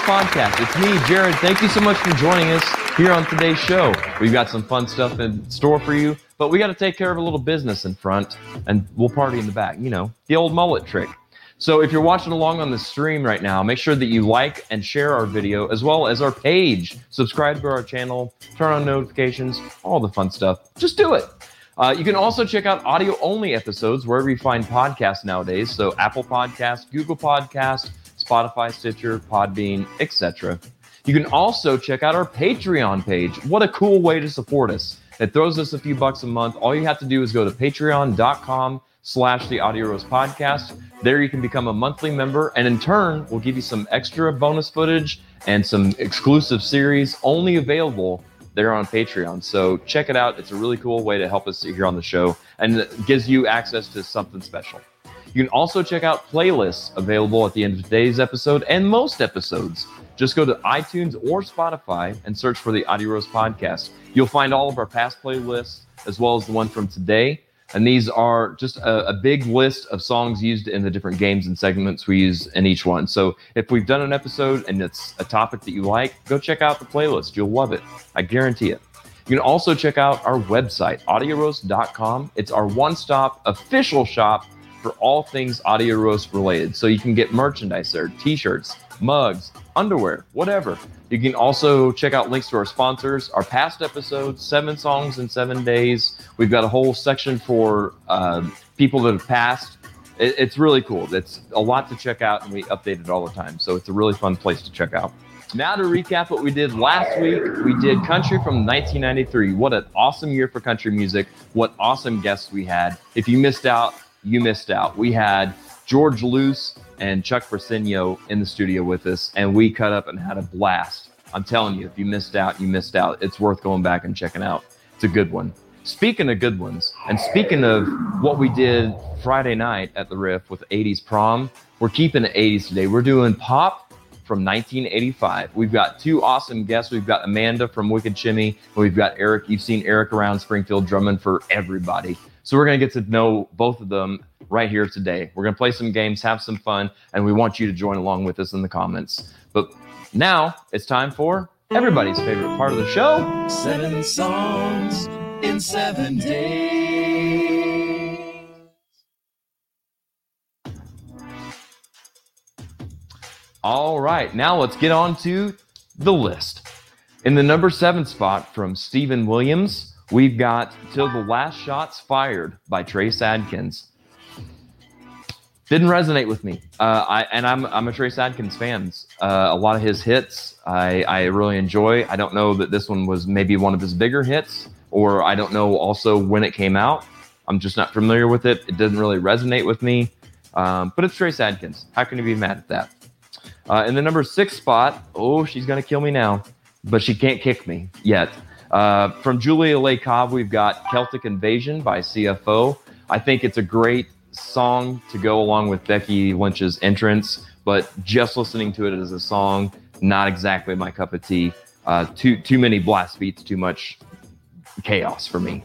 Podcast. It's me, Jared. Thank you so much for joining us here on today's show. We've got some fun stuff in store for you, but we got to take care of a little business in front and we'll party in the back. You know, the old mullet trick. So if you're watching along on the stream right now, make sure that you like and share our video as well as our page. Subscribe to our channel, turn on notifications, all the fun stuff. Just do it. Uh, you can also check out audio only episodes wherever you find podcasts nowadays. So Apple Podcast, Google Podcast, Spotify, Stitcher, Podbean, etc. You can also check out our Patreon page. What a cool way to support us. It throws us a few bucks a month. All you have to do is go to patreon.com slash the audio roast podcast. There you can become a monthly member, and in turn, we'll give you some extra bonus footage and some exclusive series only available there on Patreon. So check it out. It's a really cool way to help us here on the show and gives you access to something special. You can also check out playlists available at the end of today's episode and most episodes. Just go to iTunes or Spotify and search for the Audio Roast Podcast. You'll find all of our past playlists as well as the one from today. And these are just a, a, big list of songs used in the different games and segments we use in each one. So if we've done an episode and it's a topic that you like, go check out the playlist. You'll love it. I guarantee it. You can also check out our website, audioroast.com. It's our one stop official shop for all things Audio Roast related. So you can get merchandise there, t shirts, mugs, underwear, whatever. You can also check out links to our sponsors, our past episodes, seven songs in seven days. We've got a whole section for uh, people that have passed. It, it's really cool. It's a lot to check out, and we update it all the time. So it's a really fun place to check out. Now to recap what we did last week, we did country from 1993. What an awesome year for country music! What awesome guests we had. If you missed out, you missed out. We had George Luce and Chuck Brasenio in the studio with us, and we cut up and had a blast. I'm telling you, if you missed out, you missed out. It's worth going back and checking out. It's a good one. Speaking of good ones, and speaking of what we did Friday night at the Riff with 80s prom, we're keeping it 80s today. We're doing pop from 1985. We've got two awesome guests. We've got Amanda from Wicked Shimmy, and we've got Eric. You've seen Eric around Springfield drumming for everybody. So we're going to get to know both of them right here today. We're going to play some games, have some fun, and we want you to join along with us in the comments. But now it's time for everybody's favorite part of the show Seven songs in seven days. All right, now let's get on to the list. In the number seven spot from Stephen Williams, We've got Till the Last Shots Fired by Trace Adkins. Didn't resonate with me. Uh, I, and I'm, I'm a Trace Adkins fan. Uh, a lot of his hits I, I really enjoy. I don't know that this one was maybe one of his bigger hits, or I don't know also when it came out. I'm just not familiar with it. It doesn't really resonate with me. Um, but it's Trace Adkins. How can you be mad at that? Uh, in the number six spot, oh, she's going to kill me now, but she can't kick me yet. Uh, from Julia Lee Cobb, we've got Celtic Invasion by CFO. I think it's a great song to go along with Becky Lynch's entrance, but just listening to it as a song, not exactly my cup of tea. Uh, too too many blast beats, too much chaos for me.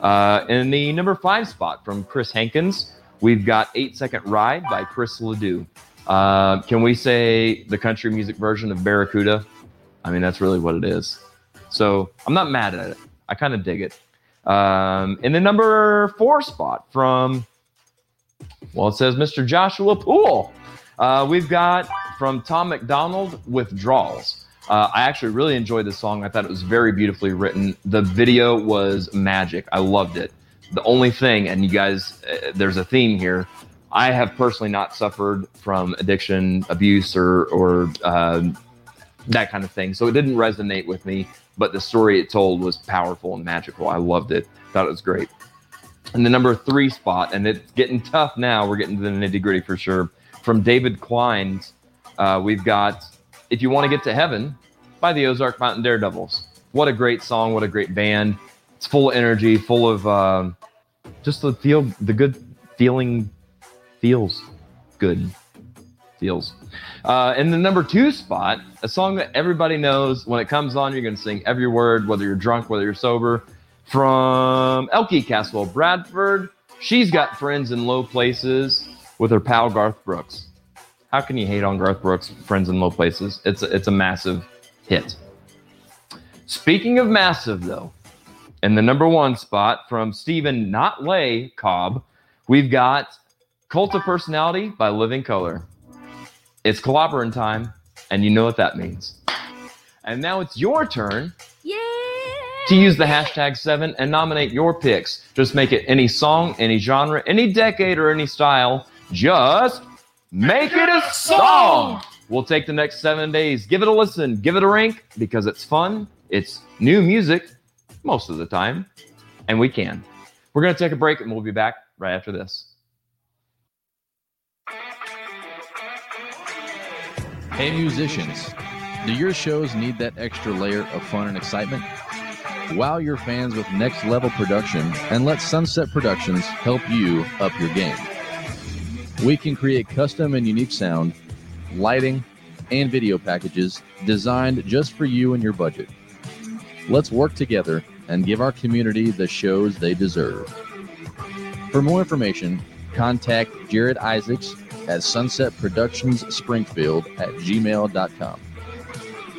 Uh, in the number five spot from Chris Hankins, we've got Eight Second Ride by Chris Ledoux. Uh, can we say the country music version of Barracuda? I mean, that's really what it is. So I'm not mad at it. I kind of dig it. Um, in the number four spot from, well, it says Mr. Joshua Poole. Uh, we've got from Tom MacDonald, Withdrawals. Uh, I actually really enjoyed this song. I thought it was very beautifully written. The video was magic. I loved it. The only thing, and you guys, uh, there's a theme here. I have personally not suffered from addiction, abuse, or or uh, that kind of thing, so it didn't resonate with me but the story it told was powerful and magical. I loved it. Thought it was great. And the number three spot, and it's getting tough now. We're getting to the nitty gritty for sure. From David Klein's, uh, we've got "If You Want to Get to Heaven" by the Ozark Mountain Daredevils. What a great song! What a great band! It's full of energy, full of uh, just the feel, the good feeling, feels good, feels. Uh, in the number two spot, a song that everybody knows when it comes on, you're going to sing every word, whether you're drunk, whether you're sober. From Elkie Castle, Bradford, she's got friends in low places with her pal Garth Brooks. How can you hate on Garth Brooks' Friends in Low Places? It's a, it's a massive hit. Speaking of massive, though, in the number one spot from Stephen Notley Cobb, we've got Cult of Personality by Living Colour. It's clobbering time, and you know what that means. And now it's your turn Yeah. to use the hashtag seven and nominate your picks. Just make it any song, any genre, any decade, or any style. Just make it a song. We'll take the next seven days. Give it a listen, give it a rank because it's fun. It's new music most of the time, and we can. We're going to take a break and we'll be back right after this. Hey, musicians, do your shows need that extra layer of fun and excitement? Wow your fans with next level production and let Sunset Productions help you up your game. We can create custom and unique sound, lighting, and video packages designed just for you and your budget. Let's work together and give our community the shows they deserve. For more information, contact Jared Isaacs at Sunset Productions Springfield at gmail.com.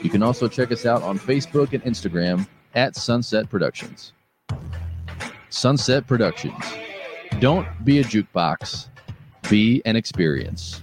You can also check us out on Facebook and Instagram at Sunset Productions. Sunset Productions. Don't be a jukebox, be an experience.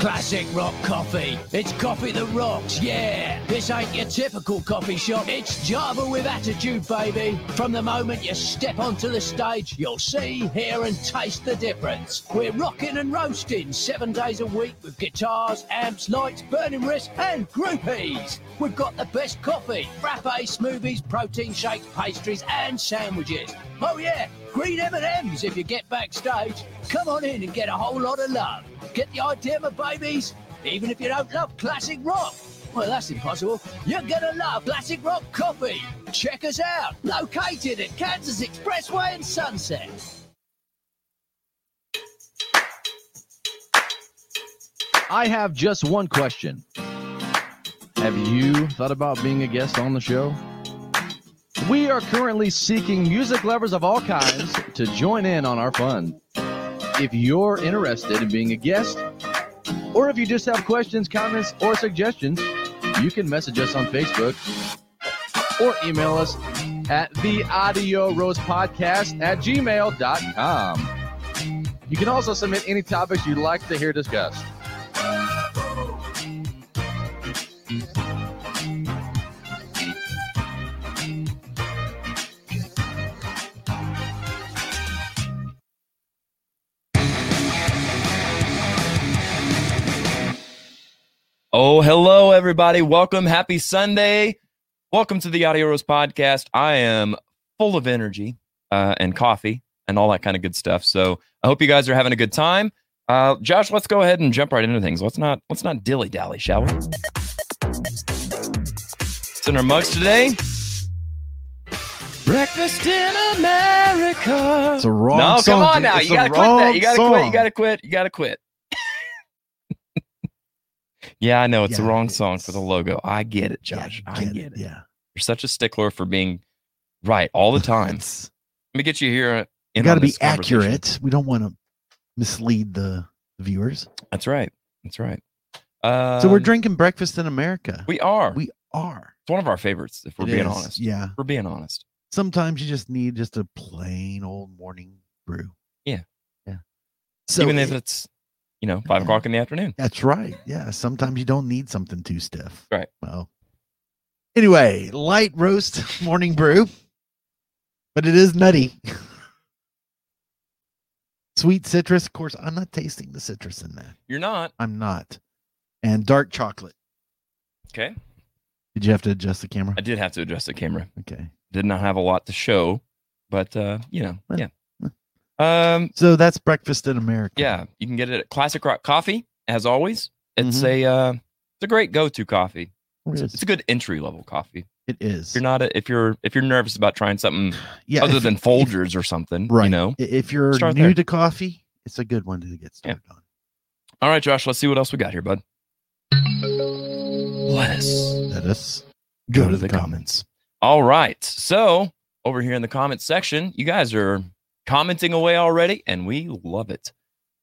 Classic rock coffee. It's coffee that rocks, yeah. This ain't your typical coffee shop. It's Java with attitude, baby. From the moment you step onto the stage, you'll see, hear, and taste the difference. We're rocking and roasting seven days a week with guitars, amps, lights, burning wrists, and groupies. We've got the best coffee, frappe, smoothies, protein shakes, pastries, and sandwiches. Oh yeah, green M&Ms if you get backstage. Come on in and get a whole lot of love. Get the idea, my babies? Even if you don't love classic rock. Well, that's impossible. You're gonna love classic rock coffee. Check us out. Located at Kansas Expressway and Sunset. I have just one question. Have you thought about being a guest on the show? We are currently seeking music lovers of all kinds to join in on our fun. If you're interested in being a guest, or if you just have questions, comments, or suggestions, you can message us on Facebook or email us at the audio roast podcast at gmail.com. You can also submit any topics you'd like to hear discussed. Oh, hello, everybody. Welcome. Happy Sunday. Welcome to the Audio Roast podcast. I am full of energy uh, and coffee and all that kind of good stuff. So I hope you guys are having a good time. Uh, Josh, let's go ahead and jump right into things. Let's not let's not dilly dally, shall we? It's in our mugs today? Breakfast in America. It's a wrong no, song. come on now. It's You gotta quit that. You gotta quit. You gotta quit. You gotta quit. Yeah, I know it's the wrong it's- song for the logo. I get it, Yeah, Josh. I get get it. Yeah. You're such a stickler for being right all the time. Let me get you here. you got to be accurate. We don't want to mislead the viewers. That's right. That's right. so we're Um, drinking breakfast in America. We are. We are. it's one of our favorites, if we're It being is, honest. Yeah. We're being honest. Sometimes you just need just a plain old morning brew. Yeah. Yeah. So Even if it- it's, you know, five o'clock in the afternoon. that's right. Yeah. Sometimes you don't need something too stiff. Right. Well. Anyway, light roast morning brew, but it is nutty. Sweet citrus. Of course, I'm not tasting the citrus in that. You're not. I'm not. And dark chocolate. Okay. Did you have to adjust the camera? I did have to adjust the camera. Okay. Did not have a lot to show, but uh, you know, Well, yeah. Um, So that's breakfast in America. yeah, you can get it at Classic Rock Coffee, as always. It's Mhm. a uh, it's a great go-to coffee. It It's, a good entry level coffee. It is. If you're not a, if you're if you're nervous about trying something yeah, other if- than if- Folgers or something, right. you know. If you're new there. to coffee, it's a good one to get started on. All right, Josh, let's see what else we got here, bud. Let us Let us go, to, the, comments. All right. So over here in the comments section, you guys are commenting away already, and we love it.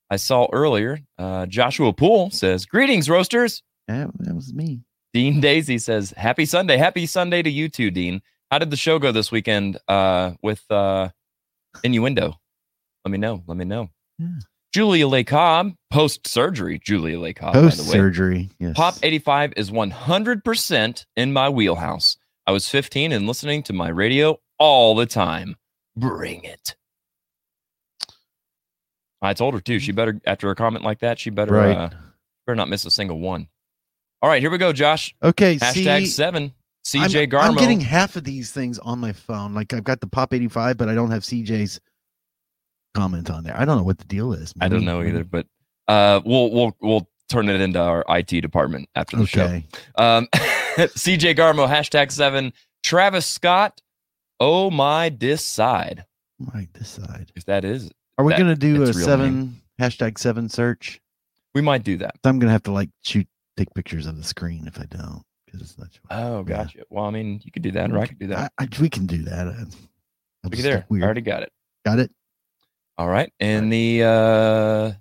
I saw earlier. Uh, Joshua Poole says, Greetings, roasters. That, that was me. Dean Daisy says, Happy Sunday. Happy Sunday to you too, Dean. How did the show go this weekend uh, with uh, Innuendo? Let me know. Let me know. Yeah. Julia Lay Cobb, post surgery. Julia Lay Cobb, post surgery. Yes. Pop 85 is 100% in my wheelhouse. I was 15 and listening to my radio all the time. Bring it. I told her too. She better, after a comment like that, she better, Right. uh, better not miss a single one. All right, here we go, Josh. Okay. Hashtag see, seven. I'm, CJ Garmo. I'm getting half of these things on my phone. Like I've got the Pop 85, but I don't have CJ's comment on there. I don't know what the deal is. I don't know either, but uh, we'll we'll we'll turn it into our IT department after the show. Um, CJ Garmo, hashtag seven. Travis Scott, oh my decide. Might decide. If that is, Are we That- to do a seven hashtag seven search? we might do that. I'm going to have to like shoot, take pictures of the screen if I don't, because it's not. Oh, Yeah. gotcha. Well, I mean, you could do that, or I could do that. I, I, we can do that. I'll Look there. weird. I already got it. got it. All right. And the uh,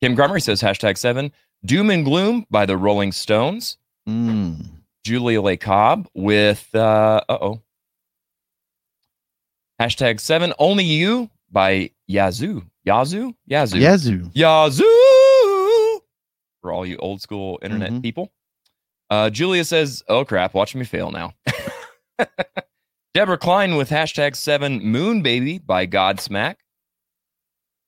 Kim Grummery says hashtag seven. Doom and Gloom by the Rolling Stones. Mm. Julia Lay Cobb with uh oh. Hashtag seven. Only You by Yazoo. Yazoo? Yazoo. Yazoo. Yazoo. For all you old school internet Mhm. people. Uh, Julia says, "Oh crap, watch me fail now." Deborah Klein with hashtag seven Moon Baby by Godsmack.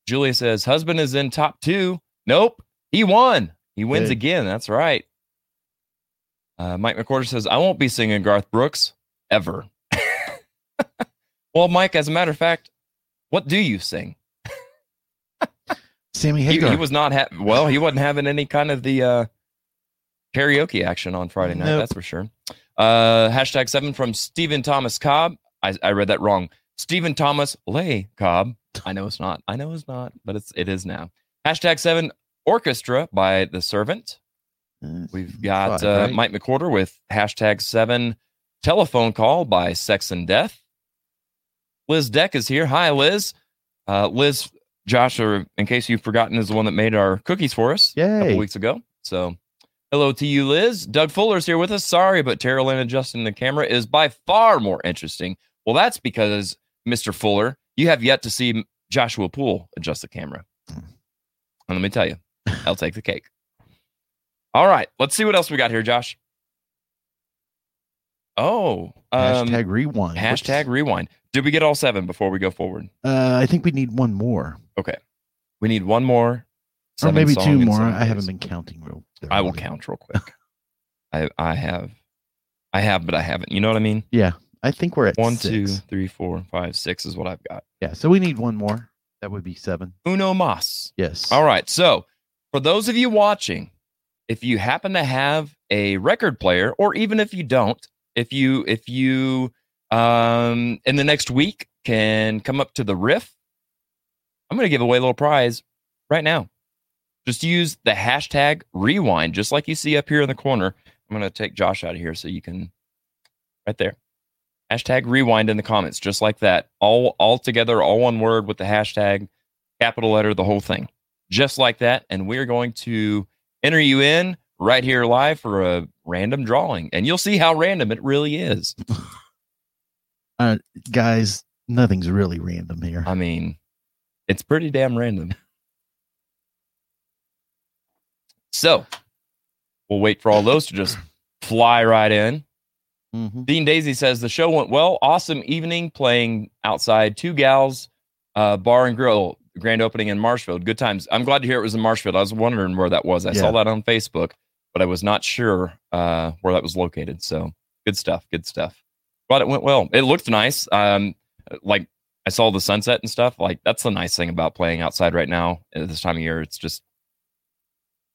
Julia says, "Husband is in top two. Nope, he won. He wins Good. again. That's right." Uh, Mike McCorder says, "I won't be singing Garth Brooks ever." well, Mike, as a matter of fact, what do you sing? Sammy he, Hagar. he was not ha- well he wasn't having any kind of the uh karaoke action on friday night Nope. that's for sure. Uh hashtag seven from stephen thomas cobb. I, I read that wrong. Stephen thomas lay cobb. I know it's not. I know it's not but it's it is now. Hashtag seven orchestra by the servant. We've got uh, mike mccorder with hashtag seven telephone call by sex and death liz deck is here. Hi liz. Uh liz josh or in case you've forgotten is the one that made our cookies for us a couple weeks ago. So hello to you liz. Doug fuller's here with us. Sorry but Terrell Lynn adjusting the camera is by far more interesting. Well that's because mr fuller you have yet to see joshua poole adjust the camera. And let me tell you i'll take the cake. All right let's see what else we got here josh. Oh um, hashtag rewind. hashtag rewind did we get all seven before we go forward Uh, I think we need one more, okay we need one more or maybe two more. I haven't been counting real. I will count real quick. I I have, I have, but I haven't. You know what I mean? Yeah, I think we're at One, six. two, three, four, five, six is what I've got. Yeah, so we need one more. That would be seven. Uno mas. Yes. All right. So for those of you watching, if you happen to have a record player, or even if you don't, if you if you um in the next week can come up to the riff, I'm gonna give away a little prize right now. Just use the hashtag rewind, just like you see up here in the corner. I'm gonna take Josh out of here so you can right there. Hashtag rewind in the comments, just like that. All all together, all one word with the hashtag, capital letter, the whole thing. Just like that. And we're going to enter you in right here live for a random drawing. And you'll see how random it really is. Uh, guys, nothing's really random here. I mean, it's pretty damn random. So we'll wait for all those to just fly right in. Mhm. Dean Daisy says the show went well. Awesome evening playing outside. Two gals, uh, bar and grill, grand opening in Marshfield. Good times. I'm glad to hear it was in Marshfield. I was wondering where that was. I saw that on Facebook, but I was not sure uh, where that was located. So good stuff. Good stuff. But it went well. It looked nice. Um, like I saw the sunset and stuff. Like that's the nice thing about playing outside right now at this time of year. It's just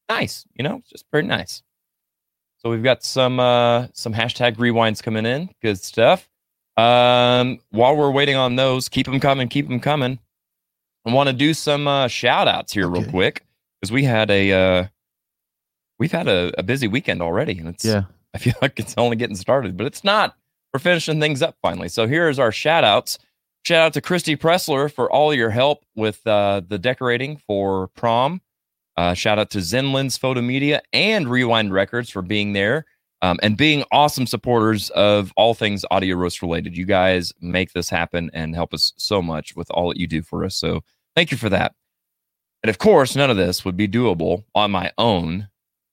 nice. You know, it's just pretty nice. So we've got some uh some hashtag rewinds coming in. Good stuff. Um while we're waiting on those, keep them coming, keep them coming. I want to do some uh shout outs here real quick because we had a uh we've had a, a busy weekend already and it's Yeah. I feel like it's only getting started, but it's not. We're finishing things up finally. So here's our shout outs. Shout out to Christy Pressler for all your help with uh, the decorating for prom. Uh, shout out to Zenlin's Photo Media and Rewind Records for being there um, and being awesome supporters of all things audio roast related. You guys make this happen and help us so much with all that you do for us. So thank you for that. And of course, none of this would be doable on my own.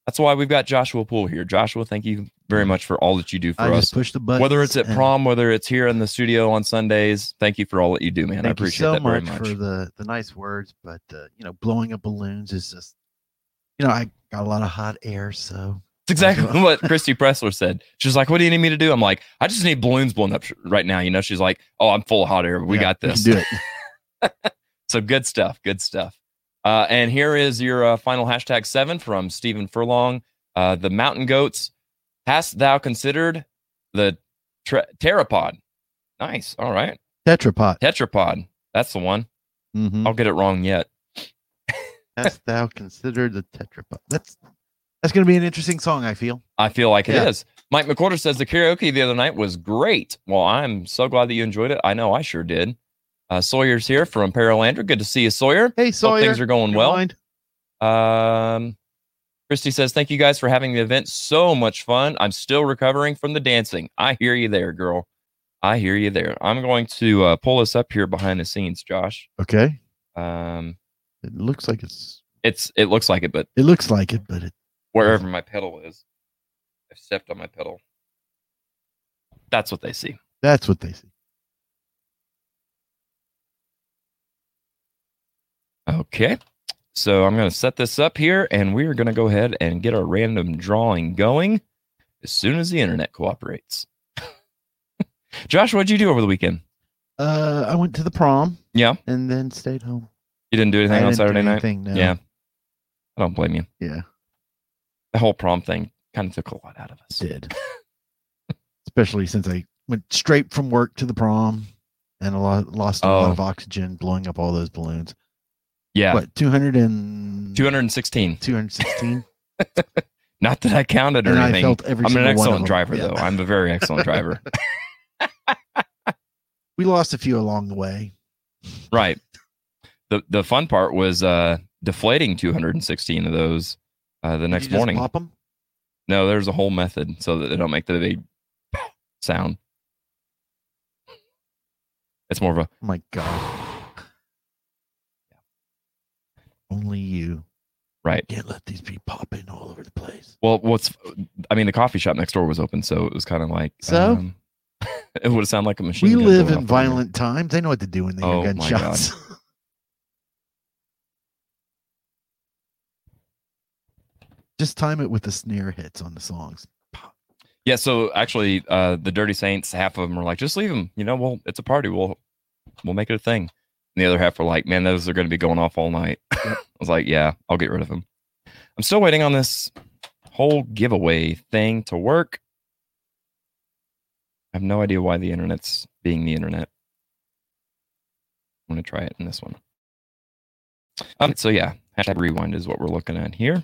That's why we've got Joshua Poole here. Joshua, thank you very much for all that you do for I us. push the button. Whether it's at prom, whether it's here in the studio on Sundays, thank you for all that you do, man. Thank I appreciate you so that very much, much. for the the nice words, but uh, you know, blowing up balloons is just, you know, I got a lot of hot air, so It's exactly what Christy Pressler said. She's like, "What do you need me to do?" I'm like, "I just need balloons blown up right now." You know, she's like, "Oh, I'm full of hot air. We yeah, got this." do it. so good stuff. Good stuff. Uh, and here is your uh, final hashtag seven from Stephen Furlong. Uh, the mountain goats. Hast thou considered the tra- pteropod? Nice. All right. Tetrapod. Tetrapod. That's the one. Mm-hmm. I'll get it wrong yet. Hast thou considered the tetrapod? That's that's going to be an interesting song. I feel. I feel like it is. Mike McQuarter says the karaoke the other night was great. Well, I'm so glad that you enjoyed it. I know I sure did. Uh, Sawyer's here from Paralandra. Good to see you, Sawyer. Hey, Hope Sawyer. things are going well. mind? Um, Christy says, Thank you guys for having the event. So much fun. I'm still recovering from the dancing. I hear you there, girl. I hear you there. I'm going to uh, pull this up here behind the scenes, Josh. Okay. Um, It looks like it's. it's it looks like it, but It looks like it, but it. wherever my pedal is, I've stepped on my pedal. That's what they see. That's what they see. Okay. So I'm going to set this up here and we are going to go ahead and get our random drawing going as soon as the internet cooperates. Josh, what'd you do over the weekend? Uh, I went to the prom Yeah. and then stayed home. You didn't do I anything on didn't do Saturday night? anything, no. Yeah. I don't blame you. Yeah, The whole prom thing kind of took a lot out of us. did. Especially since I went straight from work to the prom and a lot lost a lot Oh. of oxygen blowing up all those balloons. Yeah. What, 200 and 216. 216? Not that I counted or and I anything. felt every I'm an single one of excellent driver, Yeah. though. I'm a very excellent driver. We lost a few along the way. right. The the fun part was uh deflating 216 of those uh, the Did next morning. Pop 'em? No, there's a whole method so that they don't make the big sound. It's more of a Oh my God. Only you. right. Can't let these be popping all over the place. Well, what's I mean, the coffee shop next door was open, so it was kind of like So? um, it would sound like a machine. We live in violent times. They know what to do when they Oh, hear gunshots. Just time it with the snare hits on the songs. Yeah, so actually, uh, the Dirty Saints, half of them are like, just leave them. You know, well, it's a party. We'll we'll make it a thing. The other half were like, man, those are going to be going off all night. I was like, yeah, I'll get rid of them. I'm still waiting on this whole giveaway thing to work. I have no idea why the internet's being the internet. I'm going to try it in this one. Um, so yeah, hashtag rewind is what we're looking at here.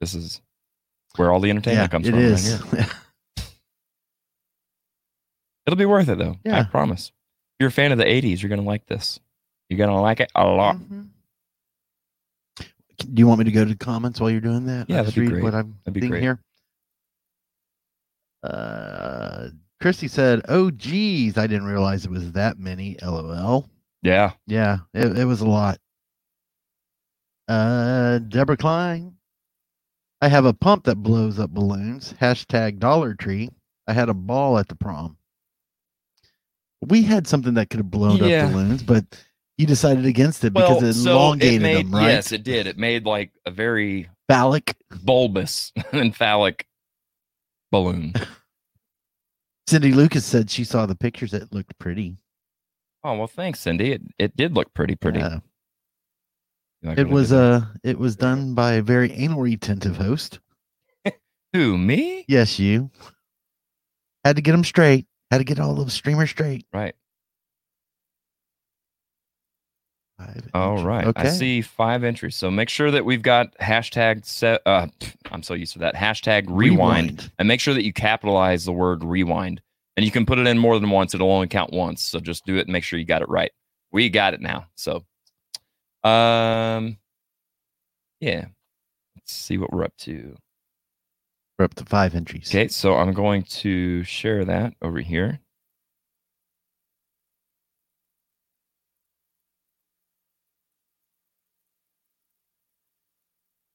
This is where all the entertainment comes it from. right is. here. It'll be worth it though. I promise. If you're a fan of the 80s, you're going to like this. You're going to like it a lot. Mhm. Do you want me to go to the comments while you're doing that? Yeah, that'd be great. What I'm That'd be great. here. Uh, Christy said, "Oh, geez, I didn't realize it was that many." LOL. Yeah. Yeah, it, it was a lot. Uh, Deborah Klein. I have a pump that blows up balloons. Hashtag Dollar Tree. I had a ball at the prom. We had something that could have blown Yeah. up balloons, but you decided against it because it elongated made, them, right? Yes, it did. It made like a very Phallic. bulbous and phallic balloon. Cindy Lucas said she saw the pictures. It looked pretty. Oh well, thanks, Cindy. It it did look pretty pretty. Yeah. It was uh it was done by a very anal retentive host. who me? Yes, you. Had to get them straight. Had to get all those streamers straight. Right. Five All entries. right. Okay. I see five entries. So make sure that we've got hashtag set. Uh, I'm so used to that. Hashtag rewind. And make sure that you capitalize the word rewind. And you can put it in more than once. It'll only count once. So just do it and make sure you got it right. We got it now. So, um, yeah. Let's see what we're up to. We're up to five entries. Okay. So I'm going to share that over here.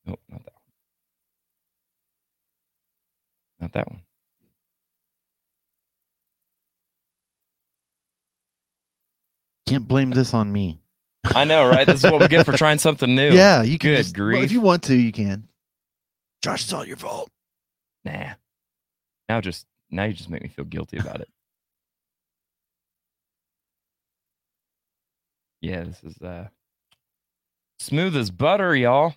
Nope, not that one. Not that one. Can't blame this on me. I know, right? This is what we get for trying something new. Yeah, you can. Good just- well, grief. if you want to, you can. Josh, it's all your fault. Nah. Now just now you just make me feel guilty about it. yeah, this is uh smooth as butter, y'all.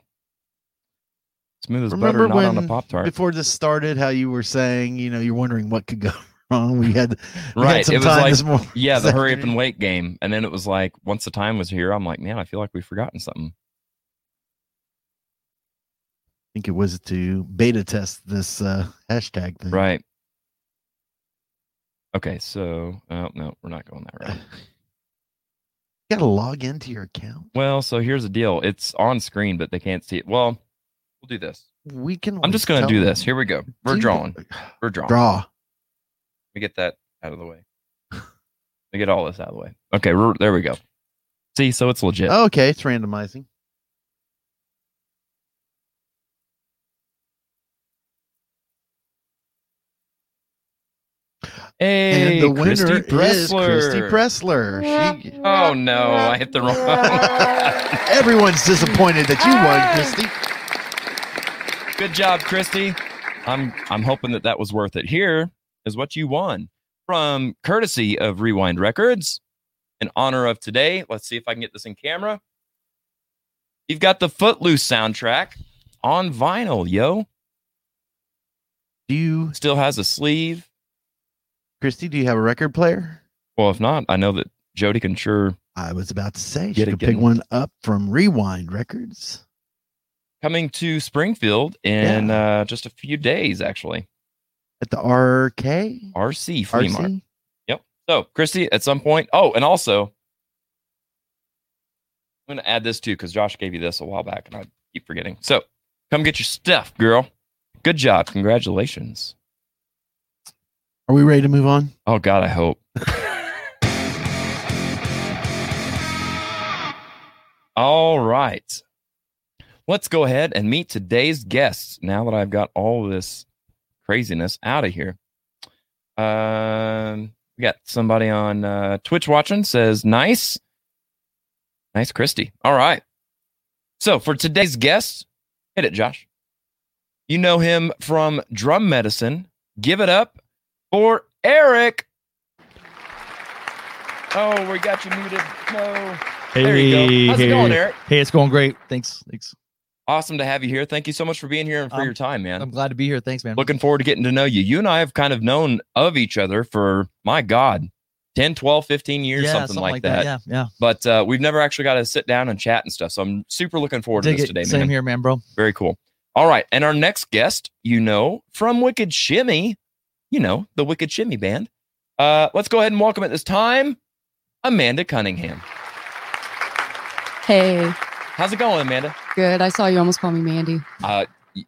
Smooth as Remember butter, not on a pop tart. Before this started, how you were saying, you know, you're wondering what could go wrong. We had, we had Right, some it was time like- this morning. Yeah, the hurry up and wait game. And then it was like once the time was here, I'm like, man, I feel like we've forgotten something. I think it was to beta test this uh, hashtag thing. Right. Okay, so oh no, we're not going that route. You got to log into your account. Well, so here's the deal. It's on screen, but they can't see it. Well, we'll do this. We can. I'm just gonna do this. Here we go. We're drawing. We're drawing. Draw. Let me get that out of the way. we get all this out of the way. Okay, we're, there we go. See, so it's legit. Okay, it's randomizing. hey, and the winner Christy is Christy Pressler. Pressler. She, Oh no, I hit the wrong. everyone's disappointed that you won, Christy. Good job, Christy. I'm I'm hoping that that was worth it. Here is what you won from courtesy of Rewind Records in honor of today. Let's see if I can get this in camera. You've got the Footloose soundtrack on vinyl, yo. Do you, Still has a sleeve. Christy? Do you have a record player? Well, if not, I know that Jody can sure I was about to say Get she could pick one up from Rewind Records coming to Springfield in uh, just a few days, actually. At the RK. RC Flea RC? Mart. Yep. So, Christy, at some point. Oh, and also, I'm going to add this too because Josh gave you this a while back and I keep forgetting. So, come get your stuff, girl. Good job. Congratulations. Are we ready to move on? Oh, God, I hope. All right. Let's go ahead and meet today's guests now that I've got all this craziness out of here. Um, we got somebody on uh, Twitch watching says, nice. Nice, Christy. All right. So for today's guest, hit it, Josh. You know him from Drum Medicine. Give it up for Eric. Oh, we got you muted. No. There you go. How's it going, Eric? Hey, it's going great. Thanks. Thanks. Awesome to have you here. Thank you so much for being here and for Um, your time, man. I'm glad to be here. Thanks, man. Looking forward to getting to know you. You and I have kind of known of each other for, my God, 10, 12, 15 years, yeah, something, like, that. Yeah, yeah. But uh, we've never actually got to sit down and chat and stuff. So I'm super looking forward to this it. today, Same man. here, man, bro. Very cool. All right. And our next guest, you know, from Wicked Shimmy, you know, the Wicked Shimmy band. Uh, let's go ahead and welcome at this time Amanda Cunningham. Hey, How's it going, Amanda? Good. I saw you almost call me Mandy. Uh, y-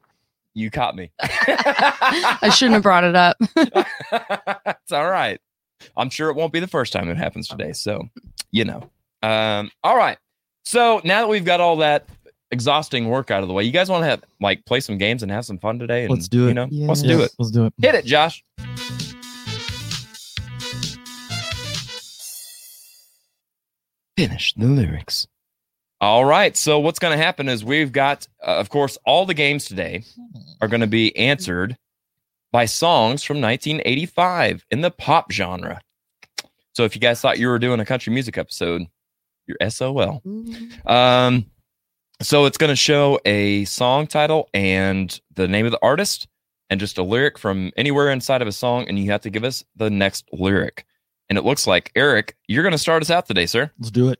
you caught me. I shouldn't have brought it up. it's all right. I'm sure it won't be the first time it happens today. So, you know. Um, all right. So now that we've got all that exhausting work out of the way, you guys want to have like play some games and have some fun today? And, Let's do it. You know, let's do it. Let's do it. Hit it, Josh. Finish the lyrics. All right. So what's going to happen is we've got, uh, of course, all the games today are going to be answered by songs from 1985 in the pop genre. So if you guys thought you were doing a country music episode, you're SOL. Um, so it's going to show a song title and the name of the artist and just a lyric from anywhere inside of a song, and you have to give us the next lyric. And it looks like Eric, you're going to start us out today, sir. Let's do it.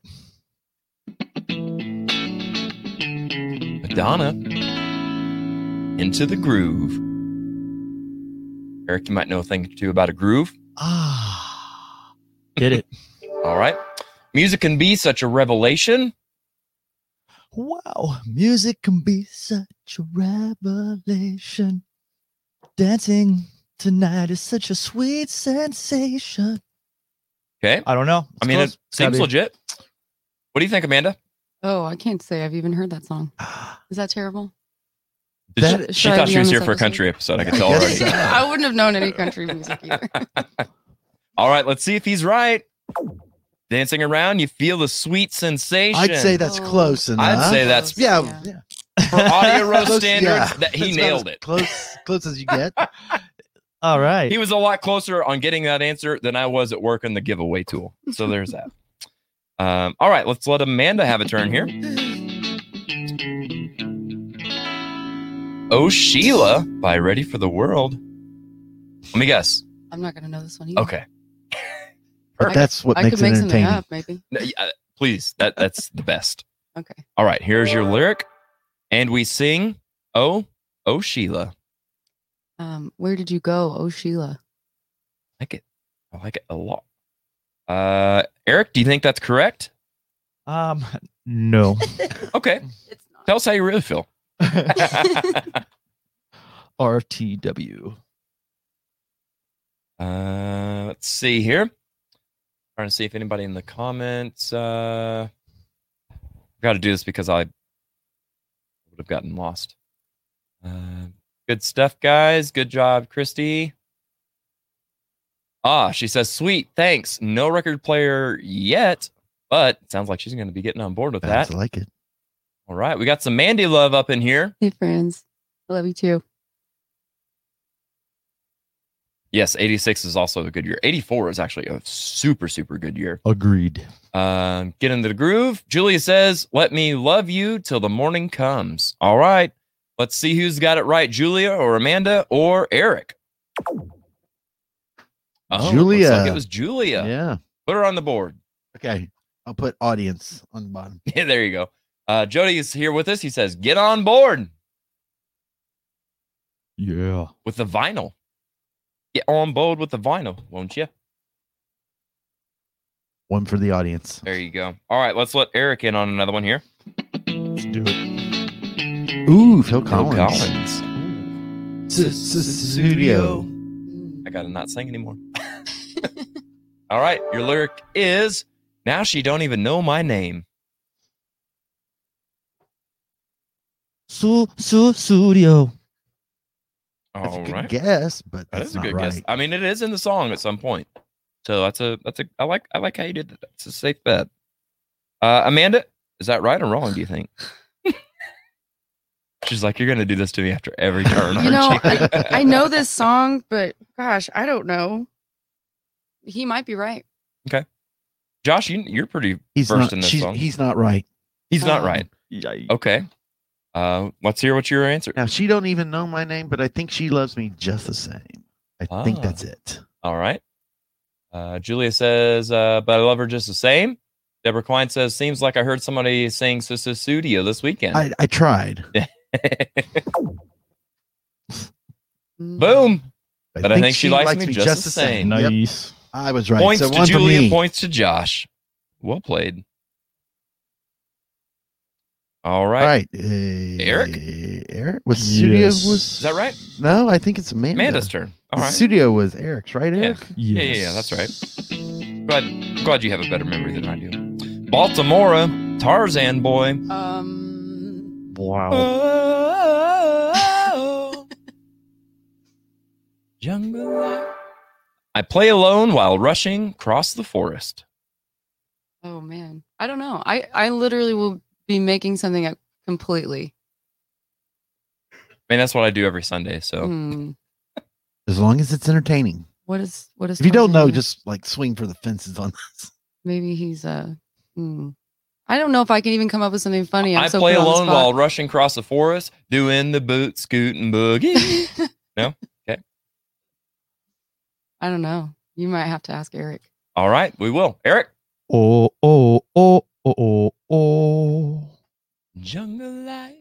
Madonna. Into the groove. Eric, you might know a thing or two about a groove. Ah, get it. All right. Music can be such a revelation. wow, music can be such a revelation. Dancing tonight is such a sweet sensation. Okay. I don't know. I mean, it seems legit. What do you think, Amanda? Oh, I can't say I've even heard that song. Is that terrible? Did That- she, Should she I thought she was here for a country episode. I could tell Yes, already. I wouldn't have known any country music either. All right, let's see if he's right. Dancing around, you feel the sweet sensation. I'd say that's Oh. close enough. I'd say that's yeah, Yeah. yeah. for audio roast Close- standards yeah. that he That's nailed it. Close, close as you get. All right. He was a lot closer on getting that answer than I was at work on the giveaway tool. So there's that. Um, all right, let's let Amanda have a turn here. Oh Sheila by Ready for the World. Let me guess. I'm not gonna know this one either. Okay. But that's what I makes could it make something entertaining. up, maybe. No, yeah, Please, that that's the best. Okay. All right, here's your lyric. And we sing Oh, oh Sheila. Um, where did you go, oh Sheila? I like it. I like it a lot. Uh Eric, do you think that's correct? Um, no. Okay. It's not. Tell us how you really feel. RTW. Uh, let's see here. Trying to see if anybody in the comments. Uh, I've got to do this because I would have gotten lost. Uh, good stuff, guys. Good job, Christy. Ah, she says, "Sweet, thanks. No record player yet, but sounds like she's going to be getting on board with Sounds that." I like it. All right, we got some Mandy love up in here. Hey friends. I love you too. Yes, 86 is also a good year. 84 is actually a super, super good year. Agreed. Um, get into the groove. Julia says, Let me love you till the morning comes. All right. Let's see who's got it right, Julia or Amanda or Eric. Oh, Julia. looks like it was Julia. Yeah. Put her on the board. Okay. I'll put audience on the bottom. Yeah, there you go. Uh, Jody is here with us. He says, Get on board Yeah. with the vinyl. Get on board with the vinyl, won't you? One for the audience. There you go. All right, let's let Eric in on another one here. Let's do it. Ooh, Phil Phil Collins. Collins. Studio. Mm. I gotta not sing anymore. All right, your lyric is now she don't even know my name. Su su studio. That's a good right, guess, but that that's a good right. guess. I mean, it is in the song at some point, so that's a that's a I like I like how you did that. It's a safe bet. Uh, Amanda, is that right or wrong? Do you think? She's like, you're gonna do this to me after every turn. You know, aren't you?" I, I know this song, but gosh, I don't know. He might be right. Okay, Josh, you, you're pretty. He's First not. in this she's- song. He's not right. He's not Oh. right. Yikes. Okay. Uh, let's hear what your answer. Now she don't even know my name, but I think she loves me just the same. I think Ah. that's it. All right. Uh, Julia says, uh, but I love her just the same. Deborah Klein says, seems like I heard somebody sing Sister Studio this weekend. I, I tried. Boom. But I think she likes me just the same. Yep, Nice. I was right. Points so to one for Julia, points to Josh. Well played. All All right. right. Uh, Eric? Eric was studio was Is that right? No, I think it's Amanda. Amanda's turn. All the studio was Eric's, right, Yeah. Eric? Yeah, yeah, yeah, that's right. Glad, glad you have a better memory than I do. Baltimora, Tarzan boy. Um, Wow. Oh, jungle. Life. I play alone while rushing across the forest. oh man, I don't know. I I literally will be making something up completely. I mean, that's what I do every Sunday. So Hmm. As long as it's entertaining. What is what is? If you don't know, Tarzan? just like swing for the fences on this. maybe he's uh. Hmm. I don't know if I can even come up with something funny. I'm I so play put on the alone while rushing across the forest, doing the boot scoot and boogie. I don't know. You might have to ask Eric. All right, we will. Eric. Oh, oh, oh, oh, oh, oh. Jungle life.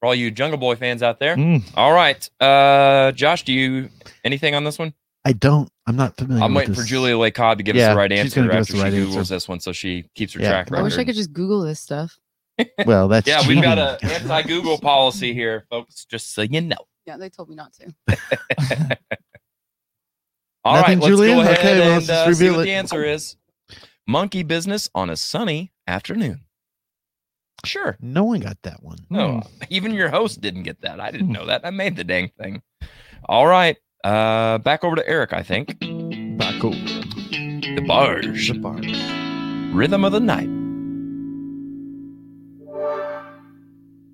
for all you Jungle Boy fans out there. Mm. All right, uh, Josh, do you anything on this one? I don't. I'm not familiar. I'm with waiting for. Julia Lay Cobb to give us the right answer gonna us after the right she answer. googles this one, so she keeps her Yeah. track I wish I could just Google this stuff. Well, that's yeah, we've got cheating. a anti-Google policy here, folks. Just so you know. Yeah, they told me not to. All right, Nothing, let's go ahead Okay, and let's uh, see reveal what it. the answer is. Monkey business on a sunny afternoon. Sure. No one got that one. No, even your host didn't get that. I didn't know that. I made the dang thing. All right. Uh, back over to Eric, I think. Back over. DeBarge. The barge. Rhythm of the night.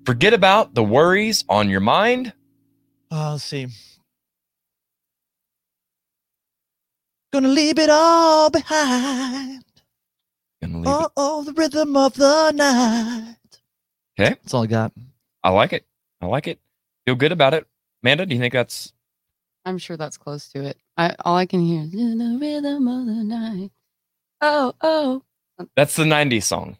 Forget about the worries on your mind. Uh, let's see. Gonna leave it all behind. Gonna leave Oh, it. oh, the rhythm of the night. Okay. That's all I got. I like it. I like it. Feel good about it. Amanda, do you think that's I'm sure that's close to it. I all I can hear is "In the rhythm of the night. Oh, oh. that's the 90s song?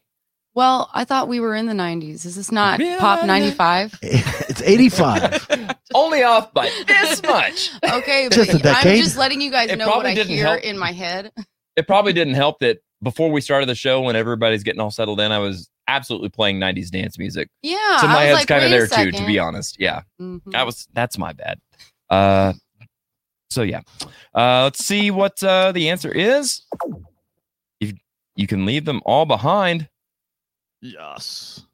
Well, I thought we were in the 90s. Is this not Yeah. Pop 95? it's 85. Only off by this much. Okay, Just but a I'm just letting you guys It know what probably I hear help. in my head. It probably didn't help that before we started the show, when everybody's getting all settled in, I was absolutely playing 90s dance music. Yeah. so my head's like, kind of there too, to be honest. Yeah. Mhm. That was that's my bad. Uh so yeah. Uh let's see what uh the answer is. If you can leave them all behind. Yes.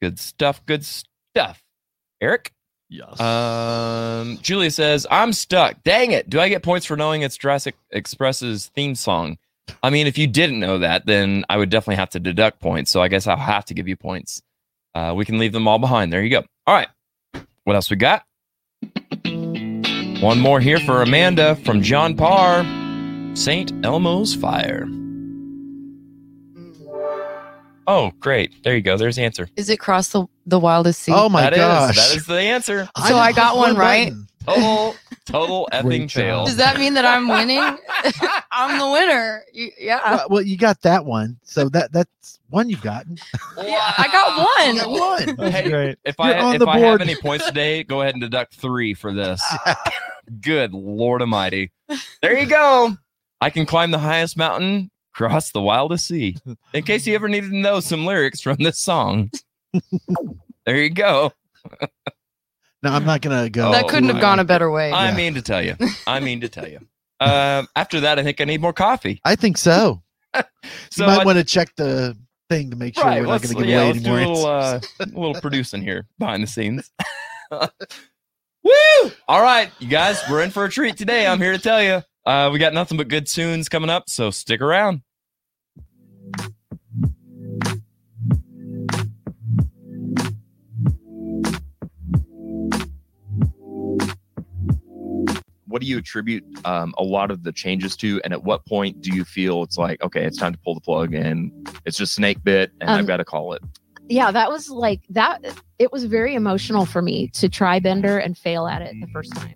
Good stuff, good stuff. Eric? Yes. Um Julia says, I'm stuck. Dang it. Do I get points for knowing it's Jurassic Express's theme song? I mean, if you didn't know that, then I would definitely have to deduct points. So I guess I'll have to give you points. Uh, we can leave them all behind. There you go. All right. What else we got? One more here for Amanda from John Parr. St. Elmo's Fire. Oh, great. There you go. There's the answer. Is it cross the, the wildest sea? Oh my That is- gosh. that is the answer. So I got one right? button. Total, total effing Great fail. Does that mean that I'm winning? I'm the winner. You, yeah. Well, well, you got that one. So that that's one you've gotten. yeah. I got You got one. one. That's Hey, great. If You're I on if the I have board. any points today, go ahead and deduct three for this. Good Lord Almighty! There you go. I can climb the highest mountain, cross the wildest sea. In case you ever needed to know some lyrics from this song, there you go. No, I'm not gonna go. that couldn't have gone a better way. I Yeah. mean to tell you. I mean to tell you. Um, after that, I think I need more coffee. I think so. So you might I- want to check the thing to make sure right, we're not let's, going to give yeah, away let's any do more a little, uh, a little producing here behind the scenes. Woo! All right, you guys, we're in for a treat today. I'm here to tell you. Uh, we got nothing but good tunes coming up, so stick around. What do you attribute um, a lot of the changes to, and at what point do you feel it's like, okay, it's time to pull the plug, and it's just snake bit, and I've Um, got to call it? yeah, that was like that. It was very emotional for me to try Bender and fail at it the first time.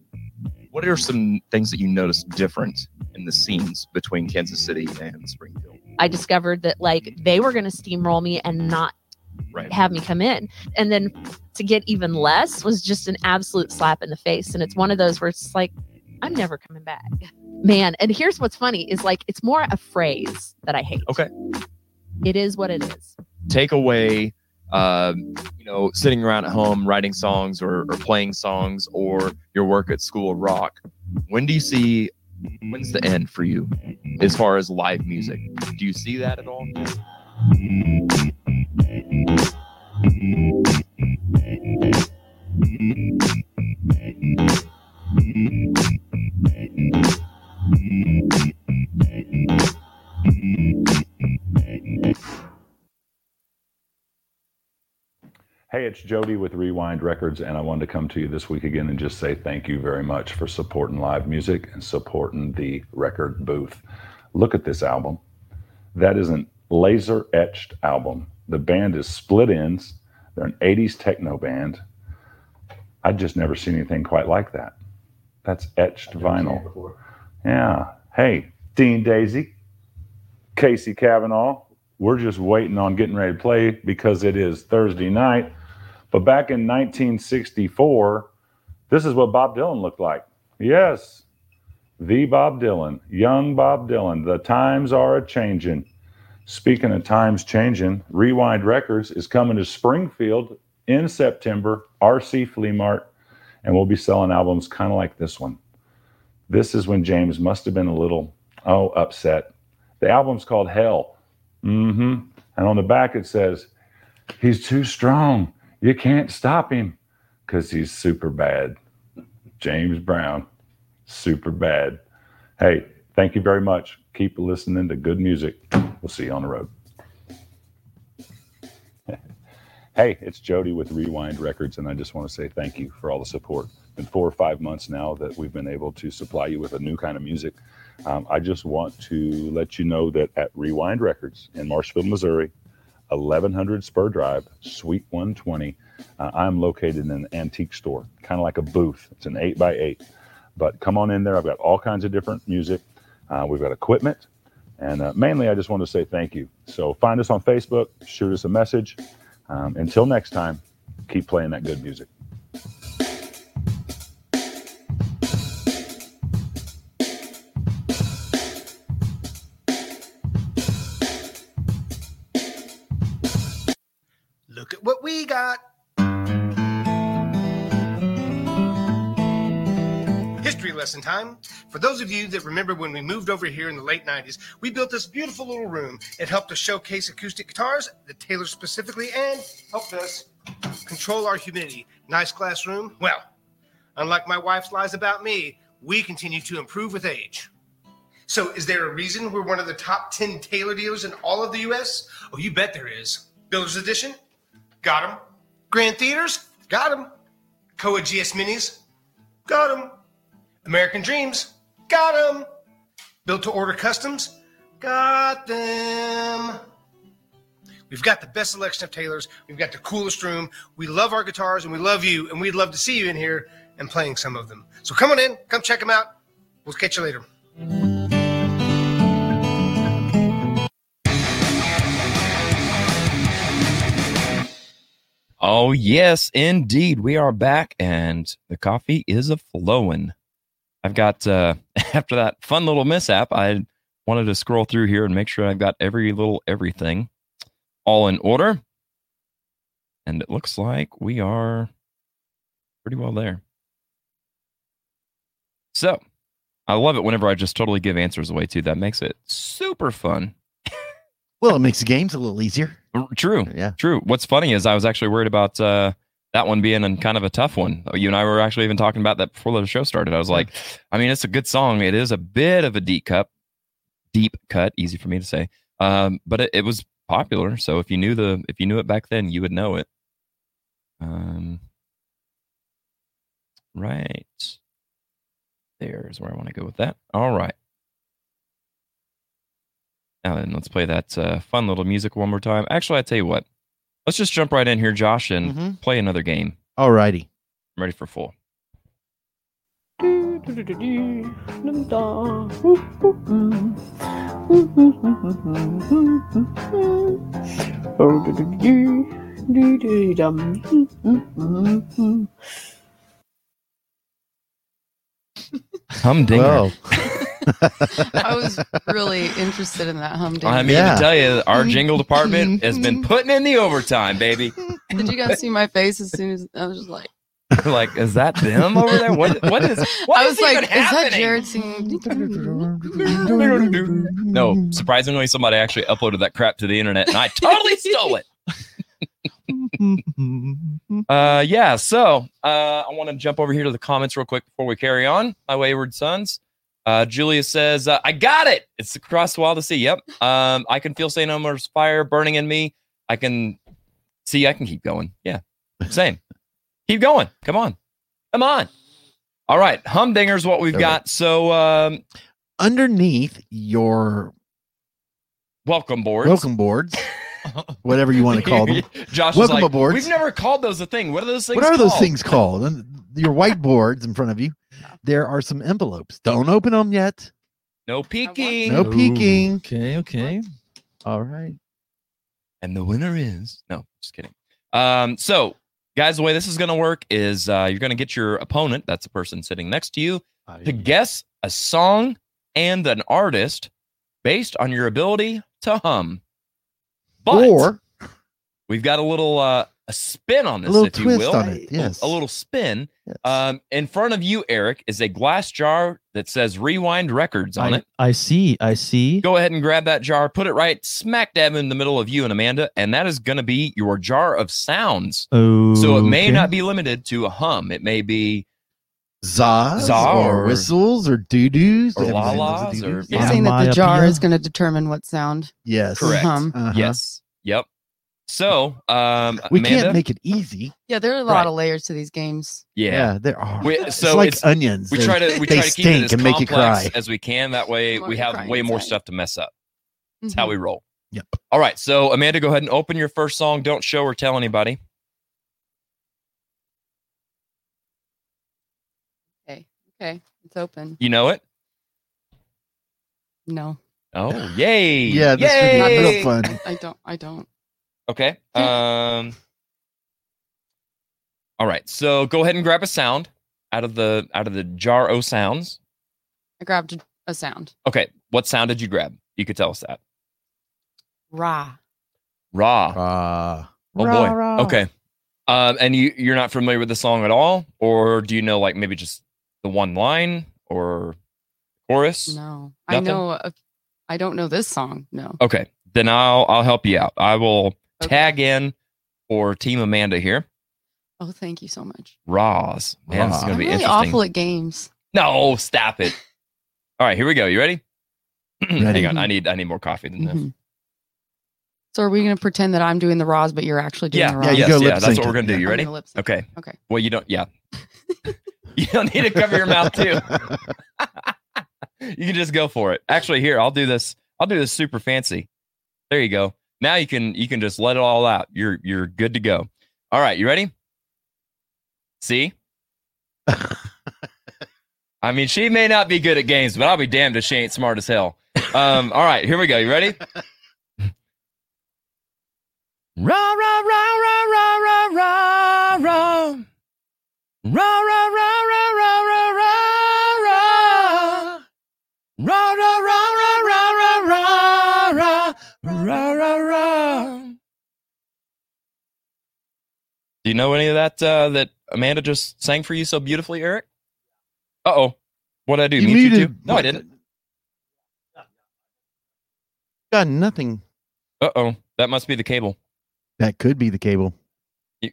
What are some things that you noticed different in the scenes between Kansas City and Springfield? I discovered that like they were going to steamroll me and not Right. have me come in. And then to get even less was just an absolute slap in the face. And it's one of those where it's like, I'm never coming back. Man, and here's what's funny is like it's more a phrase that I hate. Okay. It is what it is. Take away, um, you know, sitting around at home writing songs or, or playing songs or your work at School of Rock. When do you see, when's the end for you as far as live music? Do you see that at all? Hey, it's Jody with Rewind Records, and I wanted to come to you this week again and just say thank you very much for supporting live music and supporting the record booth. Look at this album. That is an laser etched album. The band is Split Ends, they're an 80s techno band. I'd just never seen anything quite like that. That's etched vinyl. Yeah. Hey, Dean Daisy, Casey Kavanaugh, we're just waiting on getting ready to play because it is Thursday night. But back in 1964, this is what Bob Dylan looked like. Yes, the Bob Dylan, young Bob Dylan. The times are a changing. Speaking of times changing, Rewind Records is coming to Springfield in September, RC Flea Mart, and we'll be selling albums kind of like this one. This is when James must have been a little, oh, upset. The album's called Hell. Mm-hmm. And on the back it says, He's too strong. You can't stop him because he's super bad. James Brown, super bad. Hey, thank you very much. Keep listening to good music. We'll see you on the road. hey, it's Jody with Rewind Records, and I just want to say thank you for all the support. It's been four or five months now that we've been able to supply you with a new kind of music. Um, I just want to let you know that at Rewind Records in Marshfield, Missouri, 1100 Spur Drive, Suite 120, uh, I'm located in an antique store, kind of like a booth. It's an 8 by 8 But come on in there. I've got all kinds of different music. Uh, we've got equipment. And uh, mainly, I just want to say thank you. So find us on Facebook, shoot us a message. Um, until next time, keep playing that good music. Lesson time. For those of you that remember when we moved over here in the late 90s, we built this beautiful little room. It helped us showcase acoustic guitars, the Taylor specifically, and helped us control our humidity. Nice classroom. Well, unlike my wife's lies about me, we continue to improve with age. So, is there a reason we're one of the top 10 Taylor dealers in all of the US? Oh, you bet there is. Builder's Edition? Got them. Grand Theaters? Got them. Koa GS Minis? Got them. American Dreams? Got them. Built to order customs? Got them. We've got the best selection of Taylors. We've got the coolest room. We love our guitars and we love you, and we'd love to see you in here and playing some of them. So come on in, come check them out. We'll catch you later. Oh, yes, indeed. We are back and the coffee is a flowing. I've got, uh, after that fun little mishap, I wanted to scroll through here and make sure I've got every little everything all in order. And it looks like we are pretty well there. So I love it whenever I just totally give answers away too. That makes it super fun. Well, it makes the games a little easier. True. Yeah. True. What's funny is I was actually worried about uh, that one being a, kind of a tough one. You and I were actually even talking about that before the show started. I was like, I mean, it's a good song. It is a bit of a deep cut, deep cut, easy for me to say. Um, but it, it was popular. So if you knew the if you knew it back then, you would know it. Um, right. There's where I want to go with that. All right. Now then, let's play that uh, fun little music one more time. Actually, I tell you what, let's just jump right in here, Josh, and Mhm. play another game. All righty. I'm ready for full. Humdinger. Well, I was really interested in that humdinger. I mean Yeah. to tell you, our jingle department has been putting in the overtime, baby. Did you guys see my face as soon as I was just like, like, is that them over there? What? What is? What I is was like, even is that happening? Jared singing? No, surprisingly, somebody actually uploaded that crap to the internet, and I totally stole it. Uh, yeah. So, uh, I want to jump over here to the comments real quick before we carry on. My wayward sons. Uh, Julia says, uh, "I got it. It's across the wild to see. Yep. Um, I can feel St. Elmo's fire burning in me. I can see. I can keep going. Yeah. Same. keep going. Come on. Come on. All right. Humdinger's what we've got. So, um, underneath your welcome boards. welcome boards, whatever you want to call them. Josh Welcome like, aboard. We've never called those a thing. What are those things? What are those things called? Your whiteboards in front of you. There are some envelopes. Don't open them yet. No peeking. No peeking. Okay, okay. All right. And the winner is no, just kidding. Um, so Guys, the way this is going to work is uh, you're going to get your opponent, that's the person sitting next to you, to guess a song and an artist based on your ability to hum. But or we've got a little uh, a spin on this, a this, little if you twist will. on it. Yes. A little spin. Yes. Um, in front of you, Eric, is a glass jar that says Rewind Records on I, it. I see. I see. Go ahead and grab that jar, put it right smack dab in the middle of you and Amanda, and that is going to be your jar of sounds. Oh, So it may not be limited to a hum. It may be Zaz, Za or, or- whistles or doo doos or la-las or- You're Yeah. saying that the jar is going to determine what sound. yes, correct. hum. Uh-huh. Yes. Yep. So, um, We Amanda, can't make it easy. Yeah, there are a lot Right. of layers to these games. yeah. yeah there are. We- it's so like it's- onions. We try to we try to keep it as and make you complex cry. as we can. That way we have way more stuff to mess up. That's Mhm. how we roll. Yep. All right. So Amanda, go ahead and open your first song. Don't show or tell anybody. Okay, Okay. it's open. You know it? No, Oh, yay. Yeah, this could be real fun. I don't. I don't. Okay. Um All right. So go ahead and grab a sound out of the out of the jar o sounds. I grabbed a, a sound. Okay. What sound did you grab? You could tell us that. Ra. Raw. Ah, Oh boy. Okay. Um, and you you're not familiar with the song at all, or do you know like maybe just the one line or chorus? No, I Nothing? know. A, I don't know this song. No. Okay. Then I'll I'll help you out. I will Okay. tag in for Team Amanda here. Oh, thank you so much. Raws. Man, this is gonna be really interesting. awful at games. No, stop it. All right, here we go. You ready? Ready. Hang on. I need I need more coffee than this. Mhm. So are we going to pretend that I'm doing the Raws, but you're actually doing Yeah, the yeah, Raws? you yes, go yeah. lip That's what we're gonna do. You ready? lip. Okay. Okay. Well, you don't. Yeah. you don't need to cover your mouth too. you can just go for it. Actually, here I'll do this. I'll do this super fancy. There you go. Now you can you can just let it all out. You're you're good to go. All right, you ready? See? I mean, she may not be good at games, but I'll be damned if she ain't smart as hell. Um, all right, here we go. You ready? Ra ra ra ra ra ra ra ra. Ra ra ra ra ra ra Do you know any of that uh, that Amanda just sang for you so beautifully, Eric? Uh oh. What did I do? You Mute you muted- too? No, I didn't. got nothing. Uh oh. That must be the cable. That could be the cable. You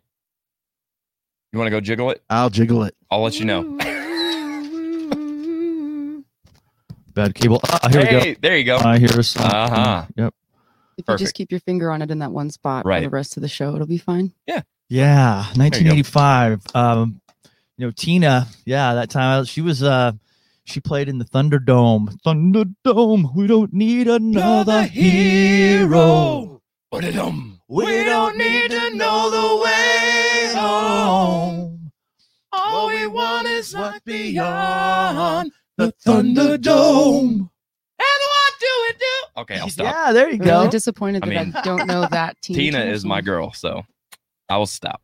want to go jiggle it? I'll jiggle it. I'll let you know. Bad cable. Ah, here we Hey, there you go. go. I hear a song. Uh-huh. Yep. If you just keep your finger on it in that one spot Right. for the rest of the show, it'll be fine. Yeah, 1985. Um, you know, Tina. Yeah, that time she was. Uh, she played in the Thunderdome. Thunderdome. We don't need another hero. Ba-da-dum. We don't need to know the way home. All we want is what's beyond the Thunderdome. And what do it do? Okay, I'll stop. Yeah, there you go. I'm go. really disappointed I that I, mean, don't know that Tina, Tina Turner is my girl, so I will stop.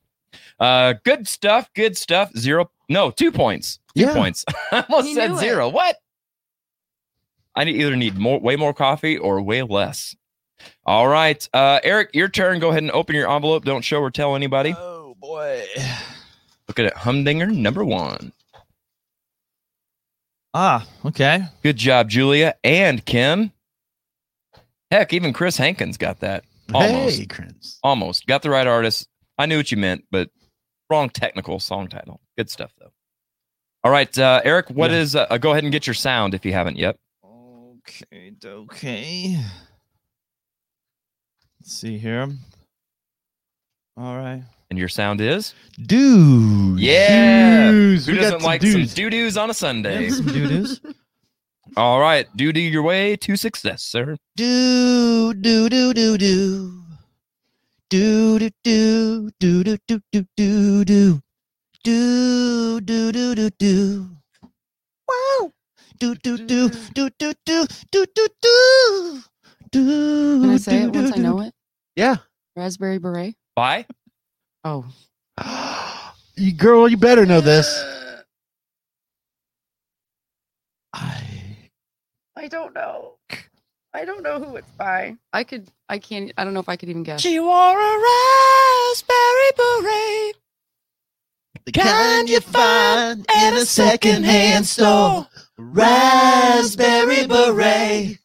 Uh, good stuff. Good stuff. Zero. No, two points. Two Yeah. points. I almost He said knew it. zero. What? I need, either need more, way more coffee or way less. All right, uh, Eric, your turn. Go ahead and open your envelope. Don't show or tell anybody. Oh boy. Look at it. Humdinger number one. Ah, okay. Good job, Julia and Kim. Heck, even Chris Hankins got that. Almost. Hey, Chris. Almost. Got the right artist. I knew what you meant, but wrong technical song title. Good stuff, though. All right, uh, Eric, What Yeah. is? Uh, go ahead and get your sound if you haven't yet. Okay, okay. Let's see here. All right. And your sound is? Doo. Yeah. Dudes, Who we doesn't like dudes. some doo doos on a Sunday? Some doo-doos. All right, doo doo your way to success, sir. do do do do do do do do do do do do do do do do do do do wow do do do do do do do do do do Can I say it once I know it? Yeah. Raspberry Beret. Bye. Oh, You girl, you better know this. I I don't know. I don't know who it's by. I could. I can't. I don't know if I could even guess. She wore a raspberry beret. The kind you find in a secondhand store. Raspberry beret.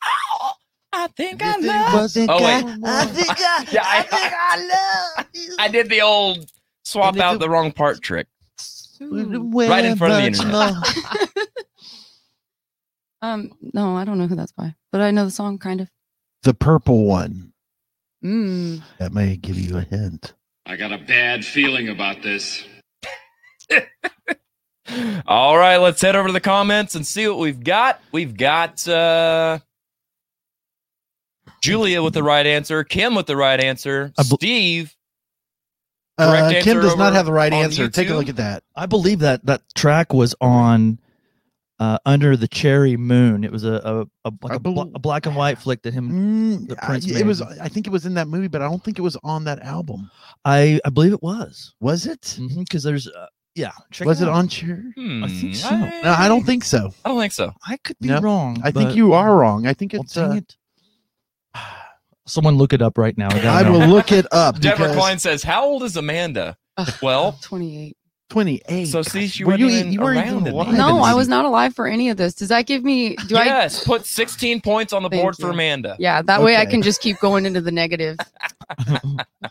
I think I love. Oh, wait. I think I, Yeah, I- I think I love you. I did the old swap out the wrong part trick. Right in front of the internet. More. Um. No, I don't know who that's by, but I know the song kind of. The purple one. Mm. That may give you a hint. I got a bad feeling about this. All right, let's head over to the comments and see what we've got. We've got uh Julia with the right answer, Kim with the right answer, I bel- Steve. Uh, Correct Kim does not have the right on answer. Take a look at that. I believe that that track was on uh, Under the Cherry Moon. It was a a, a, like I a, bl- a black and white flick that him. Mm, The I- Prince it was. I think it was in that movie, but I don't think it was on that album. I I believe it was Was it? because there's uh, yeah. check was it out. on Cher? Hmm, I think so. No, I don't think so. I don't think so. I could be No, wrong. I think you are wrong. I think it's. dang Uh, it. Someone look it up right now. I, I will look it up. Deborah because Klein says, "How old is Amanda?" Well, Twenty-eight. Twenty-eight. So, see, she were you, wasn't even you weren't around even in alive. these. No, I was not alive for any of this. Does that give me? Do I? yes, put 16 points on the Thank board for. Amanda. Yeah, that way I can just keep going into the negative.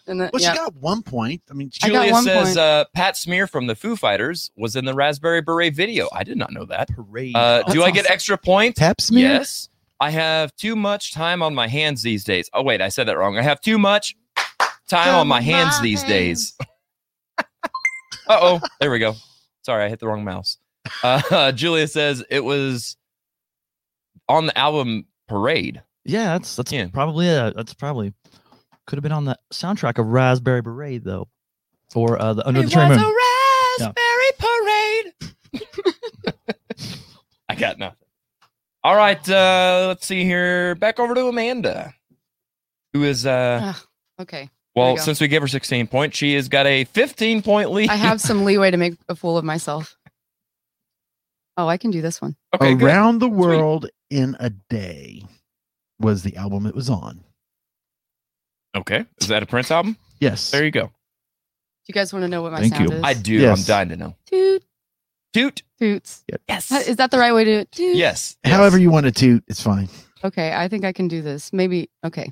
and the, Well, yeah. she got one point. I mean, she, I got Julia one says point. uh, Pat Smear from the Foo Fighters was in the Raspberry Beret video. I did not know that. Parade. Uh, That's do I get extra points? pap smear. Yes. I have too much time on my hands these days. Oh, wait, I said that wrong. I have too much time on my hands these days. uh oh. There we go. Sorry, I hit the wrong mouse. Uh, Julia says it was on the album Parade. yeah, that's that's Yeah. probably it. That's probably could have been on the soundtrack of Raspberry Beret though, or uh, the Under the Cherry Moon. a raspberry parade. I got nothing. All right, uh, let's see here. Back over to Amanda, who is uh, Ah, okay. Well, go. since we gave her 16 points, she has got a 15 point lead. I have some leeway to make a fool of myself. Oh, I can do this one. okay, good. Around the World in a Day was the album it was on. Okay, is that a Prince album? Yes. There you go. Do you guys want to know what my Thank sound you. is? I do. Yes. I'm dying to know. Toot, Toot. toots. Yes. Is that the right way to do it? Toot. Yes. However you want to toot, it's fine. Okay, I think I can do this. Maybe. Okay.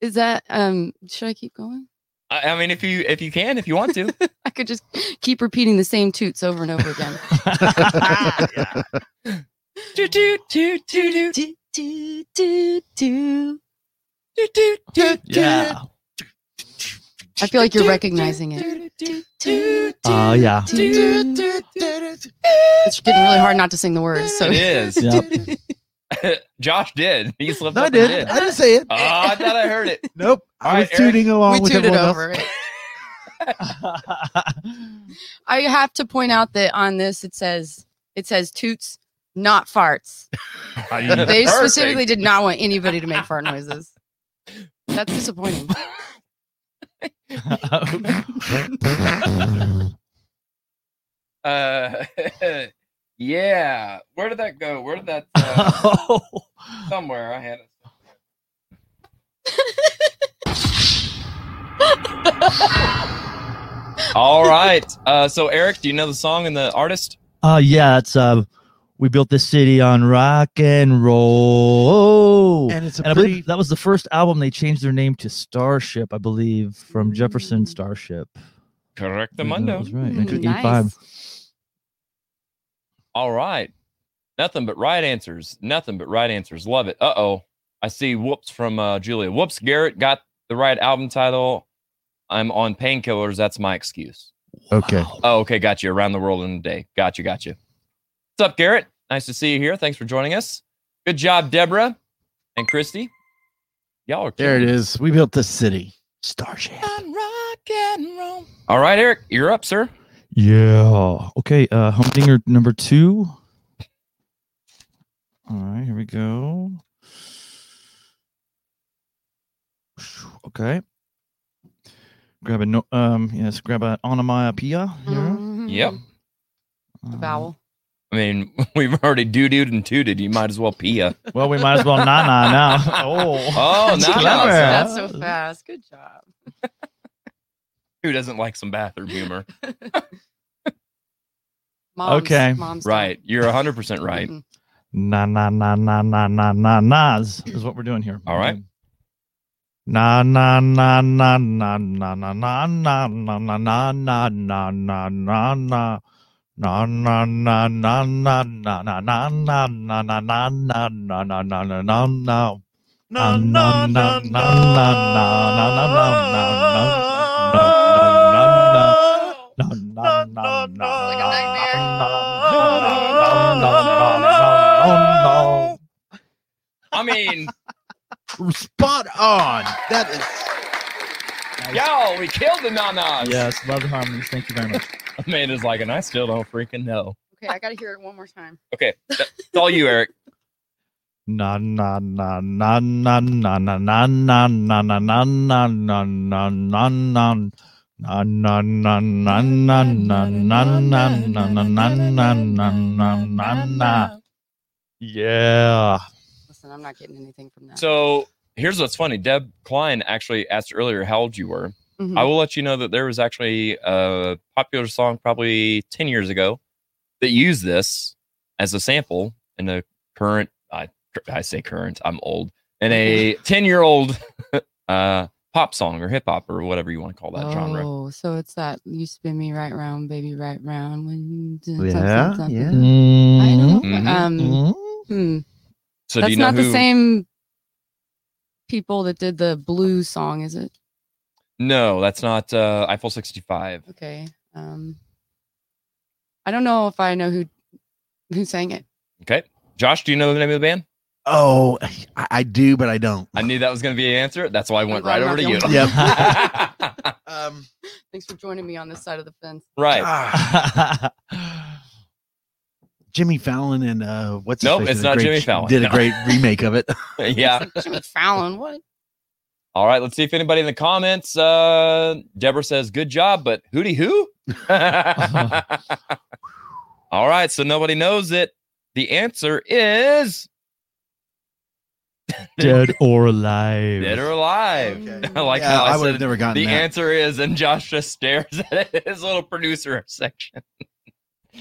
Is that um? Should I keep going? I, I mean, if you if you can, if you want to. I could just keep repeating the same toots over and over again. toot toot toot toot toot Toot, toot, toot, toot. toot toot toot. Yeah. I feel like you're recognizing it. Uh, yeah. It's getting really hard not to sing the words. So It is. Yep. Josh did. He slipped No, I up and did. I didn't say it. Oh, I thought I heard it. Nope. I All was Eric, tooting along we with tooted everyone over else. it. I have to point out that on this it says it says toots, not farts. They Perfect. specifically did not want anybody to make fart noises. That's disappointing. Uh, yeah. Where did that go? Where did that? Uh, oh, somewhere I had it. All right. Uh, so Eric, do you know the song and the artist? uh, yeah. It's uh, we built this city on rock and roll. And it's a And I believe that was the first album they changed their name to Starship, I believe, from Jefferson Starship. Correct the That mundo. was right. Mm, 1985. nice. All right. Nothing but right answers. Nothing but right answers. Love it. Uh oh. I see whoops from uh, Julia. Whoops, Garrett got the right album title. I'm on painkillers. That's my excuse. Okay. Oh, okay, got you. Around the world in a day. Got you, got you. What's up, Garrett? Nice to see you here. Thanks for joining us. Good job, Deborah and Christy. Y'all are There it killing. We built the city. Starship. rock and roll All right, Eric, you're up, sir. Yeah. Okay. Uh, Humdinger number two. All right. Here we go. Okay. Grab a no. Um. Yes. Grab an onomatopoeia here. Mhm. Yep. A vowel. I mean, we've already doo dooed and tooted. You might as well pia. Well, we might as well na na now. Oh. Oh, That's na. That's so fast. Good job. Who doesn't like some bathroom humor? Mom's, Okay. Mom's right. You're 100% right. Mhm. Na na na na na na na nas is what we're doing here. All right. Na na na na na na na na na na na na na na na na na. Na na na na na na na na na na na na na na na na na na na na. Na na na na na na na na na mean, Spot on. That is. yo, we killed the nanas. Yes, love the harmonies. Thank you very much. Amanda's like, and I still don't freaking know. Okay, I got to hear it one more time. Okay. That's all you, Eric. Na na na na na na na na na na na na na na na na na. Na na na na na na na na na na na na na na na na. Yeah. Listen, I'm not getting anything from that. So here's what's funny. Deb Klein actually asked earlier how old you were. Mhm. I will let you know that there was actually a popular song probably 10 years ago that used this as a sample in a current, I, I say current, I'm old, in a 10 year old uh, pop song or hip hop or whatever you want to call that genre. Oh, so it's that you spin me right round, baby, right round. When you do Yeah, something, yeah. something. I know. Mhm. Um, hmm. So do That's you know not who? the same people that did the blue song, is it? No, that's not uh, Eiffel 65. Okay. Um, I don't know if I know who who sang it. Okay. Josh, do you know the name of the band? Oh, I, I do, but I don't. I knew that was going to be an answer. That's why I went right I'm over to you. the Yep. Um, Thanks for joining me on this side of the fence. right. Jimmy Fallon and uh, what's his Nope, it's not great- Jimmy Fallon. Did a No. great remake of it. yeah. Jimmy Fallon, what? All right, let's see if anybody in the comments. Uh, Deborah says, "Good job," but hooty who? All right, so nobody knows it. The answer is Dead or alive. dead or alive. I like Yeah, how I, I would have never gotten the that. answer is, and Josh just stares at his little producer section.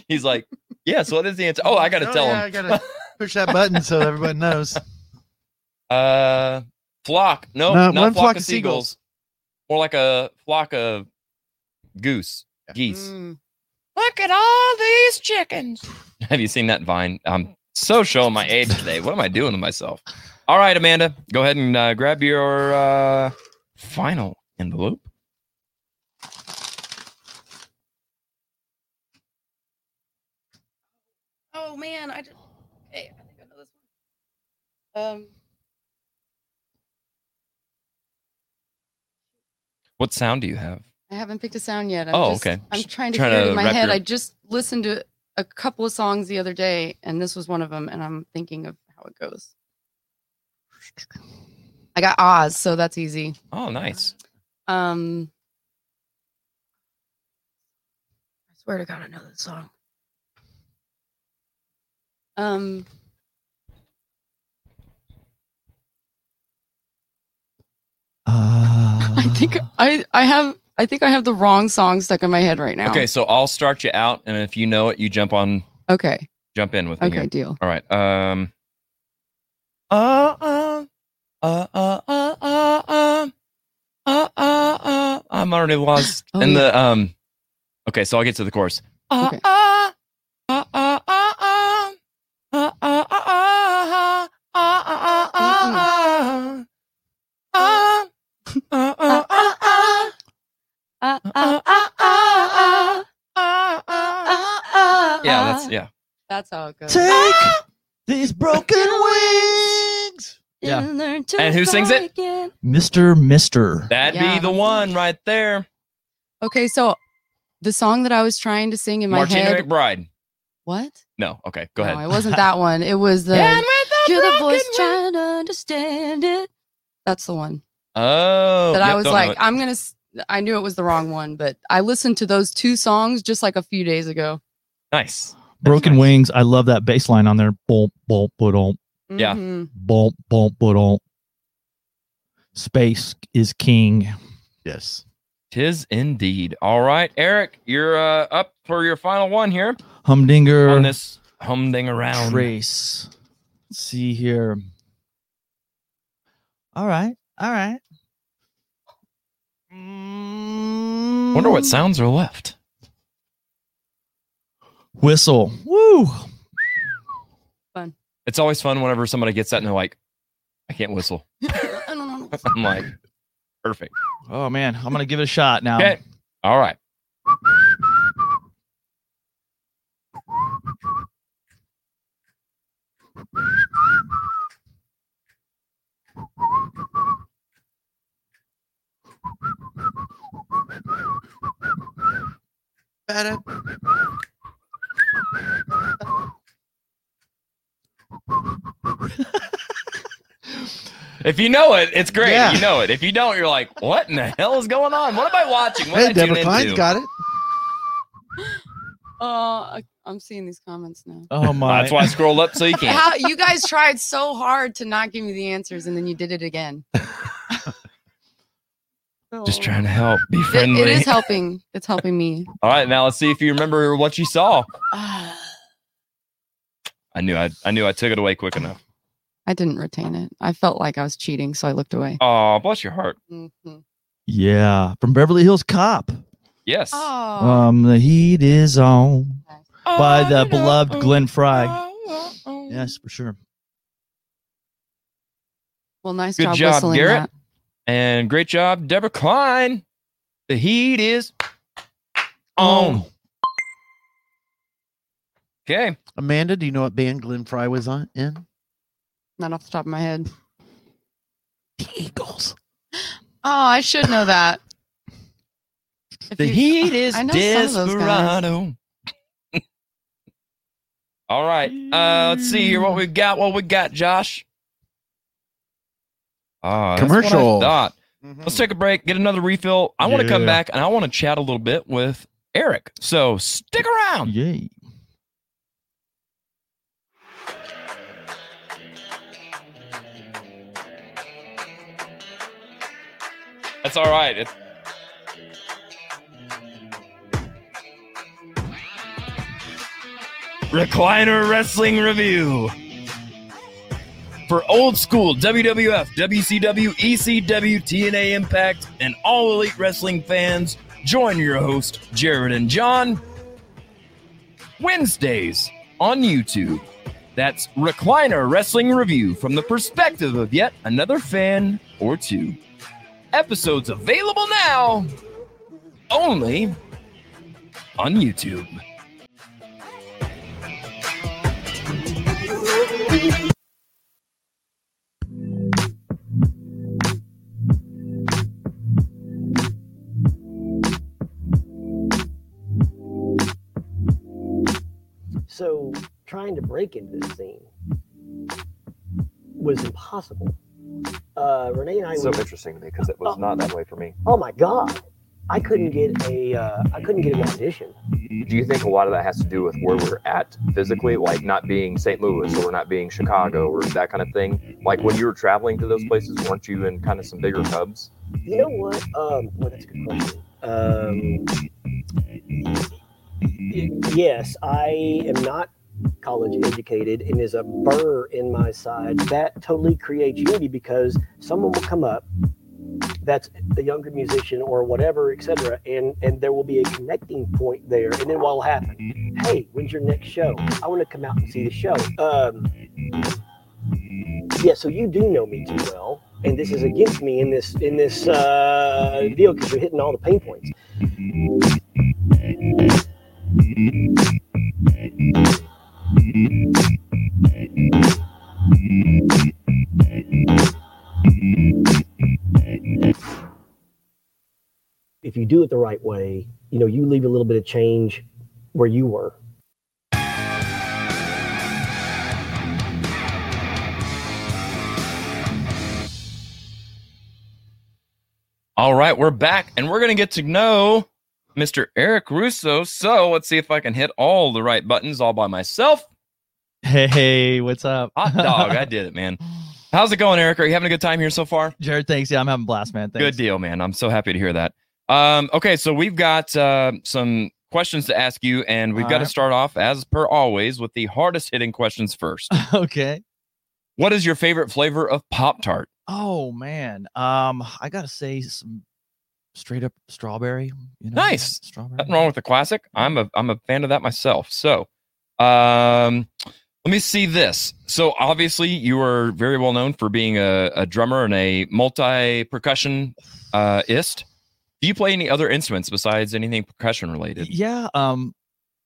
He's like, "Yes, what is the answer?" Oh, I got to Oh, tell yeah, him. I gotta push that button so everybody knows. Uh, flock. No, No, not one flock, of seagulls. More like a flock of goose, geese. Mm. Look at all these chickens. Have you seen that vine? I'm so showing my age today. What am I doing to myself? All right, Amanda, go ahead and uh, grab your uh, final envelope. Oh man, I just hey, I think I know this one. Um, What sound do you have? I haven't picked a sound yet. I'm Oh, just, okay. I'm trying to trying hear it to in my head. your- I just listened to a couple of songs the other day, and this was one of them, and I'm thinking of how it goes. I got Oz, so that's easy. Oh, nice. Um, I swear to God, I know this song. Um, I think I I have I think I have the wrong song stuck in my head right now. Okay, so I'll start you out, and if you know it, you jump on, Okay. jump in with me. Okay. here. Deal. All right. Um. Uh uh uh uh uh uh uh uh uh uh. I'm already lost Oh, in yeah. the um. Okay, so I'll get to the chorus. Uh Okay. uh uh uh uh uh uh uh uh uh uh uh uh uh uh uh uh uh uh Uh, uh, uh, uh, uh. Yeah, that's yeah. That's how it goes. Take these broken wings. Yeah. And learn to And who sings fly it? again. Mr. Mister. That'd Yeah. be the one right there. Okay, so the song that I was trying to sing in my Martina head. McBride. What? No, okay, go ahead. no, ahead. it wasn't that one. It was the And with the You're the voice wing- trying to understand it. That's the one Oh, that yep, I was like. I'm gonna. I knew it was the wrong one, but I listened to those two songs just like a few days ago. nice. Broken Wings. I love that bass line on there. Boom, boom, boom, Yeah. Boom, boom, boom. Space is king. Yes. Tis indeed. All right, Eric, you're uh, up for your final one here Humdinger. on this humdinger around. race. Let's see here. All right. All right. Wonder what sounds are left. Whistle. Woo. Fun. It's always fun whenever somebody gets that and they're like, I can't whistle. I don't know. I'm like, perfect. Oh man, I'm gonna give it a shot now. Okay. All right. Better. If you know it, it's great. Yeah. You know it. If you don't, you're like, what in the hell is going on? What am I watching? What Hey, did I tune Deborah Klein's into? got it. Uh, I- I'm seeing these comments now. Oh my. That's why I scrolled up so you can. How you guys tried so hard to not give me the answers, and then you did it again. Just trying to help. Be It- friendly. it is helping. It's helping me. All right, now let's see if you remember what you saw. I knew I, I knew I took it away quick enough. I didn't retain it. I felt like I was cheating, so I looked away. Oh, bless your heart. Mhm. Yeah, from Beverly Hills Cop. Yes. Oh, Um, the heat is on by the beloved Glenn Frey. Yes, for sure. well, nice Good job, job, whistling Garrett. that. And great job, Deborah Klein. The heat is on. Okay. Amanda, do you know what band Glenn Frey was on in? Not off the top of my head. The Eagles. Oh, I should know that. If The you- heat is I know some of those guys. desperado. All right. Uh, let's see here what we got. What we got, Josh? Ah, that's what I Commercial. thought. Let's take a break, get another refill. I want to come back and I want to chat a little bit with Eric. So stick around. Yay. That's all right. It's Recliner Wrestling Review. For old school WWF, WCW, ECW, TNA Impact, and all elite wrestling fans, join your host, Jared and John, Wednesdays on YouTube. That's Recliner Wrestling Review from the perspective of yet another fan or two episodes available now only on YouTube. So trying to break into this scene was impossible. Uh, Renee and I so were, interesting to me because it was not that way for me. oh my god, I couldn't get a uh, I couldn't get an audition. Do you think a lot of that has to do with where we're at physically, like not being St. Louis or not being Chicago or that kind of thing? Like when you were traveling to those places, weren't you in kind of some bigger hubs? You know what? Um, well, that's a good question. Um, yes, I am not college educated and is a burr in my side. That totally creates unity because someone will come up that's the younger musician or whatever, etc., and and there will be a connecting point there. And then what will happen? Hey, when's your next show? I want to come out and see the show. Um, yeah, so you do know me too well, and this is against me in this in this uh, deal because you're hitting all the pain points. If you do it the right way, you know, you leave a little bit of change where you were. All right, we're back and we're going to get to know Mr. Eric Rosseau. So let's see if I can hit all the right buttons all by myself. Hey, what's up? Hot dog. I did it, man. How's it going, Eric? Are you having a good time here so far? Jared, thanks. Yeah, I'm having a blast, man. Thanks. Good deal, man. I'm so happy to hear that. Um, okay, so we've got uh, some questions to ask you, and we've All got to start off, as per always, with the hardest hitting questions first. okay. What is your favorite flavor of Pop Tart? Oh man. Um, I gotta say some straight up strawberry. You know, Nice. Strawberry. Nothing wrong with the classic. I'm a I'm a fan of that myself. So, um, let me see this. So obviously, you are very well known for being a, a drummer and a multi percussion uh, ist. Do you play any other instruments besides anything percussion related? Yeah. Um,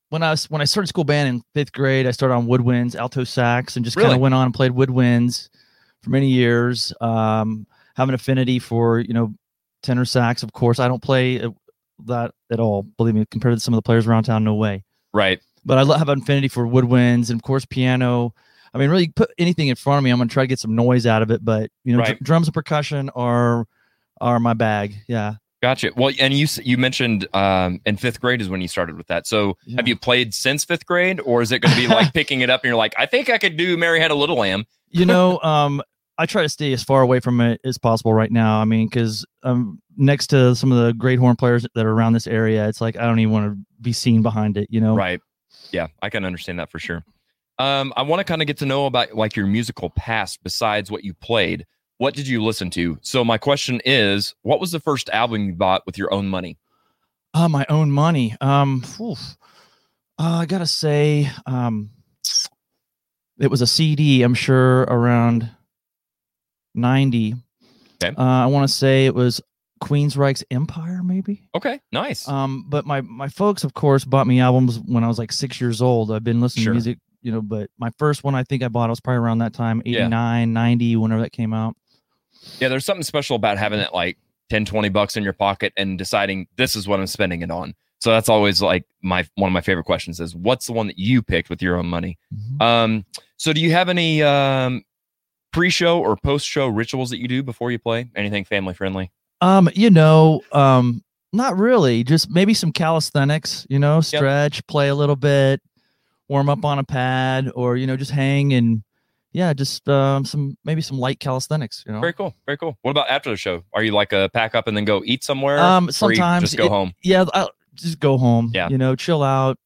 when I was when I started school band in fifth grade, I started on woodwinds, alto sax, and just kind of went on and played woodwinds for many years. Um, have an affinity for you know tenor sax, of course. I don't play that at all. Believe me, compared to some of the players around town, no way. Right. But I have an affinity for woodwinds and of course piano. I mean, really, put anything in front of me, I'm gonna try to get some noise out of it. But you know, dr- Right. drums and percussion are are my bag. Yeah. Gotcha. Well, and you you mentioned um, in fifth grade is when you started with that. So have you played since fifth grade, or is it going to be like picking it up and you're like, I think I could do Mary Had a Little Lamb? you know um i try to stay as far away from it as possible right now i mean because um next to some of the great horn players that are around this area it's like i don't even want to be seen behind it you know Right. Yeah, I can understand that for sure. Um, I want to kind of get to know about like your musical past besides what you played. What did you listen to? So my question is, what was the first album you bought with your own money? uh my own money um uh, i gotta say um it was a cd i'm sure around 90 Okay. uh, i want to say it was queensryche's empire maybe Okay, nice. Um, but my my folks, of course, bought me albums when I was like six years old. I've been listening Sure. to music, you know. But my first one, I think I bought, was probably around that time, Yeah. 89, 90, whenever that came out. Yeah, there's something special about having it like 10, 20 bucks in your pocket and deciding this is what I'm spending it on. So that's always like my one of my favorite questions is what's the one that you picked with your own money? Um, so do you have any um pre-show or post-show rituals that you do before you play? Anything family friendly? Um, you know, um, not really. Just maybe some calisthenics. You know, stretch, play a little bit, warm up on a pad, or you know, just hang and yeah, just um, some maybe some light calisthenics. You know, Very cool. Very cool. What about after the show? Are you like a pack up and then go eat somewhere? Um, sometimes just go it- home. Yeah, I'll just go home. Yeah. you know, chill out.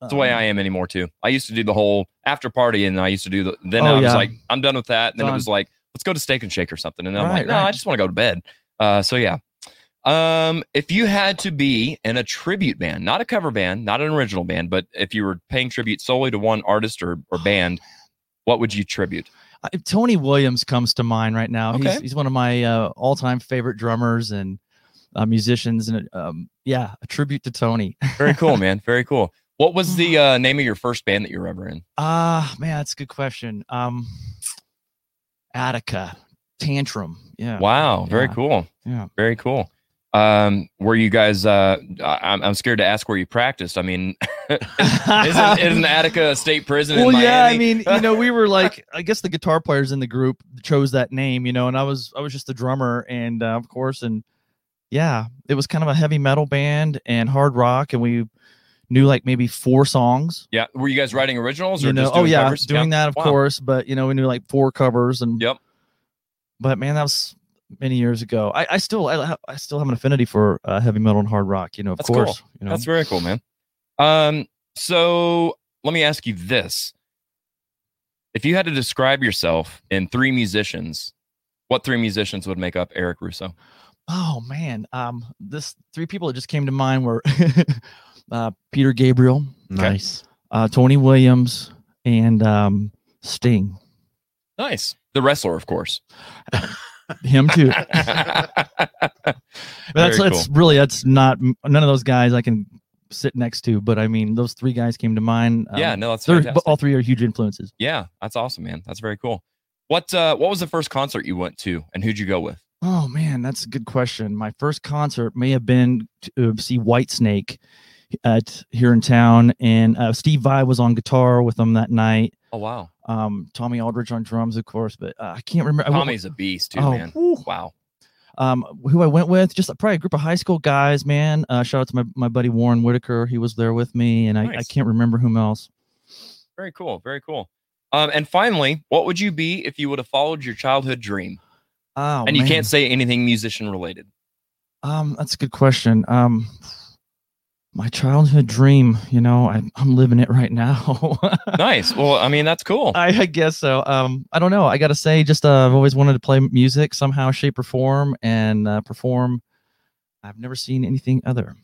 That's the way I am anymore too. I used to do the whole after party, and I used to do the. Then Oh, I was yeah. like, I'm done with that. And then it was like, let's go to Steak and Shake or something. And then I'm like, no, right. I just want to go to bed. Uh, so yeah. Um, if you had to be in a tribute band, not a cover band, not an original band, but if you were paying tribute solely to one artist or, or band, what would you tribute? Uh, Tony Williams comes to mind right now. Okay. He's, he's one of my uh, all-time favorite drummers and uh, musicians, and um, yeah, a tribute to Tony. Very cool, man. Very cool. What was the uh, name of your first band that you were ever in? Ah, man, that's a good question. Um, Attica, Tantrum. Yeah. Wow, very Yeah. cool. Yeah. Very cool. Um, were you guys uh I- I'm I'm scared to ask where you practiced. I mean, isn't, isn't Attica a state prison Well, yeah, I mean, you know, we were like, I guess the guitar players in the group chose that name, you know, and I was, I was just the drummer, and uh, of course, and yeah, it was kind of a heavy metal band and hard rock, and we knew like maybe four songs. yeah, were you guys writing originals or You know, oh yeah, covers? doing that of Wow. course, but you know, we knew like four covers, and yep. But man, that was many years ago. I, I still, I, I still have an affinity for uh, heavy metal and hard rock. You know, of That's course. cool. You know? That's very cool, man. Um, so let me ask you this: If you had to describe yourself in three musicians, what three musicians would make up Eric Rosseau? Oh man, um, this three people that just came to mind were uh, Peter Gabriel, Nice. uh, Tony Williams, and um, Sting. Nice. The wrestler, of course. Him too. But that's Very that's cool. really that's not none of those guys I can sit next to. But I mean, those three guys came to mind. Yeah, Um, no, that's they're- all three are huge influences. Yeah, that's awesome, man. That's very cool. What uh what was the first concert you went to and who'd you go with? Oh man, that's a good question. My first concert may have been to uh, see Whitesnake at here in town, and uh, Steve Vai was on guitar with them that night. Oh wow, Um, Tommy Aldridge on drums, of course, but uh, I can't remember. Tommy's a beast too, Oh, man. Wow. um, who I went with, just probably a group of high school guys, man. Uh, shout out to my, my buddy Warren Whitaker. He was there with me, and I, I can't remember whom else. Very cool. Very cool. Um, and finally, what would you be if you would have followed your childhood dream? Oh, and you man. can't say anything musician related. Um, that's a good question. Um, my childhood dream, you know, I, I'm living it right now. nice. Well, I mean, that's cool. I, I guess so. Um, I don't know. I gotta say, just uh, I've always wanted to play music somehow, shape, or form, and uh, perform. I've never seen anything other.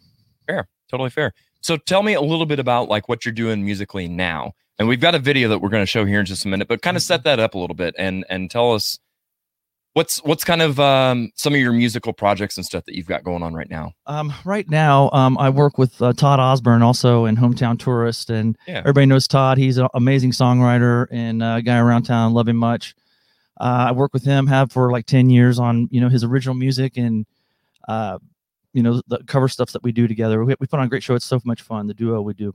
Fair. Totally fair. So tell me a little bit about like what you're doing musically now. And we've got a video that we're going to show here in just a minute, but kind of set that up a little bit and and tell us what's what's kind of um, some of your musical projects and stuff that you've got going on right now. Um, right now, um, I work with uh, Todd Osborne, also in Hometown Tourist, and Yeah. everybody knows Todd. He's an amazing songwriter and uh, a guy around town. Love him much. Uh, I work with him, have for like ten years on you know his original music and uh, you know the cover stuff that we do together. We, we put on a great show. It's so much fun. The duo we do.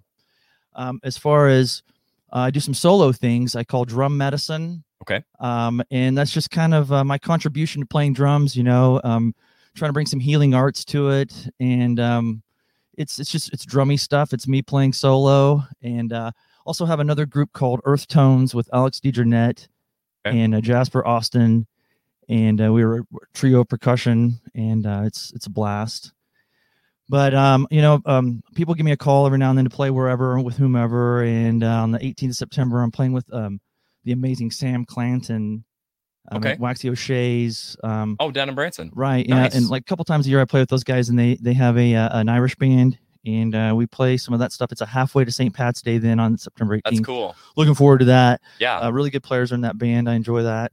Um, as far as uh, I do some solo things, I call drum medicine Okay. um, and that's just kind of uh, my contribution to playing drums. You know, um, trying to bring some healing arts to it, and um, it's it's just it's drummy stuff. It's me playing solo, and uh, also have another group called Earth Tones with Alex DeJarnette and uh, Jasper Austin, and uh, we were a trio percussion, and uh, it's it's a blast. But um, you know, um, people give me a call every now and then to play wherever with whomever. And uh, on the 18th of September, I'm playing with um, the amazing Sam Clanton, um, Okay. Waxy O'Shea's. Um, Oh, down in Branson. right, yeah, Nice. and like a couple times a year, I play with those guys, and they they have a uh, an Irish band, and uh, we play some of that stuff. It's a halfway to St. Pat's Day then on September 18th. That's cool. Looking forward to that. Yeah. uh, really good players are in that band. I enjoy that.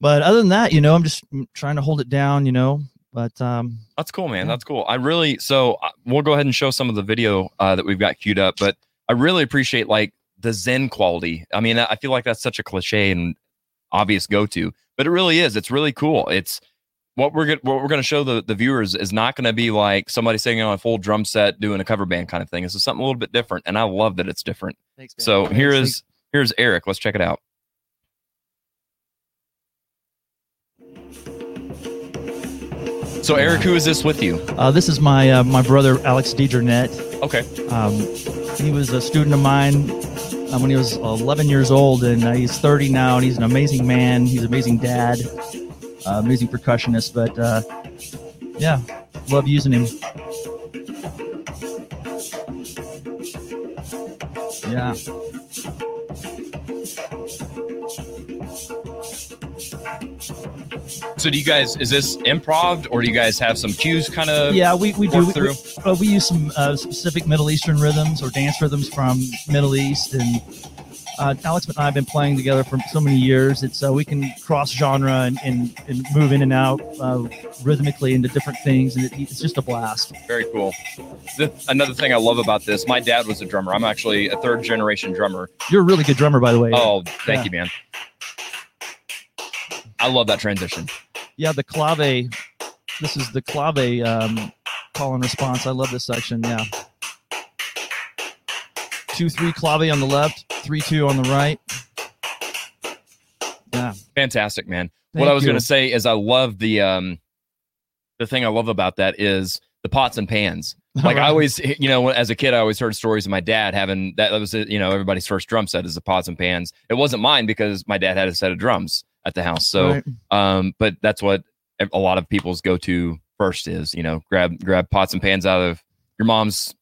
But other than that, you know, I'm just mm, trying to hold it down. You know, but um, That's cool, man. That's cool. I really so uh, we'll go ahead and show some of the video uh, that we've got queued up, but I really appreciate like the Zen quality. I mean, I feel like that's such a cliche and obvious go to, but it really is. It's really cool. It's what we're gonna what we're gonna show the the viewers is not gonna be like somebody singing on a full drum set doing a cover band kind of thing. This is something a little bit different, and I love that it's different. Thanks. So Thanks, here thanks. is here's Eric. Let's check it out. So Eric, who is this with you? uh, this is my uh, my brother Alex DeJarnette. Okay. Um, he was a student of mine when he was 11 years old, and uh, he's 30 now, and he's an amazing man. He's an amazing dad, uh, amazing percussionist. But uh, yeah, love using him. Yeah. So do you guys is this improv or do you guys have some cues kind of yeah we, we do work we, we, uh, we use some uh, specific middle eastern rhythms or dance rhythms from middle east and uh, alex and i have been playing together for so many years it's uh, we can cross genre and, and, and move in and out uh, rhythmically into different things and it, it's just a blast Very cool. The, another thing I love about this, my dad was a drummer. I'm actually a third generation drummer. you're a really good drummer by the way Oh, thank Yeah. you, man. I love that transition. Yeah the clave this is the clave um, call and response i love this section yeah two three clave on the left three two on the right yeah Fantastic, man. Thank what I was going to say is I love the um the thing I love about that is the pots and pans. Like I always, you know, as a kid, I always heard stories of my dad having that. That was, you know, everybody's first drum set is the pots and pans. It wasn't mine because my dad had a set of drums at the house. So, Right. um, but that's what a lot of people's go to first is, you know, grab grab pots and pans out of your mom's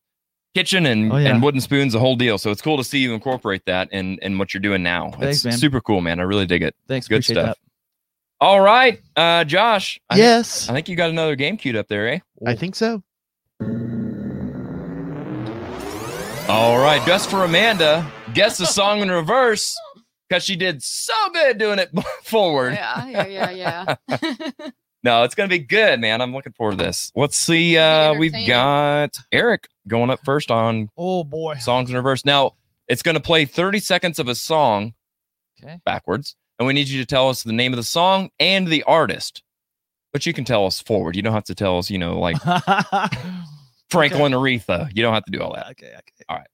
kitchen and Oh, yeah. and wooden spoons, the whole deal. So it's cool to see you incorporate that in in what you're doing now. Thanks, it's man. super cool, man. I really dig it. Thanks, Good stuff. All right, uh, Josh. I think- Yes. I think you got another game queued up there, eh? I think so. All right, just for Amanda, guess the song in reverse because she did so good doing it forward. Yeah, yeah, yeah, yeah. No, it's gonna be good, man. I'm looking forward to this. Let's see. Uh, we've got Eric going up first on oh boy songs in reverse. Now it's gonna play 30 seconds of a song Okay. backwards, and we need you to tell us the name of the song and the artist. But you can tell us forward. You don't have to tell us, you know, like Franklin Aretha. You don't have to do all that. Okay, okay. All right.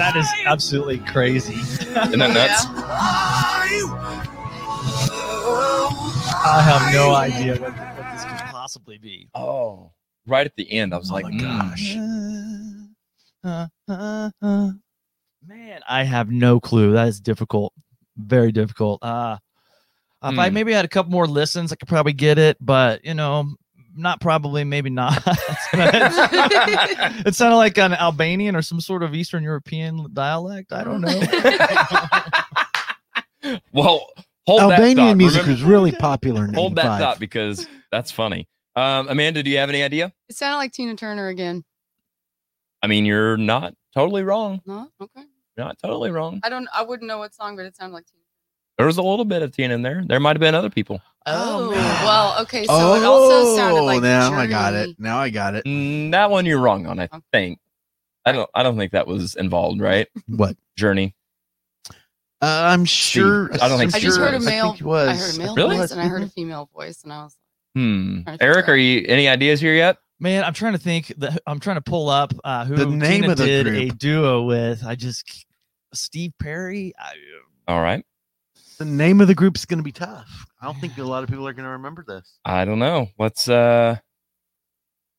That is absolutely crazy. Isn't that nuts? I have no idea what, what this could possibly be. Oh, right at the end, I was like, my mm. gosh. Man, I have no clue. That is difficult. Very difficult. Uh if I Hmm. maybe had a couple more listens, I could probably get it, but you know, not probably, maybe not. it sounded like an Albanian or some sort of Eastern European dialect. I don't know. Well, hold Albanian that thought. music Remember- was really popular in hold that 85. thought because that's funny. Um, Amanda, do you have any idea? It sounded like Tina Turner again. I mean, you're not totally wrong. No, okay. Not totally wrong. I don't. I wouldn't know what song, but it sounded like Tina. There was a little bit of Tina in there. There might have been other people. Oh, well, okay. So it also sounded like Oh, now I got it. Now I got it. Mm, that one you're wrong on. I think. I don't. I don't think that was involved. Right? What? Journey. Uh, I'm sure. I don't think I just Sure. heard a I male. think it was. I heard a male Really? voice and I heard a female voice, and I was like Hmm. Trying to figure Eric, are you any ideas here yet? Man, I'm trying to think. The, I'm trying to pull up uh, who The name Tina of the did group. a duo with. I just Steve Perry. I, All right. The name of the group's going to be tough. I don't think a lot of people are going to remember this. I don't know. Let's. uh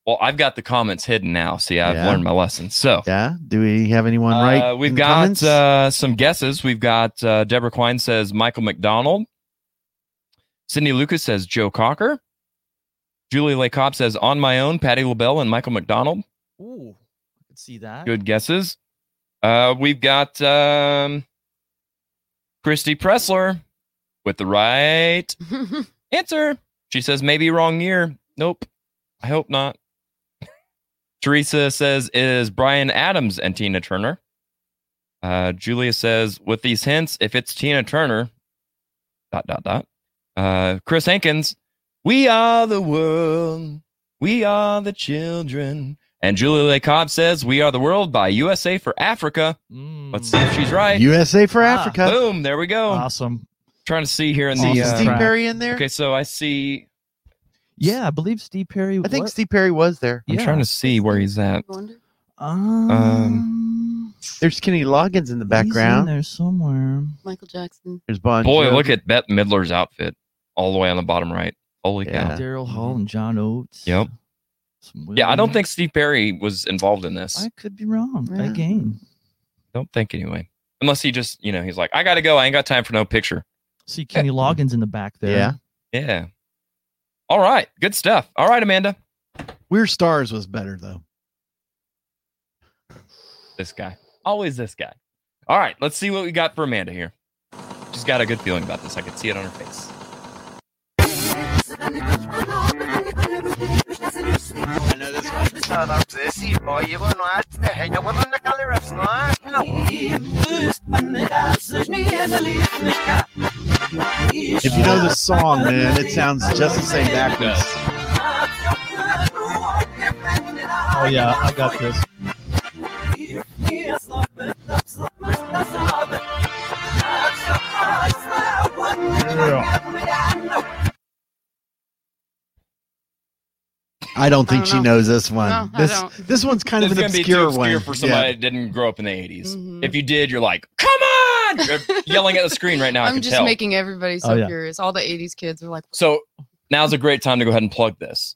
Well, I've got the comments hidden now. See, I've Yeah. learned my lesson. So. Yeah. Do we have anyone right? Uh, we've in got comments? uh, some guesses. We've got uh, Deborah Quine says Michael McDonald. Cindy Lucas says Joe Cocker. Julie Lay says On My Own, Patti LaBelle and Michael McDonald. ooh, I could see that. Good guesses. Uh, we've got um, Christy Pressler with the right answer. She says maybe wrong year. Nope. I hope not. Teresa says is Bryan Adams and Tina Turner. Uh, Julia says with these hints, if it's Tina Turner, dot dot dot. Uh, Chris Hankins, we are the world, we are the children. And Julia Lay Cobb says, "We are the world" by USA for Africa. Let's see if she's right. USA for Ah, Africa. Boom! There we go. Awesome. Trying to see here in See the uh, Steve Perry in there? Okay, so I see. Yeah, I believe Steve Perry. I think was- Steve Perry was there. I'm trying to see where he's at. Um, Um, There's Kenny Loggins in the he's in background. there somewhere. Michael Jackson. There's Bon. boy, Jovi. look at Bette Midler's outfit all the way on the bottom right. Holy cow! Daryl Hall and John Oates. Yep. Some Yeah, I don't think Steve Perry was involved in this. I could be wrong. Yeah. Again. Don't think anyway. Unless he just, you know, he's like, I gotta go. I ain't got time for no picture. See Kenny Loggins in the back there. Yeah. Yeah. All right. Good stuff. All right, Amanda. We're Stars was better though. This guy. Always this guy. All right. Let's see what we got for Amanda here. She's got a good feeling about this. I could see it on her face. If you know the song, man, it sounds just the same backwards. Oh yeah, I got this. I don't think I don't she know. knows this one. No, this this one's kind of It's an gonna be obscure too obscure one for somebody Yeah. that didn't grow up in the 80s. Mhm. If you did, you're like, come on! You're yelling at the screen right now. I I'm can just tell. making everybody so Oh, yeah. curious. All the '80s kids are like, So now's a great time to go ahead and plug this.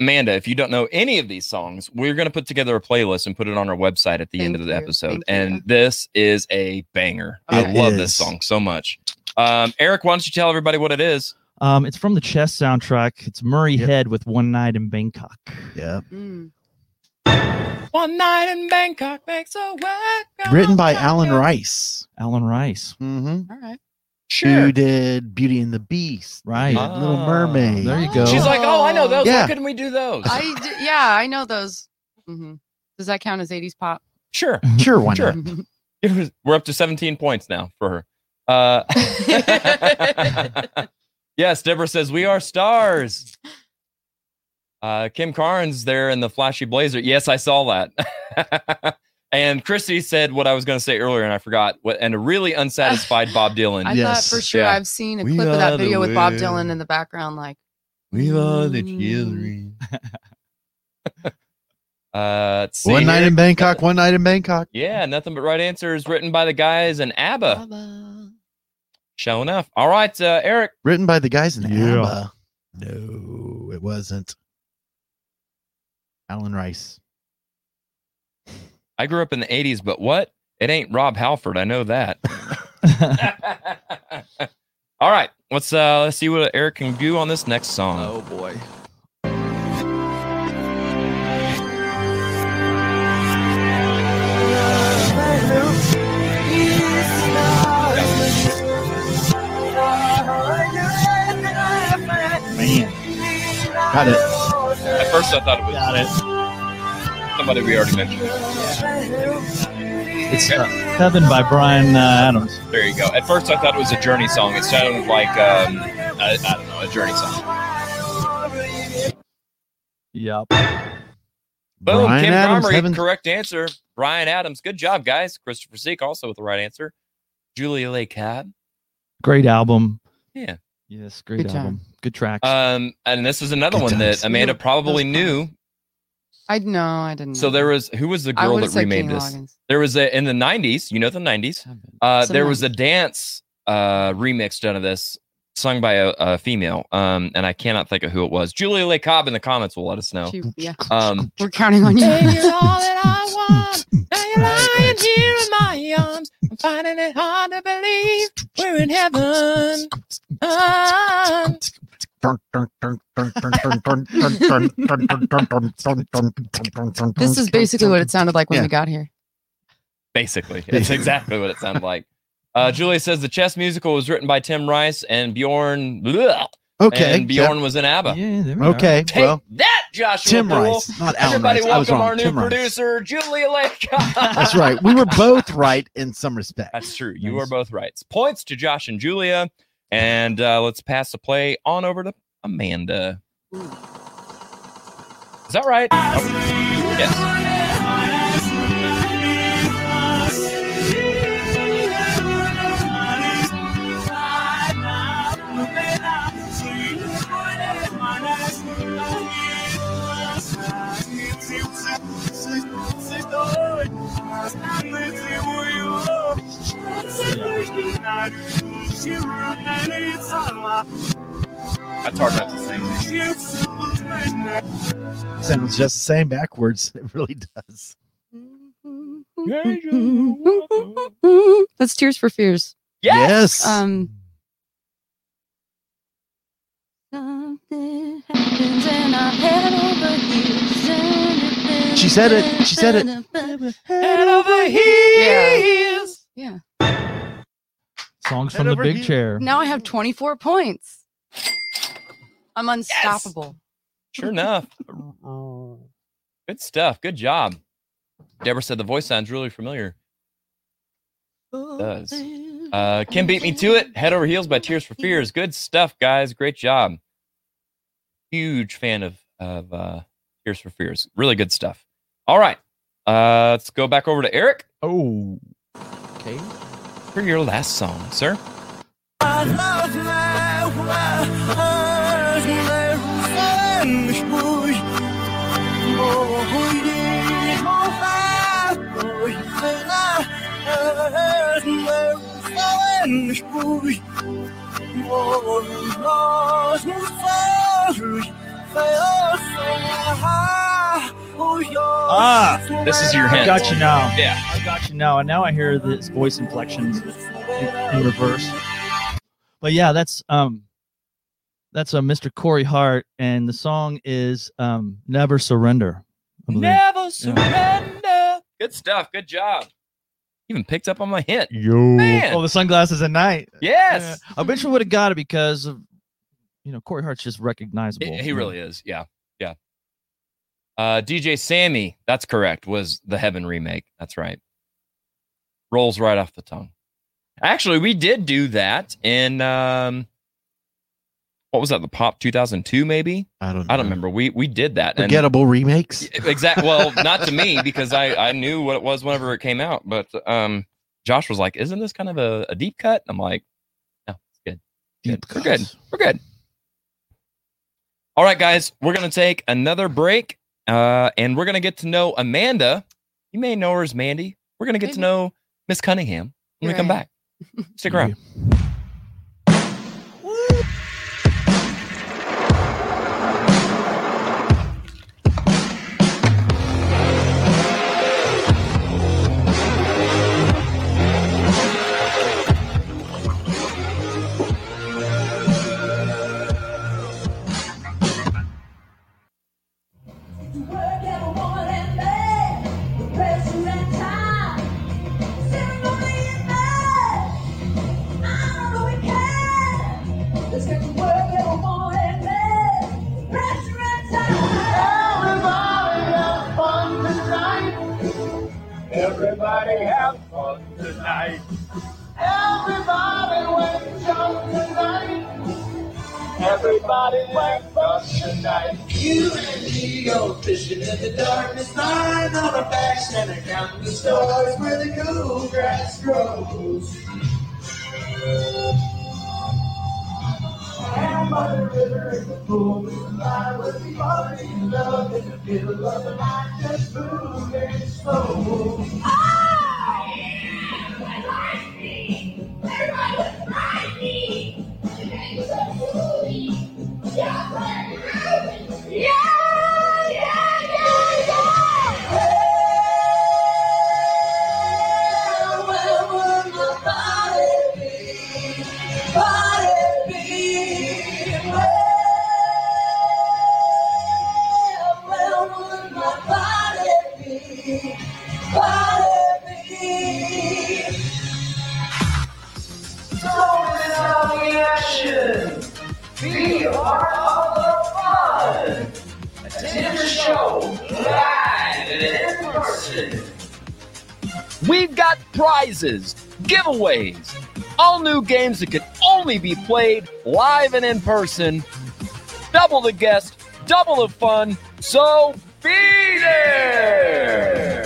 Amanda, if you don't know any of these songs, we're going to put together a playlist and put it on our website at the end of the you. episode. Thank And you. this is a banger. I It love this song so much. Um, Eric, why don't you tell everybody what it is? Um, it's from the Chess soundtrack. It's Murray Yep. Head with One Night in Bangkok. Yeah. mm. One night in Bangkok makes a work. Written by Alan Rice. Alan Rice. Mm-hmm. all right. Sure. Who did Beauty and the Beast? Right. did Little Mermaid. There you go. She's like, oh, I know those. Yeah. Why couldn't we do those? I d- yeah, I know those. hmm Does that count as '80s pop? sure. Sure, One Sure. It was- We're up to 17 points now for her. Uh, yes, Deborah says we are stars. Uh, Kim Carnes there in the flashy blazer. Yes, I saw that. and Christy said what I was going to say earlier, and I forgot. What and a really unsatisfied Bob Dylan. I thought for sure Yeah. I've seen a We clip of that video with Bob. Dylan in the background, like We are the Mm. children. uh, One night here. in Bangkok, one night in Bangkok. Yeah, nothing but right answers written by the guys in ABBA. Show enough. All right, uh, Eric. Written by the guys in Yeah. ABBA. No, it wasn't. Alan Rice. I grew up in the 80s, but what? It ain't Rob Halford. I know that. All right. Let's uh let's see what Eric can do on this next song. Oh boy. Got it. At first I thought it was Got it. somebody we already mentioned. It's uh, Heaven by Bryan uh, Adams. There you go. At first I thought it was a Journey song. It sounded like um I, I don't know, a Journey song. Yep. Boom. Bryan Kim Adams, Garmery, Heaven- correct answer. Bryan Adams. Good job, guys. Christopher Seek also with the right answer. Julia Lake Cab. Great album. Yeah. Yes, great Good job. album. Good tracks. Um, and this is another Good one times. that Amanda probably those knew. I no, I didn't. So know. there was who was the girl that remade Kenny this? Loggins. There was a in the '90s. You know the '90s. Uh, there was a dance uh, remix done of this, sung by a, a female. Um, and I cannot think of who it was. Julia Lake Cobb in the comments will let us know. She- yeah, Um, we're counting on you. all that I want. Now you're lying here in my arms. I'm finding it hard to believe we're in heaven. Ah. This is basically what it sounded like when Yeah. we got here. Basically, it's exactly what it sounded like. Uh, Julia says the chess musical was written by Tim Rice and Bjorn. bleh, Okay. and Bjorn was in ABBA. yeah, there are. Okay. Take Well, that, Joshua. Tim Poole. Rice, not Alan Everybody, Rice. I was welcome wrong. our new Tim Rice. producer, Julia Lake. that's right. We were both right in some respects. That's true. You Nice. are both right. Points to Josh and Julia. And uh, let's pass the play on over to Amanda. Is that right? Oh, yes. That's hard not to sing. Sounds just the same backwards. It really does. That's Tears for Fears. Yes. Um. Something happens and I head over heels. She said it. She said it. Head over heels. Yeah. Songs Head from the big heel. chair. Now I have 24 points. I'm unstoppable. Sure enough. Good stuff. Good job. Deborah said the voice sounds really familiar. It does. Uh, Kim beat me to it. Head over heels by Tears for Fears. Good stuff, guys. Great job. Huge fan of of uh, Tears for Fears. Really good stuff. All right. Uh, let's go back over to Eric Oh. Okay. for your last song, sir. Ah, This is your I got you now. Yeah. I got you now. And now I hear this voice inflections in, in reverse. But yeah, that's um that's a Mr. Corey Hart, and the song is um Never Surrender. Never surrender. Good stuff. Good job. Even picked up on my hint. Yo. Man. Oh, the sunglasses at night. Yes. I bet you would have got it because of you know, Corey Hart's just recognizable. He, he really is. Yeah. Yeah. Uh, DJ Sammy, that's correct, was the Heaven remake. That's right. rolls right off the tongue. Actually, we did do that in um, what was that? The Pop 2002, maybe. I don't. I don't remember. We we did that. and- Forgettable remakes. Exactly. Well, not to me because I I knew what it was whenever it came out. But um, Josh was like, "Isn't this kind of a, a deep cut?" I'm like, "No, it's good. Good. We're good. We're good." All right, guys, we're gonna take another break, uh, and we're gonna get to know Amanda. You may know her as Mandy. We're gonna get to know Miss Cunningham when we come I back. Stick around. the darkness night on a back center counting the stars where the cool grass grows. And by the river in the we lie with the party love in the middle of the night, just moving slow. Prizes, giveaways, all new games that can only be played live and in person. Double the guest, double the fun. So be there.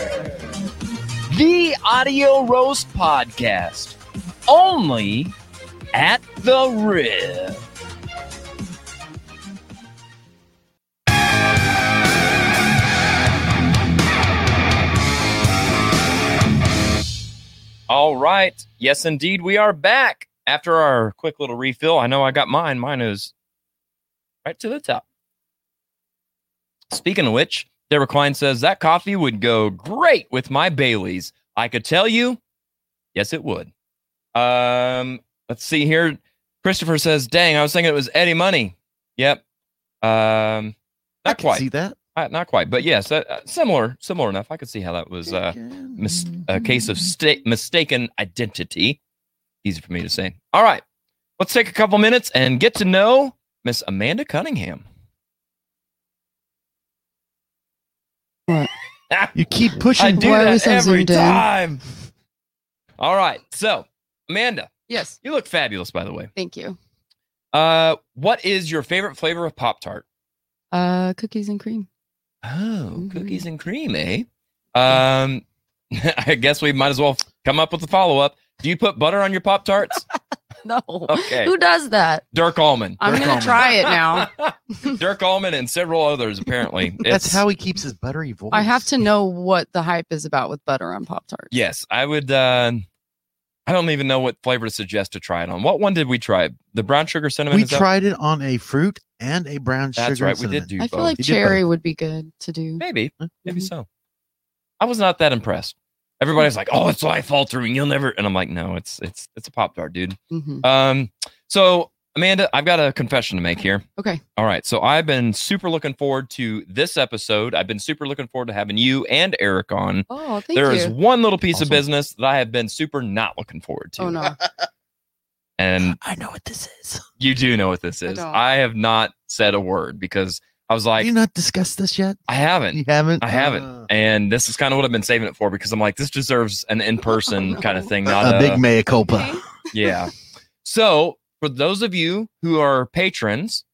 The Audio Roast Podcast, only at the Rib. All right. Yes, indeed. We are back after our quick little refill. I know I got mine. Mine is right to the top. Speaking of which, Deborah Klein says that coffee would go great with my Bailey's. I could tell you, yes, it would. Um, let's see here. Christopher says, "Dang, I was thinking it was Eddie Money." Yep. Um, not quite. See that? Uh, not quite, but yes, uh, uh, similar, similar enough. I could see how that was uh, mis- a case of sta- mistaken identity. Easy for me to say. All right, let's take a couple minutes and get to know Miss Amanda Cunningham. What? You keep pushing. I do that every time. All right, so Amanda, Yes. you look fabulous, by the way. Thank you. Uh, what is your favorite flavor of Pop Tart? Uh, cookies and cream. Oh, cookies and cream, eh? Um, I guess we might as well come up with a follow up. Do you put butter on your Pop Tarts? No. Okay. Who does that? Dirk Allman. I'm gonna try it now. Dirk Allman and several others, apparently. That's It's- how he keeps his buttery voice. I have to know what the hype is about with butter on Pop Tarts. Yes, I would. Uh, I don't even know what flavor to suggest to try it on. What one did we try? The brown sugar cinnamon. We is that- tried it on a fruit and a brown That's sugar. right. We did cinnamon. do. I feel like You cherry would be good to do. Maybe, maybe Mhm. so. I was not that impressed. Everybody's like, "Oh, it's life altering. You'll never," and I'm like, "No, it's it's it's a pop tart, dude." Mhm. Um, so Amanda, I've got a confession to make here. Okay. All right, so I've been super looking forward to this episode. I've been super looking forward to having you and Eric on. Oh, thank There you. is one little piece of business that I have been super not looking forward to. Oh no. And I know what this is. you do know what this is. don't. I, have not said a word because I was like, you not discussed this yet? I haven't. You haven't? I haven't. Uh. and this is kind of what I've been saving it for because I'm like, this deserves an in person kind of thing, not a big mea culpa. yeah. So, for those of you who are patrons,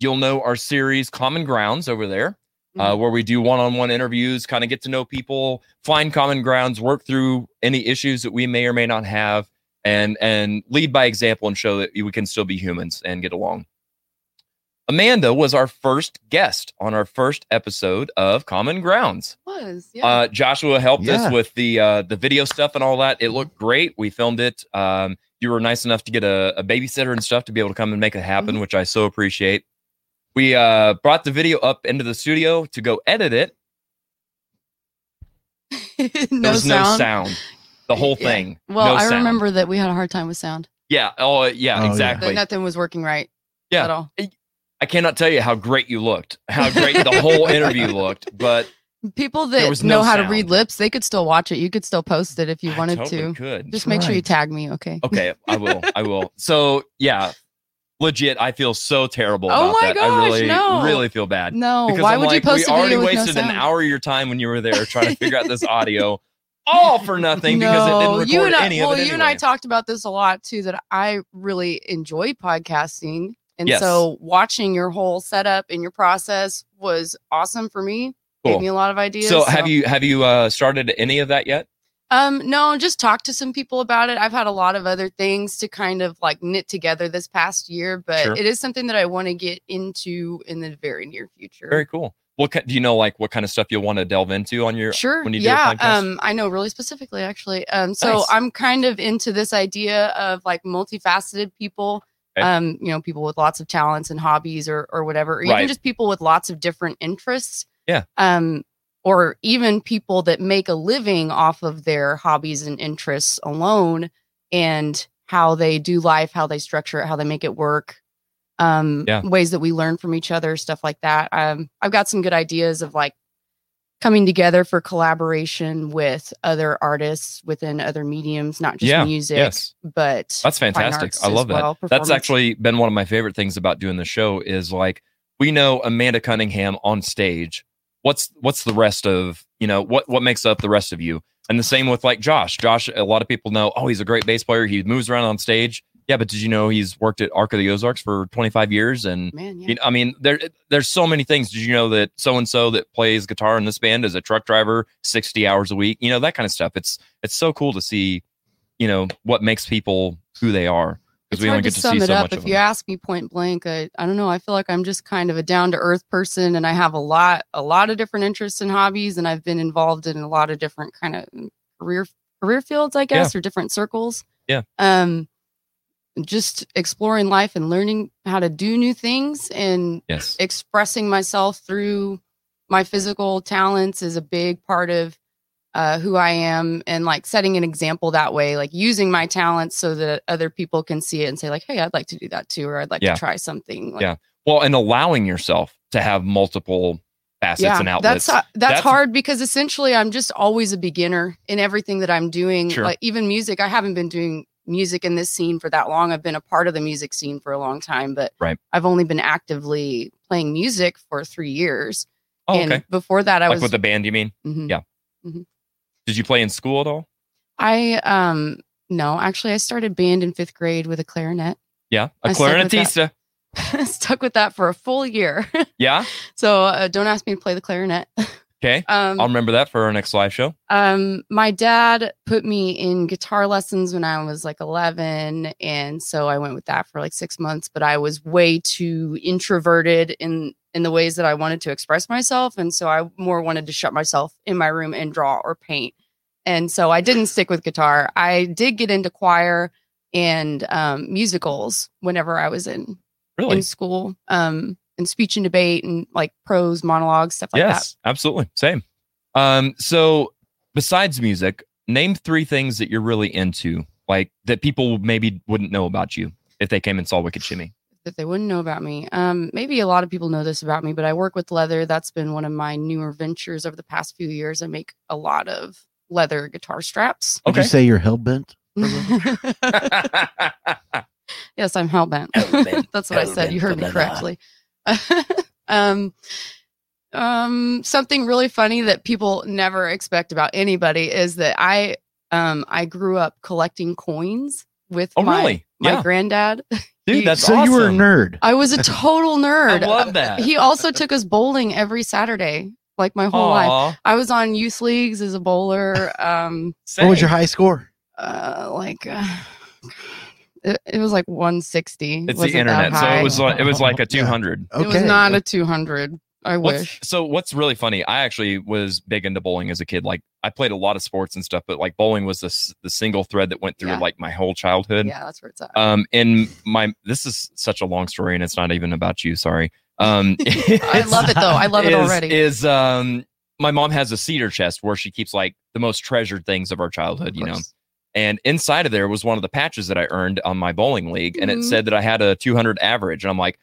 you'll know our series Common Grounds over there, uh, where we do one on one interviews, kind of get to know people, find common grounds, work through any issues that we may or may not have, and and lead by example and show that we can still be humans and get along. Amanda was our first guest on our first episode of Common Grounds. Was yeah. Uh, Joshua helped Yeah. us with the uh, the video stuff and all that. It looked great. We filmed it. Um, you were nice enough to get a, a babysitter and stuff to be able to come and make it happen, Mm-hmm. which I so appreciate. We uh, brought the video up into the studio to go edit it. no there was sound. no sound. The whole Yeah. thing. Well, no I sound. remember that we had a hard time with sound. Yeah. Oh, uh, yeah. Oh, exactly. That nothing was working right Yeah. at all. I cannot tell you how great you looked, how great the whole interview looked, but People There that was no know how to read lips, they could still watch it. You could still post it if you I wanted totally to. could. Just make sure you tag me, okay? Okay, I will. I will. So yeah, legit. I feel so terrible Oh about my that. gosh, I really, no. really feel bad. No, Because why I'm would you post we a already video with no wasted an hour of your time when you were there trying to figure out this audio, all for nothing because it didn't record you and I, any well, of it you and I talked about this a lot too. That I really enjoy podcasting, and Yes. so watching your whole setup and your process was awesome for me. Cool. Gave me a lot of ideas. So have you have you uh, started any of that yet? Um, no, just talk to some people about it. I've had a lot of other things to kind of like knit together this past year, but Sure. it is something that I want to get into in the very near future. Very cool. What do you know? Like what kind of stuff you'll want to delve into on your Sure. when you yeah. do? Um, I know really specifically actually. Um, so Nice. I'm kind of into this idea of like multifaceted people. Okay. Um, you know, people with lots of talents and hobbies or or whatever, or Right. even just people with lots of different interests. Yeah. Um, or even people that make a living off of their hobbies and interests alone and how they do life, how they structure it, how they make it work. Um, Yeah. ways that we learn from each other, stuff like that. Um, I've got some good ideas of like coming together for collaboration with other artists within other mediums, not just Yeah, music, yes. but That's fantastic. I love that. well, That's actually been one of my favorite things about doing the show is like we know Amanda Cunningham on stage. What's what's the rest of, you know, what what makes up the rest of you? And the same with like Josh. Josh, a lot of people know, oh, he's a great bass player. He moves around on stage. Yeah, but did you know he's worked at Arc of the Ozarks for 25 years? And Man, yeah. you know, I mean, there there's so many things. Did you know that so and so that plays guitar in this band is a truck driver 60 hours a week? You know, that kind of stuff. It's it's so cool to see, you know, what makes people who they are. Because we only get to to sum see it so up. If you ask me point blank, I, I don't know. I feel like I'm just kind of a down to earth person, and I have a lot a lot of different interests and hobbies, and I've been involved in a lot of different kind of career career fields, I guess, or different circles. Yeah. Um, just exploring life and learning how to do new things and Yes. expressing myself through my physical talents is a big part of uh, who I am and like setting an example that way, like using my talents so that other people can see it and say like, Hey, I'd like to do that too, or I'd like Yeah. to try something. Like, yeah. Well, and allowing yourself to have multiple facets and outlets. That's, uh, that's hard because essentially I'm just always a beginner in everything that I'm doing. Sure. Like even music, I haven't been doing music in this scene for that long. I've been a part of the music scene for a long time, but Right. I've only been actively playing music for three years. Oh, and okay. before that, I like was with the band, you mean? Mhm. Yeah. Mhm. Did you play in school at all? I um no, actually I started band in fifth grade with a clarinet. Yeah. A I stuck with clarinetista. Stuck with that for a full year. Yeah. so uh, don't ask me to play the clarinet. Okay. Um, I'll remember that for our next live show. Um, my dad put me in guitar lessons when I was like 11. And so I went with that for like six months, but I was way too introverted in, in the ways that I wanted to express myself. And so I more wanted to shut myself in my room and draw or paint. And so I didn't stick with guitar. I did get into choir and um, musicals whenever I was in, Really? in school, um, and speech and debate and like prose monologues, stuff like that. yes, absolutely. Same. Um, so besides music, name three things that you're really into, like that people maybe wouldn't know about you if they came and saw Wicked Shimmy. that they wouldn't know about me. Um, maybe a lot of people know this about me, but I work with leather. That's been one of my newer ventures over the past few years. I make a lot of leather guitar straps. Would you say you're hell bent? yes, I'm hellbent. Hellbent, That's what I said. You heard me hellbent, correctly. um, um, something really funny that people never expect about anybody is that I um I grew up collecting coins with Oh, my really? my Yeah. granddad. Dude, that's so you were a nerd. I was a total nerd. I love that. He also took us bowling every Saturday, like my whole Aw. life. I was on youth leagues as a bowler. Um, What was your high score? uh, like uh, it, it was like 160. It's Wasn't the internet, so it was like, it was like a two hundred. It was not a 200. I What's- wish. So what's really funny? I actually was big into bowling as a kid. Like I played a lot of sports and stuff, but like bowling was the the single thread that went through Yeah. like my whole childhood. Yeah, that's where it's at. Um, and my this is such a long story, and it's not even about you. Sorry. Um, I love it though. I love it is- already. Is um, my mom has a cedar chest where she keeps like the most treasured things of our childhood. You know. Course. And inside of there was one of the patches that I earned on my bowling league, and it Mhm. said that I had a 200 average, and I'm like,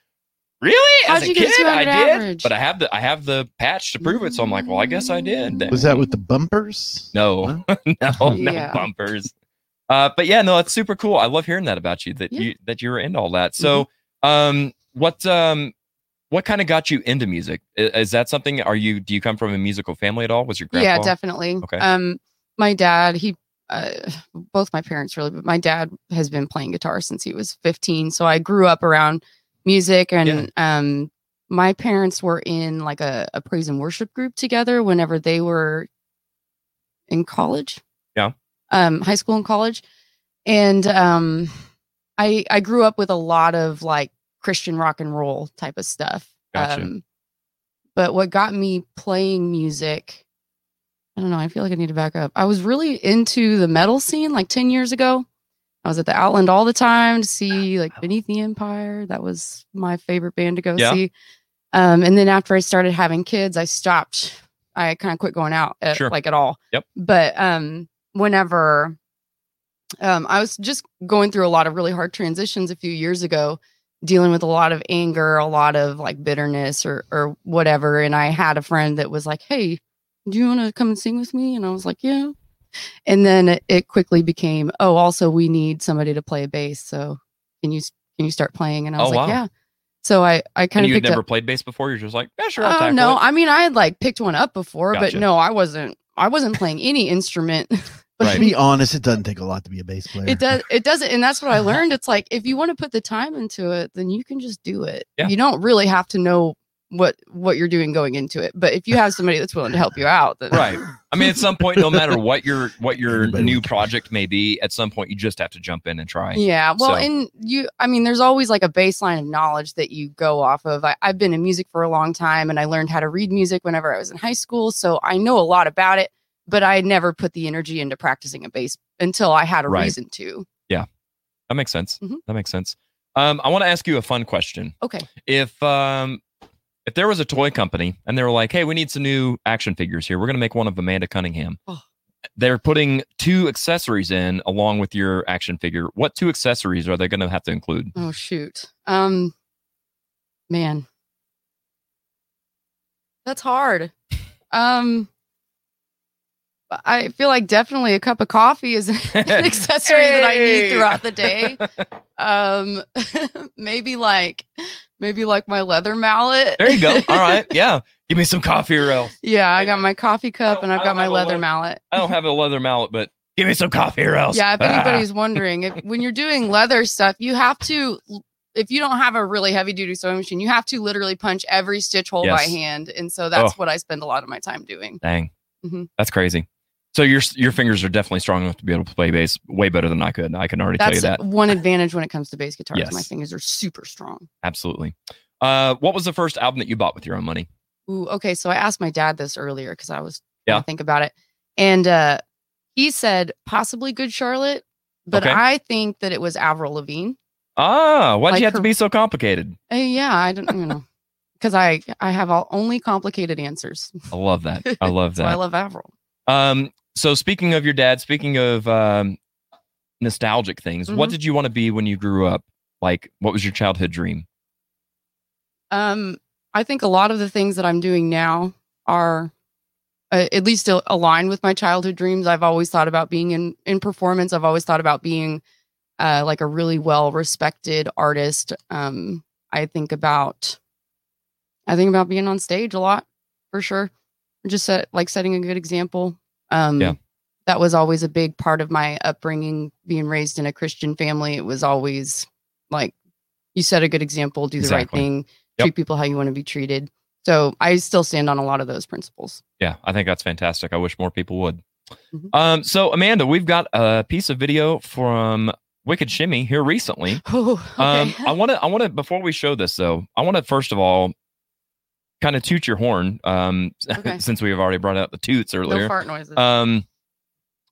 really? How'd a you get kid, I did, average? but I have the I have the patch to prove it. So I'm like, well, I guess I did. then. Was that with the bumpers? No, no, no Yeah. bumpers. Uh, but yeah, no, it's super cool. I love hearing that about you that Yeah. Mm-hmm. you that you were into all that. So, um, what um, what kind of got you into music? I- Is, that something? Are you do you come from a musical family at all? Was your grandpa? Yeah, definitely. Okay. Um, my dad, he, uh, both my parents really, but my dad has been playing guitar since he was 15. So I grew up around music, and um, my parents were in like a, a praise and worship group together whenever they were in college. Yeah. Um, high school and college, and um, I I grew up with a lot of like Christian rock and roll type of stuff. Gotcha. Um, but what got me playing music, I don't know. I feel like I need to back up. I was really into the metal scene like 10 years ago. I was at the Outland all the time to see like Beneath the Empire. That was my favorite band to go Yeah. see. Um, and then after I started having kids, I stopped. I kind of quit going out at, Sure. like at all. Yep. But um, whenever um, I was just going through a lot of really hard transitions a few years ago, dealing with a lot of anger, a lot of like bitterness or or whatever. And I had a friend that was like, "Hey, do you want to come and sing with me?" And I was like, "Yeah." And then it, it quickly became, "Oh, also we need somebody to play bass. So can you can you start playing?" And I oh, was Oh, like, wow. "Yeah." So I I kind of you had picked never up. played bass before. You're just like, yeah, sure. I'll Oh tackle no, it. I mean I had like picked one up before, Gotcha. but no, I wasn't. I wasn't playing any instrument. But to be honest, it doesn't take a lot to be a bass player. It does. It doesn't, and that's what I learned. It's like if you want to put the time into it, then you can just do it. Yeah. You don't really have to know what what you're doing going into it. But if you have somebody that's willing to help you out, then right. I mean, at some point, no matter what your what your new project may be, at some point you just have to jump in and try. Yeah. Well, So- and you, I mean, there's always like a baseline of knowledge that you go off of. I, I've been in music for a long time and I learned how to read music whenever I was in high school. So I know a lot about it, but I never put the energy into practicing a bass until I had a Right. reason to. Yeah, that makes sense. Mhm. That makes sense. Um, I want to ask you a fun question. Okay. If um, if there was a toy company and they were like, "Hey, we need some new action figures here. We're going to make one of Amanda Cunningham." Oh. They're putting two accessories in along with your action figure. What two accessories are they going to have to include? Oh shoot. Um man. That's hard. Um I feel like definitely a cup of coffee is an accessory that I need throughout the day. Um maybe like maybe like my leather mallet. There you go. All right. Yeah. Give me some coffee or else. Yeah, I got my coffee cup and I've got my leather leather- mallet. I don't have a leather mallet, but give me some coffee or else. Yeah, if Ah. anybody's wondering, if when you're doing leather stuff, you have to if you don't have a really heavy duty sewing machine, you have to literally punch every stitch hole by hand. And so that's Oh. what I spend a lot of my time doing. Dang. Mhm. That's crazy. So your your fingers are definitely strong enough to be able to play bass way better than I could. I can already That's tell you that. one advantage when it comes to bass guitars. Yes. My fingers are super strong. Absolutely. Uh, what was the first album that you bought with your own money? Ooh, okay. So I asked my dad this earlier because I was Yeah. trying to think about it. And uh he said possibly Good Charlotte, but Okay. I think that it was Avril Lavigne. Ah, why'd Like you have to be so complicated? Uh, yeah, I don't you know. Because I I have all, only complicated answers. I love that. I love so that. I love Avril. Um, so speaking of your dad, speaking of um, nostalgic things, what Mhm. did you want to be when you grew up? Like, what was your childhood dream? Um, I think a lot of the things that I'm doing now are uh, at least aligned with my childhood dreams. I've always thought about being in in performance. I've always thought about being uh, like a really well respected artist. Um, I think about I think about being on stage a lot for sure. Just set, like setting a good example. Um, Yeah. That was always a big part of my upbringing, being raised in a Christian family. It was always like you set a good example, do the right thing, Yep. treat people how you want to be treated. So I still stand on a lot of those principles. Yeah, I think that's fantastic. I wish more people would. Mhm. Um, so Amanda, we've got a piece of video from Wicked Shimmy here recently. Oh, Um, I want to, I want to, before we show this though, I want to first of all kind of toot your horn. Um, Okay. since we have already brought out the toots earlier. fart noises. Um,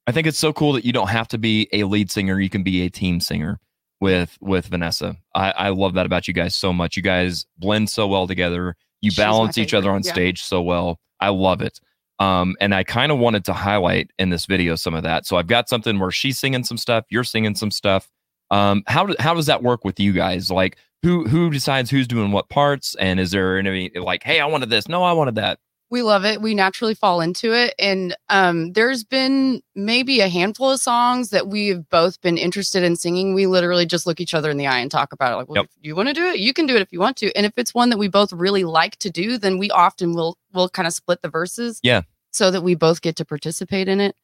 I think it's so cool that you don't have to be a lead singer; you can be a team singer with with Vanessa. I, I love that about you guys so much. You guys blend so well together. You She's balance each other on yeah. stage so well. I love it. Um, and I kind of wanted to highlight in this video some of that. So I've got something where she's singing some stuff, you're singing some stuff. Um, how do, how does that work with you guys? Like who who decides who's doing what parts? And is there any like, hey, I wanted this, no, I wanted that. we love it we naturally fall into it and um there's been maybe a handful of songs that we've both been interested in singing we literally just look each other in the eye and talk about it like well Yep. you want to do it you can do it if you want to and if it's one that we both really like to do then we often will will kind of split the verses Yeah. so that we both get to participate in it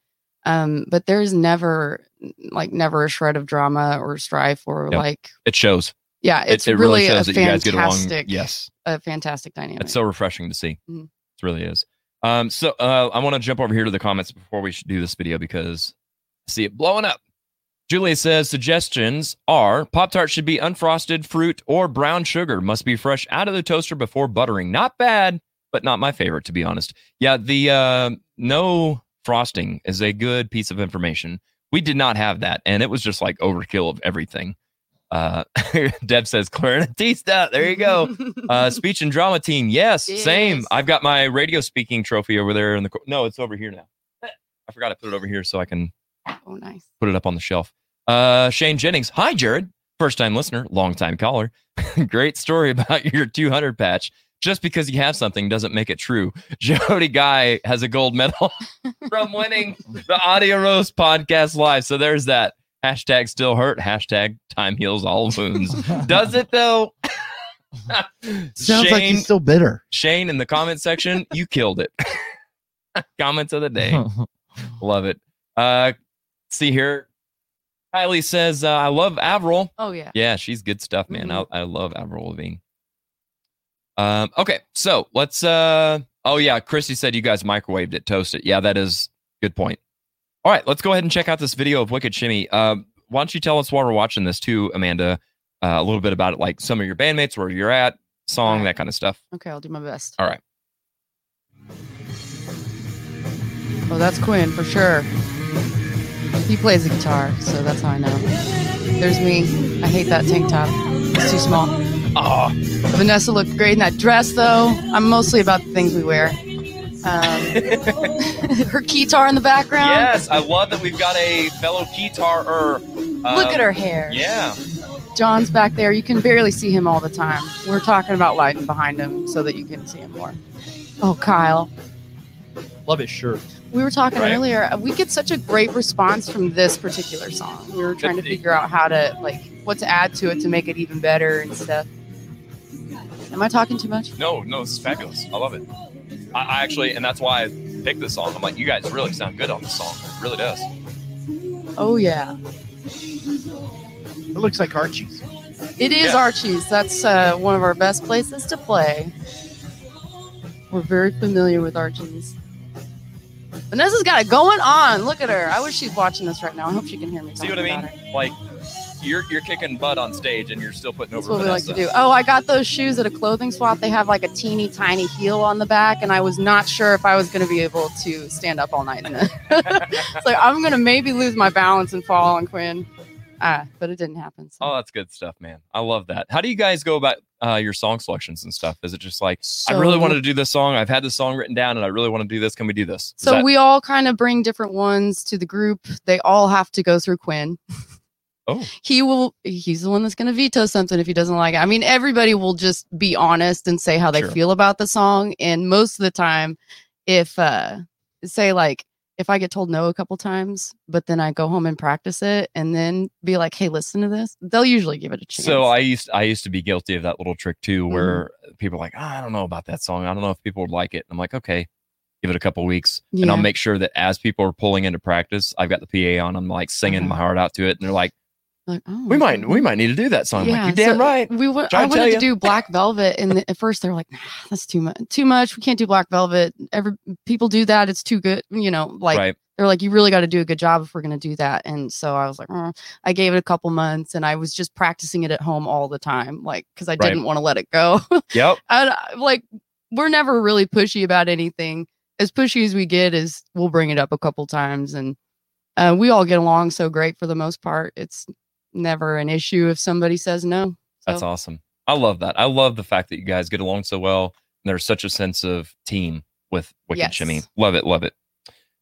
um but there's never like never a shred of drama or strife or Yep. like It shows. Yeah it's it really really, shows a that you guys get along. fantastic Yes. a fantastic dynamic It's so refreshing to see. Mhm. It really is. Um, so uh, I want to jump over here to the comments before we do this video because I see it blowing up. Julia says suggestions are Pop Tart should be unfrosted fruit or brown sugar. Must be fresh out of the toaster before buttering. Not bad, but not my favorite to be honest. Yeah, the uh, no frosting is a good piece of information. We did not have that, and it was just like overkill of everything. Uh, Deb says clarinetista. There you go. Uh, speech and drama team. Yes, same. I've got my radio speaking trophy over there in the. cor- No, it's over here now. I forgot to put it over here so I can oh nice put it up on the shelf. Uh, Shane Jennings. Hi, Jared. First time listener, long time caller. Great story about your 200 patch. Just because you have something doesn't make it true. Jody Guy has a gold medal from winning the Audio Roast podcast live. So there's that. Hashtag still hurt. Hashtag time heals all wounds. Does it though? Sounds like he's still bitter. Shane in the comment section, you killed it. Comments of the day. Love it. Uh see here. Kylie says, uh, I love Avril. oh yeah Yeah, she's good stuff, man. Mhm. I, I love Avril Lavigne. Um, okay, so let's uh oh yeah, Christy said you guys microwaved it, toast it. Yeah, that is good point. All right, let's go ahead and check out this video of Wicked Shimmy. Um, why don't you tell us while we're watching this too, Amanda, uh, a little bit about it, like some of your bandmates, where you're at, song, that kind of stuff. Okay, I'll do my best. All right. Oh, that's Quinn for sure. He plays the guitar, so that's how I know. There's me. I hate that tank top. It's too small. Oh. Vanessa looked great in that dress, though. I'm mostly about the things we wear. Um, her guitar in the background. Yes, I love that we've got a fellow guitarer. Uh, Look at her hair. Yeah. John's back there. You can barely see him all the time. We're talking about lighting behind him so that you can see him more. Oh, Kyle. Love his shirt. We were talking Right. earlier. uh, We get such a great response from this particular song. We were trying to figure out how to like what to add to it to make it even better and stuff. Am I talking too much? No, no, it's fabulous. I love it. I, I actually, and that's why I picked this song. I'm like, you guys really sound good on this song. It really does. Oh yeah, It looks like Archie's. it is Yeah. Archie's. That's uh, one of our best places to play. We're very familiar with Archie's. Vanessa's got it going on. Look at her. I wish she's watching this right now. I hope she can hear me. See what I mean? about. Like, you're you're kicking butt on stage, and you're still putting That's over what we like to do. Oh, I got those shoes at a clothing swap. They have like a teeny tiny heel on the back, and I was not sure if I was going to be able to stand up all night in it. it's like I'm going to maybe lose my balance and fall on Quinn. Ah, but it didn't happen. So. Oh, that's good stuff, man. I love that. How do you guys go about uh, your song selections and stuff? Is it just like I really wanted to do this song? I've had the song written down, and I really want to do this. Can we do this? Is So that- we all kind of bring different ones to the group. They all have to go through Quinn. Oh. He will he's the one that's going to veto something if he doesn't like it. I mean, everybody will just be honest and say how they Sure. feel about the song and most of the time if uh say like if I get told no a couple times, but then I go home and practice it and then be like, hey, listen to this, they'll usually give it a chance. So I used I used to be guilty of that little trick too, Mm-hmm. where people are like, "Ah, I don't know about that song. I don't know if people would like it. I'm like, okay, give it a couple weeks, and I'll make sure that as people are pulling into practice, I've got the PA on. I'm like singing my heart out to it, and they're like, like, oh, we might we might need to do that song. I'm like, you're damn so right. We Trying I wanted to do Black Velvet, and the- at first they're like, nah, "That's too much. Too much. We can't do Black Velvet. Every people do that. It's too good. You know, like Right. they're like, you really got to do a good job if we're gonna do that." And so I was like, "Mm." I gave it a couple months, and I was just practicing it at home all the time, like because I Right. didn't want to let it go. Yep. I, I- like we're never really pushy about anything. As pushy as we get is we'll bring it up a couple times, and uh, we all get along so great for the most part. It's never an issue if somebody says no. That's awesome. I love that. I love the fact that you guys get along so well. And there's such a sense of team with Wicked Yes. Shimmy. Love it. Love it.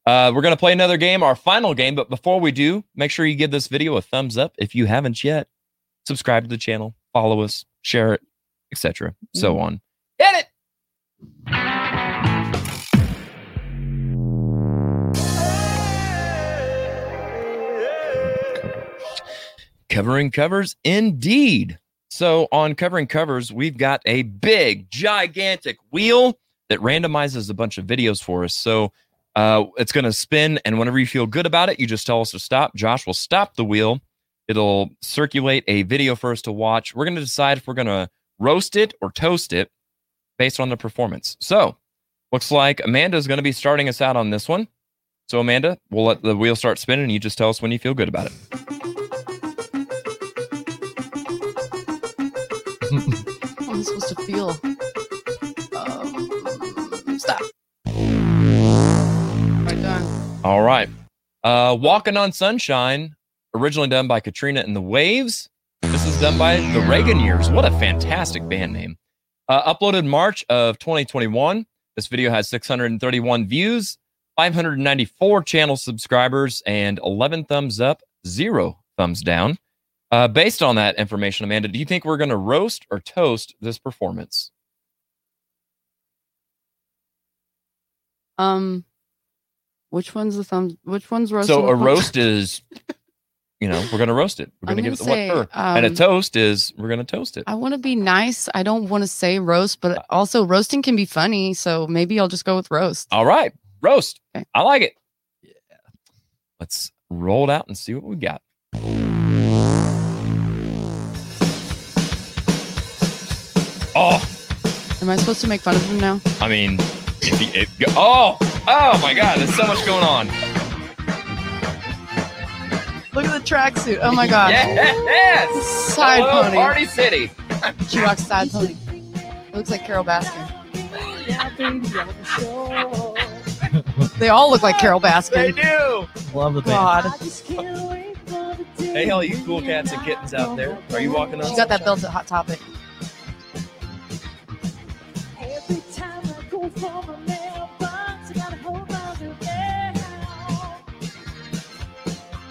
Uh, we're going to play another game, our final game. But before we do, make sure you give this video a thumbs up if you haven't yet. Subscribe to the channel, follow us, share it, etc. So on. Hit it. Covering covers indeed. So on covering covers, we've got a big, gigantic wheel that randomizes a bunch of videos for us. So uh, it's going to spin, and whenever you feel good about it, you just tell us to stop. Josh will stop the wheel. It'll circulate a video for us to watch. We're going to decide if we're going to roast it or toast it based on the performance. So looks like Amanda's going to be starting us out on this one. So Amanda, we'll let the wheel start spinning, and you just tell us when you feel good about it. To feel? Um, stop. Right done. All right. Uh Walking on Sunshine, originally done by Katrina and the Waves. This is done by the Reagan Years. What a fantastic band name. Uh, uploaded March of 2021. This video has 631 views, 594 channel subscribers, and 11 thumbs up, zero thumbs down. Uh, based on that information, Amanda, do you think we're going to roast or toast this performance? Um, which one's the thumb? Which one's roasting? So a roast is, you know, we're gonna roast it. We're gonna give it the what for, and a um, toast is we're gonna toast it. I want to be nice. I don't want to say roast, but also roasting can be funny. So maybe I'll just go with roast. All right, roast. I like it. Yeah. Let's roll it out and see what we got. Oh, Am I supposed to make fun of him now? I mean, if he, if, oh, oh my God, there's so much going on. Look at the tracksuit. Oh my god. Yes. Side Hello, pony. Party City. She walks side pony. It looks like Carole Baskin. They all look like Carole Baskin. They do. Love the God. Hey, all you cool cats and kittens out there, are you walking on? She got that built at Hot Topic.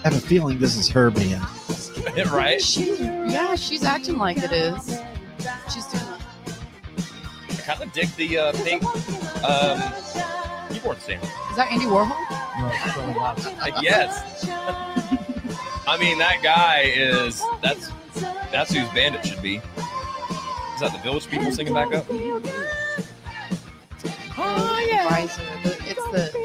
I have a feeling this is her band. right? She, yeah, she's acting like it is. She's doing it. I kind of dig the uh, pink um, keyboard stand. Is that Andy Warhol? yes. I mean, that guy is that's that's whose band it should be. Is that the Village People singing back up? Oh yeah. Riser. The, it's the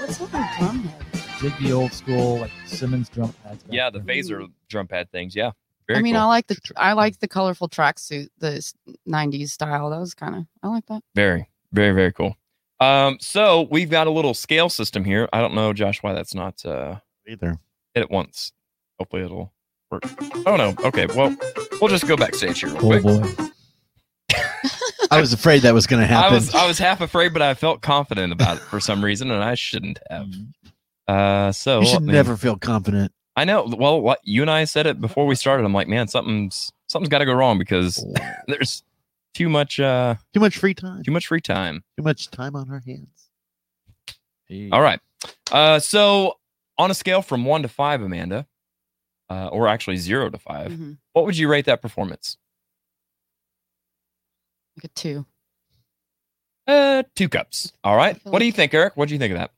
what's up with drum head? Dig the old school like Simmons drum pads. Yeah, the there. phaser drum pad things. Yeah, very I mean, cool. I like the I like the colorful tracksuit, the '90s style. That was kind of I like that. Very, very, very cool. Um, so we've got a little scale system here. I don't know, Josh, why that's not uh Either. hit it once. Hopefully it'll work. Oh no. Okay, well, we'll just go backstage here real Oh quick. boy. I was afraid that was going to I happen. was I was half afraid, but I felt confident about it for some reason, and I shouldn't have. Uh, so you should let me- never feel confident. I know. Well, what you and I said it before we started. I'm like, man, something's something's got to go wrong because there's too much uh Too much free time. too much free time. Too much time on our hands. All right. Uh, so on a scale from one to five, Amanda, uh, or actually zero to 5 Mhm. what would you rate that performance? Like a two. Uh, two cups. All right. feel What do you think, Eric? What do you think of that?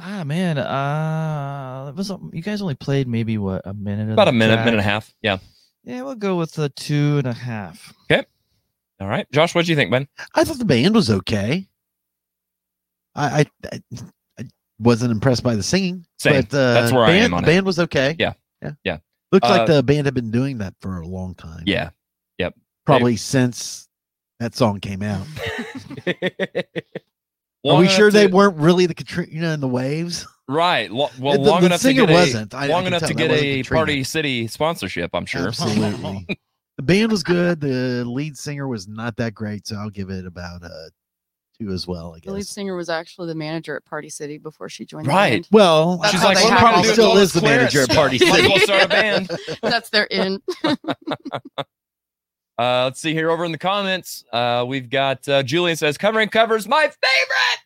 Ah man, uh, it was you guys only played maybe what a minute? About a minute, track? minute and a half. Yeah. Yeah, we'll go with a two and a half. Okay. All right. Josh, what do you think, Ben? I thought the band was okay. I I, I, I wasn't impressed by the singing. Same. But the That's where I am on the it. band was okay. Yeah. Yeah. Yeah. Looks Uh, like the band had been doing that for a long time. Yeah. Yep. Probably since that song came out. Are we enough sure they to- weren't really the Katrina and the Waves? Right. Lo- well, The- long the enough to singer get a, wasn't. I- I long can enough to get a Katrina. Party City sponsorship. I'm sure. Absolutely. the band was good. The lead singer was not that great, so I'll give it about a two as well. I guess. The lead singer was actually the manager at Party City before she joined. Right. The band. Well, That's she's like, they well, probably still is the manager at Party Might as City. start a band. That's their in. Uh, let's see here over in the comments. Uh, we've got uh, Julian says covering covers my favorite.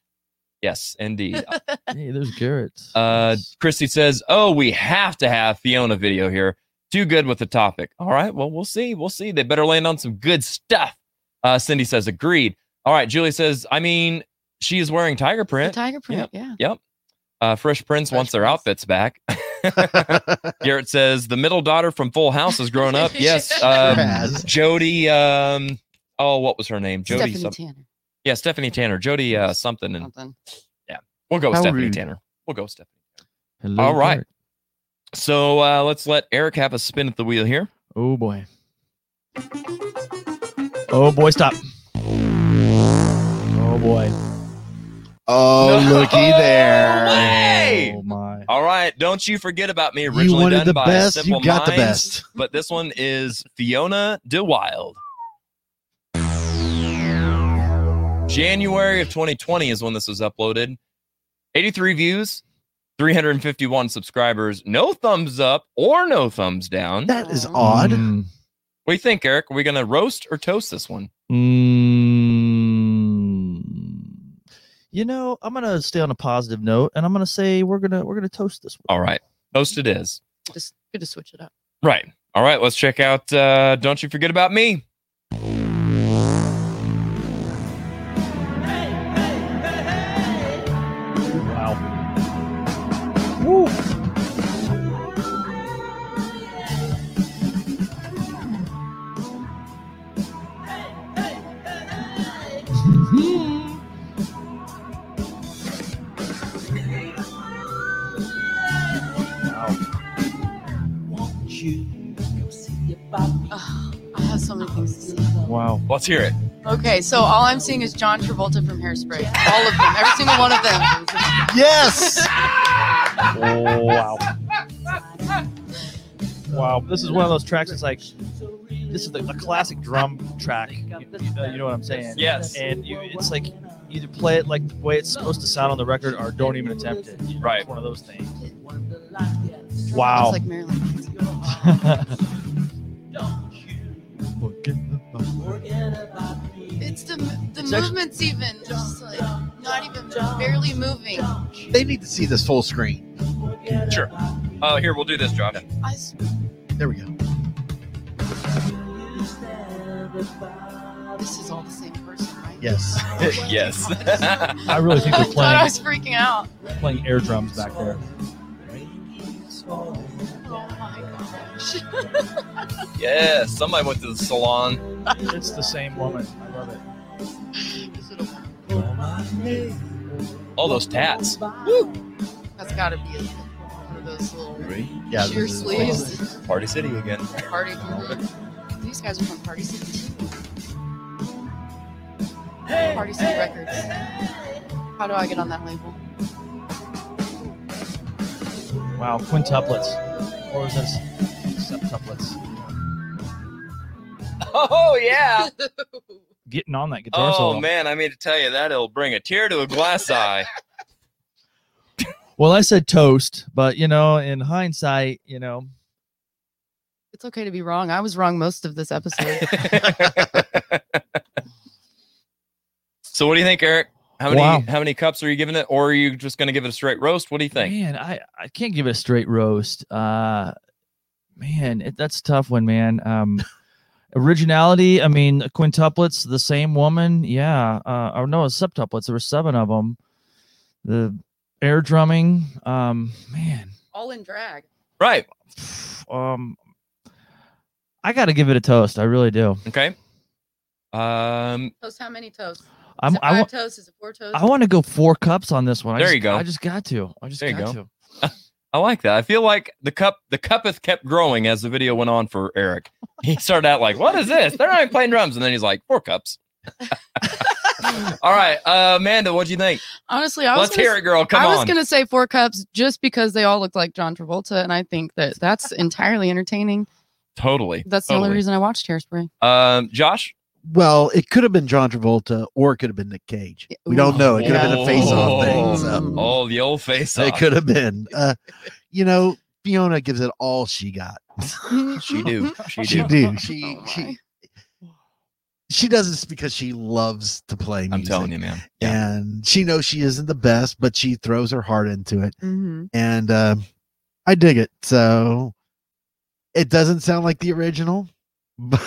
Yes, indeed. hey, there's Garrett. Uh, Christy says, "Oh, we have to have Fiona video here. Too good with the topic. All right, well, we'll see. We'll see. They better land on some good stuff." Uh, Cindy says, "Agreed." All right, Julie says, "I mean, she is wearing tiger print. tiger print, yeah. Yep. Uh, Fresh Prince wants their outfits back. Garrett says the middle daughter from Full House has grown up. Yes. Um, Jody. Um, oh, what was her name? Jody. Stephanie some- Tanner. Yeah, Stephanie Tanner. Jody uh, something. And Something. yeah, we'll go with How Stephanie rude. Tanner. We'll go with Stephanie. Hello, All right. Garrett. So uh, let's let Eric have a spin at the wheel here. Oh boy. Oh boy, stop. Oh boy. Oh, looky there. Way! Oh my. All right, don't you forget about me. Originally wanted done the by best, you Simple got the best. But this one is Fiona DeWild. January of 2020 is when this was uploaded. 83 views, 351 subscribers. No thumbs up or no thumbs down. That is odd. Mm, What do you think, Eric? Are we gonna roast or toast this one? mm. You know, I'm gonna stay on a positive note, and I'm gonna say we're gonna we're gonna toast this one. All right, toast it is. Just good to switch it up. Right. All right, let's check out uh Don't You Forget About Me. Wow. Let's hear it. Okay, so all I'm seeing is John Travolta from Hairspray. All of them, every single one of them. Yes. Oh wow. Wow. This is one of those tracks. It's like this is the, a classic drum track. You, you- you know what I'm saying? Yes. And you, it's like either play it like the way it's supposed to sound on the record, or don't even attempt it. Right. It's one of those things. Just Wow. like Marilyn Manson. It's the the It's actu- movements even just like not even barely moving. They need to see this full screen. Sure. Oh, here we'll do this, Josh. I s- There we go. this is all the same person, right? Yes. yes. I really think I they're thought I playing was freaking out. playing air drums back there. My gosh. yes. Somebody went to the salon. It's the same woman. I love it. All those tats. Woo! That's got to be a, one of those little Yeah, sheer this is- sleeves. Party City again. Party. These guys are from Party City too. Party City Records. How do I get on that label? Wow, quintuplets. Or is this septuplets? Oh yeah. Getting on that guitar Oh solo. man, I mean to tell you that it'll bring a tear to a glass eye. Well, I said toast, but you know, in hindsight, you know, It's okay to be wrong. I was wrong most of this episode. So what do you think, Eric? How many Wow. how many cups are you giving it, or are you just going to give it a straight roast? What do you think? man, I I can't give it a straight roast. Uh, man, it, that's a tough one, man. Um, originality. I mean, quintuplets, the same woman. Yeah. Uh, or no, septuplets. There were seven of them. The air drumming. Um, man, All in drag. Right. um, I got to give it a toast. I really do. Okay. Um, Toast, how many toasts? I'm- Is it I five wa- toasts? Is it four toasts? I want to go four cups on this one. I There just- you go. I just got to. I just There you got go. to. I like that. I feel like the cup the cup has kept growing as the video went on for Eric. He started out like, "What is this? They're not even playing drums," and then he's like, four cups." All right, uh, Amanda, what do you think? Honestly, I was Let's gonna hear it, girl. Come I was gonna say four cups just because they all look like John Travolta, and I think that that's entirely entertaining. Totally. That's the only reason I watched Hairspray. Um, Josh. Well, it could have been John Travolta or it could have been Nick Cage. We don't know. It could have been a face-off thing. So. Oh, the old face It could have been. Uh, you know, Fiona gives it all she got. She do. She She do. do. She she she does this because she loves to play music. I'm telling you, man. And she knows she isn't the best, but she throws her heart into it. Mm-hmm. And uh, I dig it. So it doesn't sound like the original, but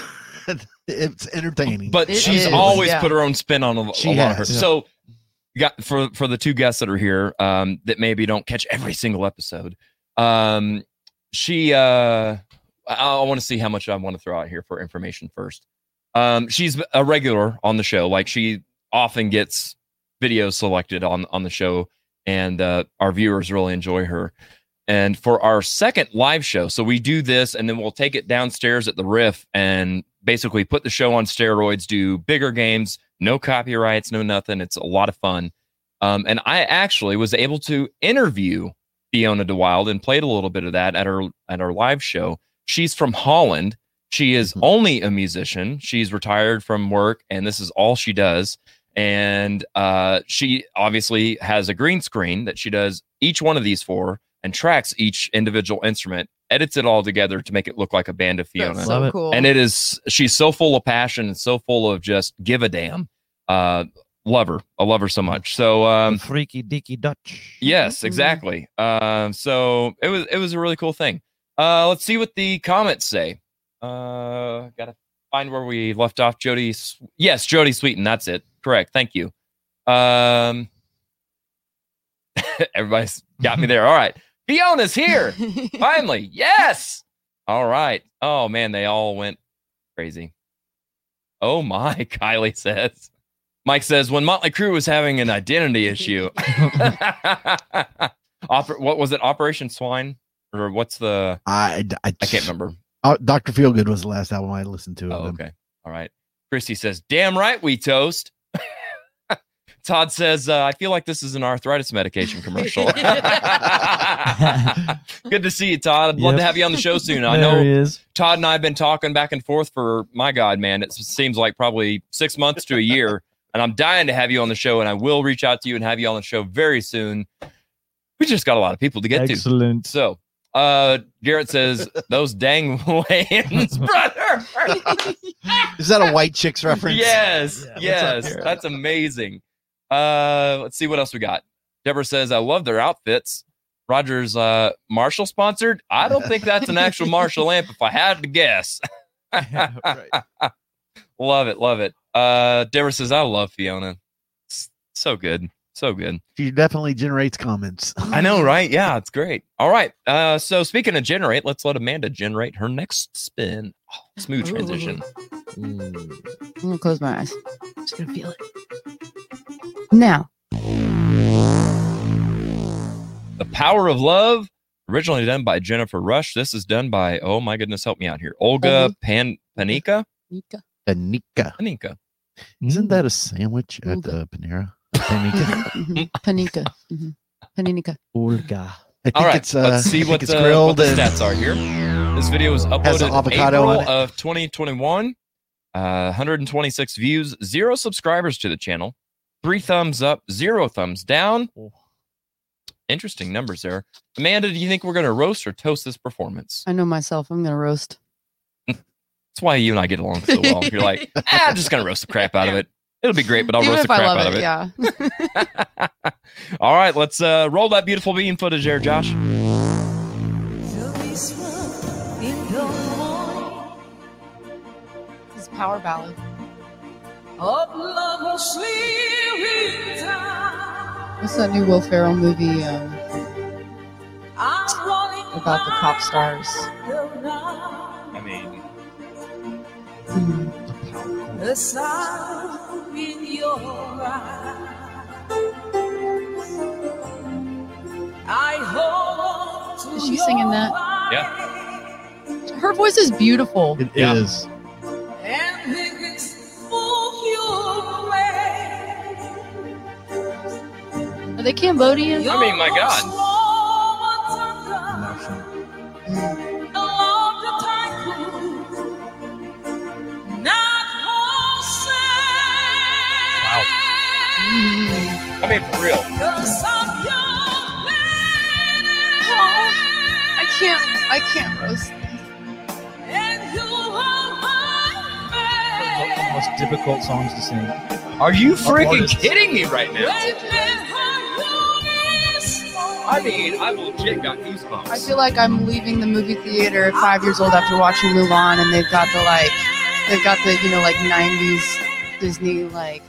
it's entertaining. But she's always put her own spin on a, She a lot of her. has. So, got for for the two guests that are here um, that maybe don't catch every single episode. Um, she, uh, I, I want to see how much I want to throw out here for information first. Um, she's a regular on the show. Like she often gets videos selected on on the show, and uh, our viewers really enjoy her. And for our second live show, so we do this and then we'll take it downstairs at the Riff and basically put the show on steroids, do bigger games, no copyrights, no nothing. It's a lot of fun. Um, and I actually was able to interview Fiona DeWild and played a little bit of that at our at our live show. She's from Holland. She is only a musician. She's retired from work, and this is all she does. And uh, she obviously has a green screen that she does each one of these for, and tracks each individual instrument, edits it all together to make it look like a band of Fiona. That's so cool. And it is she's so full of passion and so full of just give a damn. Uh, love her. I love her so much. So um, freaky deaky Dutch. Yes, exactly. Um, so it was it was a really cool thing. Uh, let's see what the comments say. Uh, gotta find where we left off. Jody, yes, Jody Sweetin. That's it. Correct. Thank you. Um, everybody's got me there. All right, Fiona's here finally. Yes. All right. Oh man, they all went crazy. Oh my, Kylie says. Mike says when Motley Crue was having an identity issue. Oper- what was it? Operation Swine, or what's the? I, I, I can't remember. Uh, Dr. Feelgood was the last album I listened to. of Oh, them. okay. All right. Christy says, "Damn right, we toast." Todd says, uh, "I feel like this is an arthritis medication commercial." Good to see you, Todd. I'd love Yep. to have you on the show soon. I know he is. Todd and I have been talking back and forth for my God, man. It seems like probably six months to a year, and I'm dying to have you on the show. And I will reach out to you and have you on the show very soon. We just got a lot of people to get Excellent. to. Excellent. So, uh, Garrett says those dang Wayans, brother. Is that a White Chicks reference? Yes, up, yes, that's amazing. Uh, let's see what else we got. Deborah says, "I love their outfits." Rogers, uh, Marshall sponsored. I don't think that's an actual Marshall amp. If I had to guess, love it, love it. Uh, Deborah says, "I love Fiona. S- So good, so good." She definitely generates comments. I know, right? Yeah, it's great. All right. Uh, so speaking of generate, let's let Amanda generate her next spin. Oh, smooth transition. I'm gonna close my eyes. I'm Just gonna feel it. Now, The Power of Love, originally done by Jennifer Rush. This is done by, oh my goodness, help me out here. Olga Pan Panika? Nika. Panika. Panika. Isn't that a sandwich at the Panera? Panika. Panika. Mhm. Panika. Olga. I think All right, it's uh, let's see I what it's the, grilled what the stats are here. This video was Has uploaded avocado April of 2021. Uh, 126 views, zero subscribers to the channel, three thumbs up, zero thumbs down. Interesting numbers there. Amanda, do you think we're going to roast or toast this performance? I know myself. I'm gonna roast. That's why you and I get along so well. You're like, ah, I'm just going to roast the crap out of it. It'll be great, but I'll Even roast if the I crap love out it, of it. yeah. All right, let's uh, roll that beautiful bean footage there, Josh. This power ballad. What's that new Will Ferrell movie um, about the pop stars? I mean, The sound in your eyes. I hope to Is she singing that? yeah. Her voice is beautiful. It is. Are they Cambodian? I mean, my God. I mean, for real. I can't. I can't roast. Most difficult songs to sing. Are you freaking artists. kidding me right now? I mean, I've legit got goosebumps. I feel like I'm leaving the movie theater at five years old after watching Mulan, and they've got the like, they've got the you know like '90s Disney like.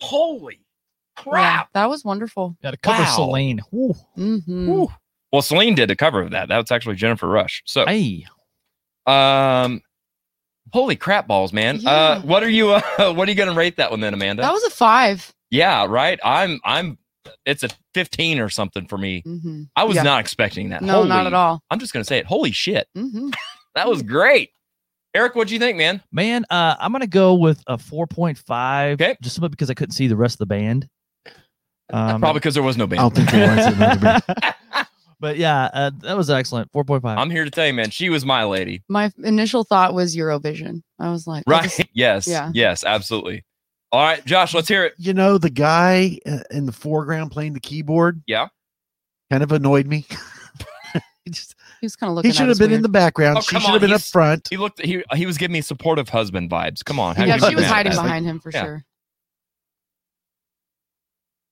Holy crap! that was wonderful. Got to cover Wow. Celine. Ooh. Mm-hmm. Well, Celine did a cover of that. That was actually Jennifer Rush. So, hey, um, holy crap balls, man. Uh, what are you? Uh, what are you gonna rate that one then, Amanda? That was a five. yeah, right. I'm. I'm. It's a 15 or something for me. Mhm. I was Yeah. not expecting that. No, not at all. I'm just gonna say it. Holy shit, Mm-hmm. that was great. Eric, what'd you think, man? Man, uh, I'm gonna go with a 4.5. Okay. Just simply because I couldn't see the rest of the band. Um, Probably because there was no I don't think there was another band. but yeah, uh, that was excellent. 4.5. I'm here to tell you, man. She was my lady. My initial thought was Eurovision. I was like, Right? this- yes. Yeah. Yes. Absolutely. All right, Josh. Let's hear it. You know, the guy uh, in the foreground playing the keyboard Yeah. kind of annoyed me. he just, he was kind of looking. he should have been in the background. Oh, she should have been up front. He looked. He he was giving me supportive husband vibes. Come on. how Yeah, she was hiding that? behind him for Yeah. sure.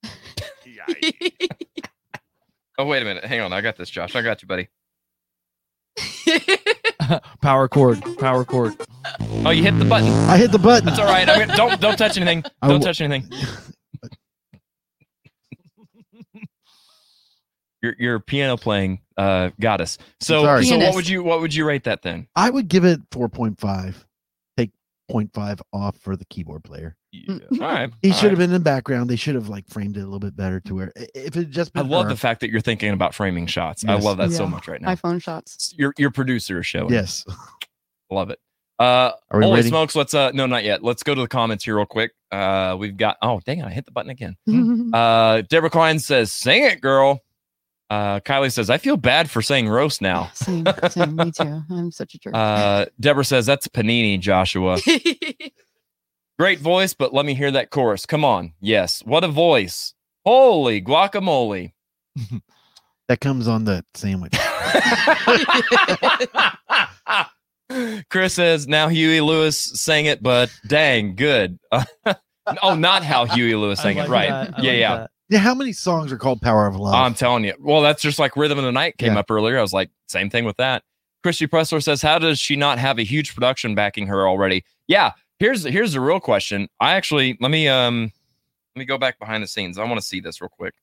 Oh wait a minute. Hang on. I got this, Josh. I got you, buddy. power chord. Power chord. Oh, you hit the button. I hit the button. That's all right. I mean, don't don't touch anything. Don't w- touch anything. Your your piano playing uh goddess. So Sorry. so what would you what would you rate that then? I would give it 4.5. Take 0.5 off for the keyboard player. All right. He all should have been in the background. They should have like framed it a little bit better to where if it had just I love her- the fact that you're thinking about framing shots. I love that so much right now. iPhone shots. Your your producer is showing. Yes. Love it. Uh Are we holy ready? smokes, let's uh no not yet. Let's go to the comments here real quick. Uh we've got oh dang it, I hit the button again. Uh Deborah Klein says, Sing it, girl. Uh Kylie says, I feel bad for saying roast now. same, same. Me too. I'm such a jerk. Uh Deborah says, That's Panini, Joshua. Great voice, but let me hear that chorus. Come on. Yes. What a voice. Holy guacamole. that comes on the sandwich. Chris says, now Huey Lewis sang it, but dang, good. oh, not how Huey Lewis sang I it. Right. that. Yeah, like yeah. that. yeah, how many songs are called Power of Love? I'm telling you. Well, that's just like Rhythm of the Night came Yeah. up earlier. I was like, same thing with that. Christy Pressler says, How does she not have a huge production backing her already? Yeah, here's here's the real question. I actually let me um let me go back behind the scenes. I want to see this real quick.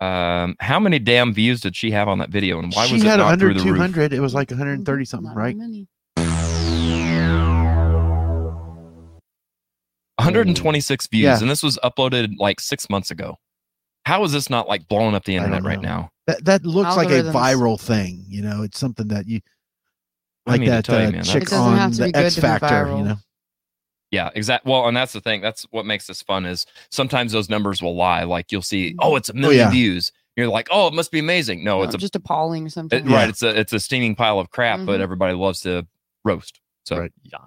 Um, how many damn views did she have on that video, and why she was it had not under through the roof? 200. It was like 130 something, right? 126 views, Yeah. and this was uploaded like six months ago. How is this not like blowing up the internet right now? That that looks like a viral thing. You know, it's something that you I like mean that tell you, uh, man, chick on the X Factor. You know, Yeah, exactly. Well, and that's the thing. That's what makes this fun is sometimes those numbers will lie. Like you'll see, oh, it's a million yeah. views. You're like, oh, it must be amazing. No, No, it's a just appalling or something. it- right. It's a it's a steaming pile of crap, but Mhm. everybody loves to roast. So Right. Yeah.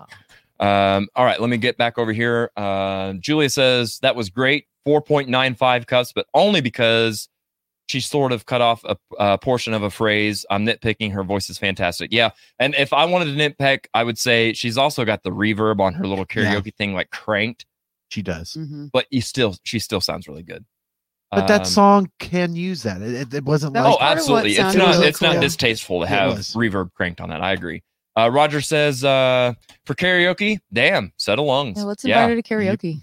Um, all right, let me get back over here. Uh, Julia says that was great, 4.95 cups, but only because she sort of cut off a, a portion of a phrase. I'm nitpicking. Her voice is fantastic. Yeah, and if I wanted to nitpick, I would say she's also got the reverb on her little Yeah. karaoke thing, like cranked. she does. hmm But you still, she still sounds really good. But that Um, song can use that. It, it, it wasn't That like Oh, part of what absolutely. It's not. really It's not distasteful to have reverb cranked on that. I agree. Uh, Roger says uh, for karaoke, damn, settle lungs. Yeah, let's invite her to karaoke.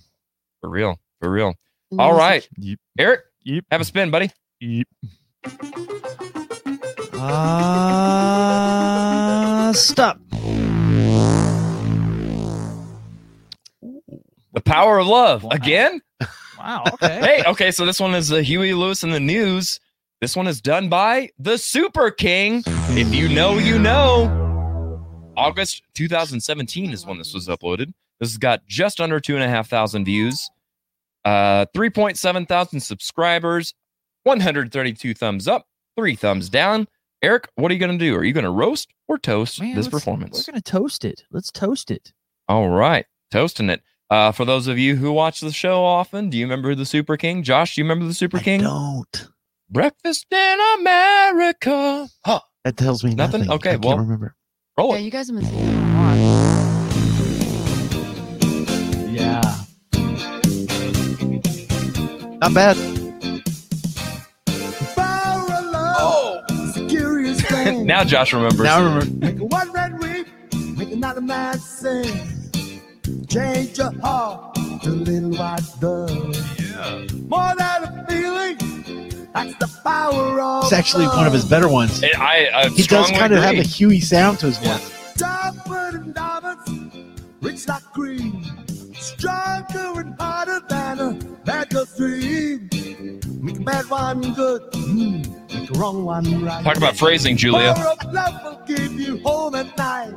for real, for real. And All use- right, Yep. Eric, Yep. Have a spin, buddy. Yep. Uh, stop. The power of love again. Wow. Okay. hey, okay. So this one is uh, Huey Lewis and the News. This one is done by the Super King. If you know, you know. August 2017 is when this was uploaded. This has got just under two and a half thousand views, uh, 3.7 thousand subscribers, 132 thumbs up, three thumbs down. Eric, what are you going to do? Are you going to roast or toast Man, this performance? We're gonna toast it. Let's toast it. All right, toasting it. Uh, for those of you who watch the show often, do you remember the Super King? Josh, do you remember the Super King? Don't. Breakfast in America. Huh. That tells me Nothing? nothing. Okay, I can't well- remember. Roll Yeah, it. you guys have been singing. Yeah. Not bad. now Josh remembers. Now I remember. Make a one red week, make another man sing. Change your heart to little white dove. Yeah. More than a feeling, that's the power of. It's actually one of his better ones. I, I, I He does strongly kind of have a Huey sound to his voice. Tougher than diamonds, rich like cream. Stronger and harder than a bad stream. Make a bad one good, mm, make a wrong one right. Talk about phrasing, Julia. Power of love will give you home at night.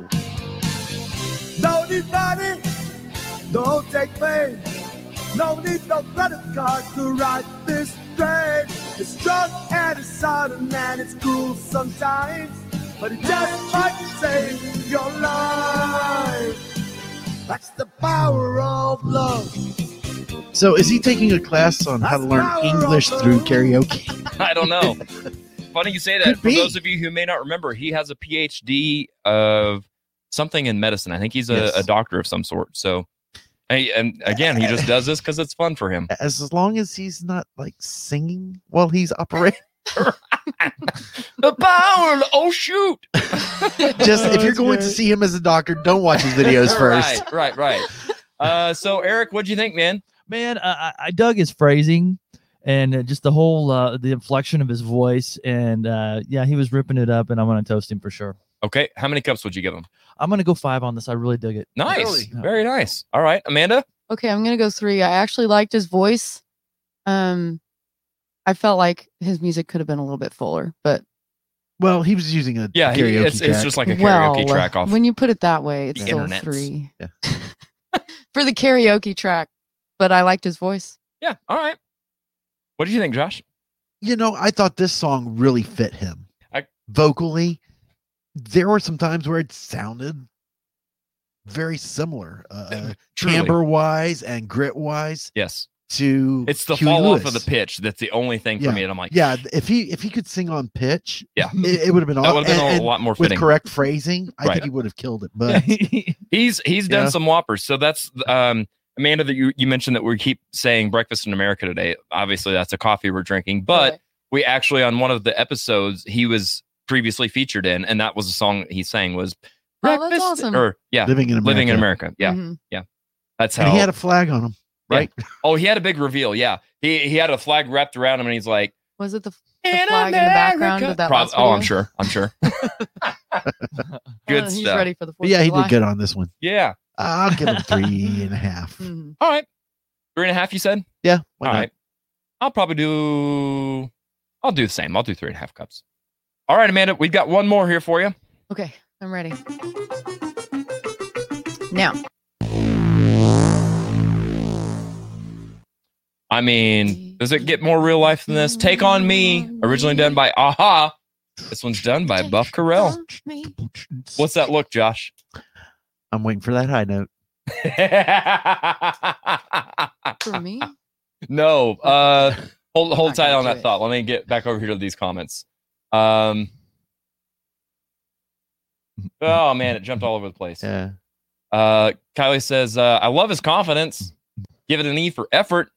No need money, don't take pain. No need no credit card to ride this train. It's strong and it's sudden and it's cruel sometimes, but it just might save your life. That's the power of love. So is he taking a class on how to learn English through karaoke? I don't know. Funny you say that. Could For be. those of you who may not remember, he has a PhD of something in medicine. I think he's a, Yes. a doctor of some sort. So, hey, and again, he just does this because it's fun for him. As long as he's not like singing while he's operating. The power! Oh shoot! Just if you're going to see him as a doctor, don't watch his videos first. Right, right, right. Uh, so Eric, what'd you think, man? Man, uh, I, I dug his phrasing and uh, just the whole uh, the inflection of his voice, and uh, yeah, he was ripping it up, and I'm gonna toast him for sure. Okay, how many cups would you give him? I'm gonna go five on this. I really dig it. Nice, very nice. All right, Amanda. Okay, I'm gonna go three. I actually liked his voice. Um, I felt like his music could have been a little bit fuller, but Well, he was using a Yeah, he- karaoke it's- it's track. just like a well, karaoke track off when you put it that way, it's still internets. three Yeah. for the karaoke track. But I liked his voice. Yeah. All right. What did you think, Josh? you know, I thought this song really fit him. I- Vocally, there were some times where it sounded very similar, uh, timbre wise and grit wise. Yes. To It's the Huey fall Lewis. off of the pitch that's the only thing for yeah, me. And I'm like, yeah. If he if he could sing on pitch, Yeah. it, it would have been That all, would've been and- a and lot more with fitting. correct phrasing. I Right. think he would have killed it. But he's he's done Yeah. some whoppers. So that's um Amanda that you, you mentioned that we keep saying breakfast in America today. Obviously, that's a coffee we're drinking, but we actually on one of the episodes he was previously featured in, and that was a song he sang was Oh, that's breakfast awesome. or yeah, Living in living in America. America. Yeah, Mhm. yeah. That's how and he had a flag on him, Yeah. right? Oh, he had a big reveal. Yeah, he he had a flag wrapped around him, and he's like, Was it the, the flag in the background of that Prob- last oh, I'm sure, I'm sure. Good Uh, he's stuff. ready for the But 4th yeah, he July. did good on this one. Yeah. I'll give him three and a half. Mhm. All right, three and a half. You said. Yeah. why All not? right. I'll probably do. I'll do the same. I'll do three and a half cups. All right, Amanda. We've got one more here for you. Okay, I'm ready. Now, I mean, does it get more real life than this? Take on Me, originally done by a-ha. This one's done by Buff Carell. What's that look, Josh? I'm waiting for that high note. for me, no. Uh, hold hold tight on that it. thought. Let me get back over here to these comments. Um. Oh man, it jumped all over the place. Yeah. Uh, Kylie says, uh, I love his confidence. Give it an E for effort.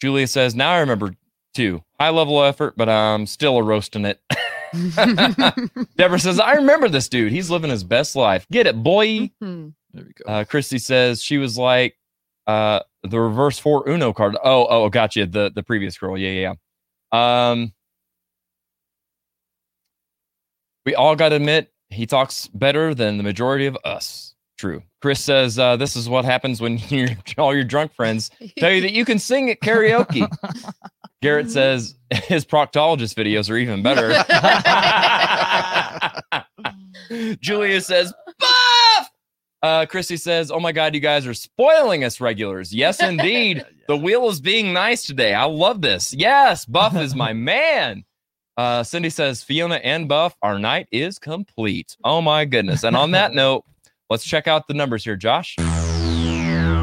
Julia says, now I remember too. High level effort, but I'm still a roasting it. Deborah says, I remember this dude. He's living his best life. Get it, boy. Mhm. There we go. Uh, Christy says she was like, Uh, the reverse four Uno card. Oh, oh, gotcha. The the previous girl. Yeah, yeah. yeah. Um, we all got to admit he talks better than the majority of us. True. Chris says uh, this is what happens when your all your drunk friends tell you that you can sing at karaoke. Garrett says his proctologist videos are even better. Julia says, Buff! Uh, Christy says, Oh my God, you guys are spoiling us regulars. Yes, indeed. The wheel is being nice today. I love this. Yes, Buff is my man. Uh, Cindy says, Fiona and Buff, our night is complete. Oh my goodness. And on that note, let's check out the numbers here, Josh.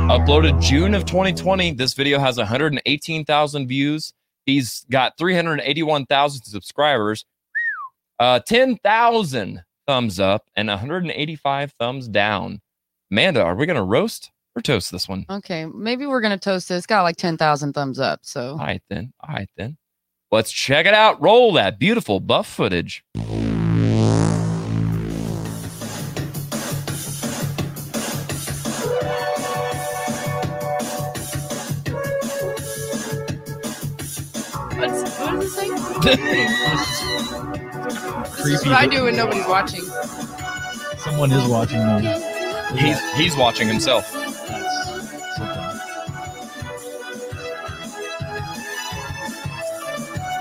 Uploaded June of 2020. This video has 118,000 views. He's got 381,000 subscribers, uh, 10,000 thumbs up, and 185 thumbs down. Amanda, are we going to roast or toast this one? Okay, maybe we're gonna toast this. Got like ten thousand thumbs up. So All right, then. All right, then. Let's check it out. Roll that beautiful buff footage. Creepy. what I do when nobody's watching. Someone is watching now. He's he's watching himself.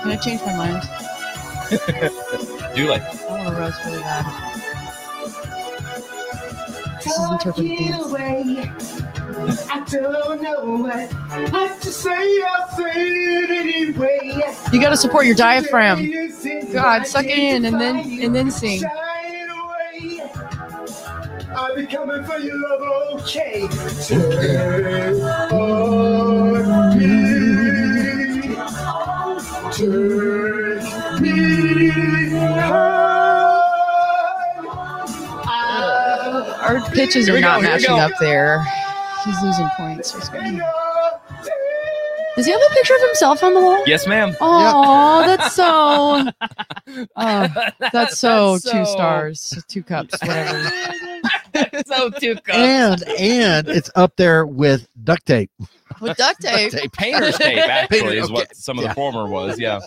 Can I change my mind? Do like I want to roast really bad. This is interpreted. I don't know what, what to say. I'll say it anyway. You got to support your diaphragm. God, suck it in and then and then sing. I'll be coming for your love, okay? Turn on me. Turn Our pitches are not go, matching up there. He's losing points. He's going. Does he have a picture of himself on the wall? Yes, ma'am. Oh, that's so. Oh, that's so That's two so- stars, two cups, whatever. so two cups. And and it's up there with duct tape. With duct tape. Painter's tape, actually, Painter, is what some of Yeah. the former was. Yeah.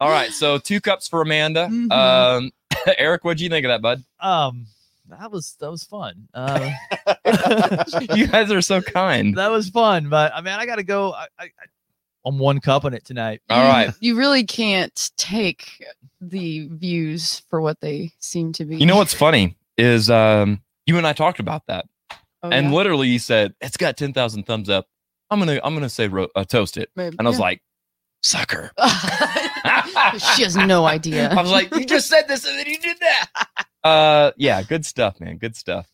All right. So two cups for Amanda. Mm-hmm. Um, Eric, what do you think of that, bud? Um, that was that was fun. Uh, you guys are so kind. that was fun, but I mean, I got to go. I, I, I, I'm one cup cupping it tonight. All right. You really can't take the views for what they seem to be. You know what's funny is um, you and I talked about that, Oh, and yeah? literally you said it's got ten thousand thumbs up. I'm gonna I'm gonna say ro- uh, toast it, Maybe, and I was yeah. like, sucker. she has no idea. I was like, you just said this and then you did that. Uh, yeah, good stuff, man. Good stuff.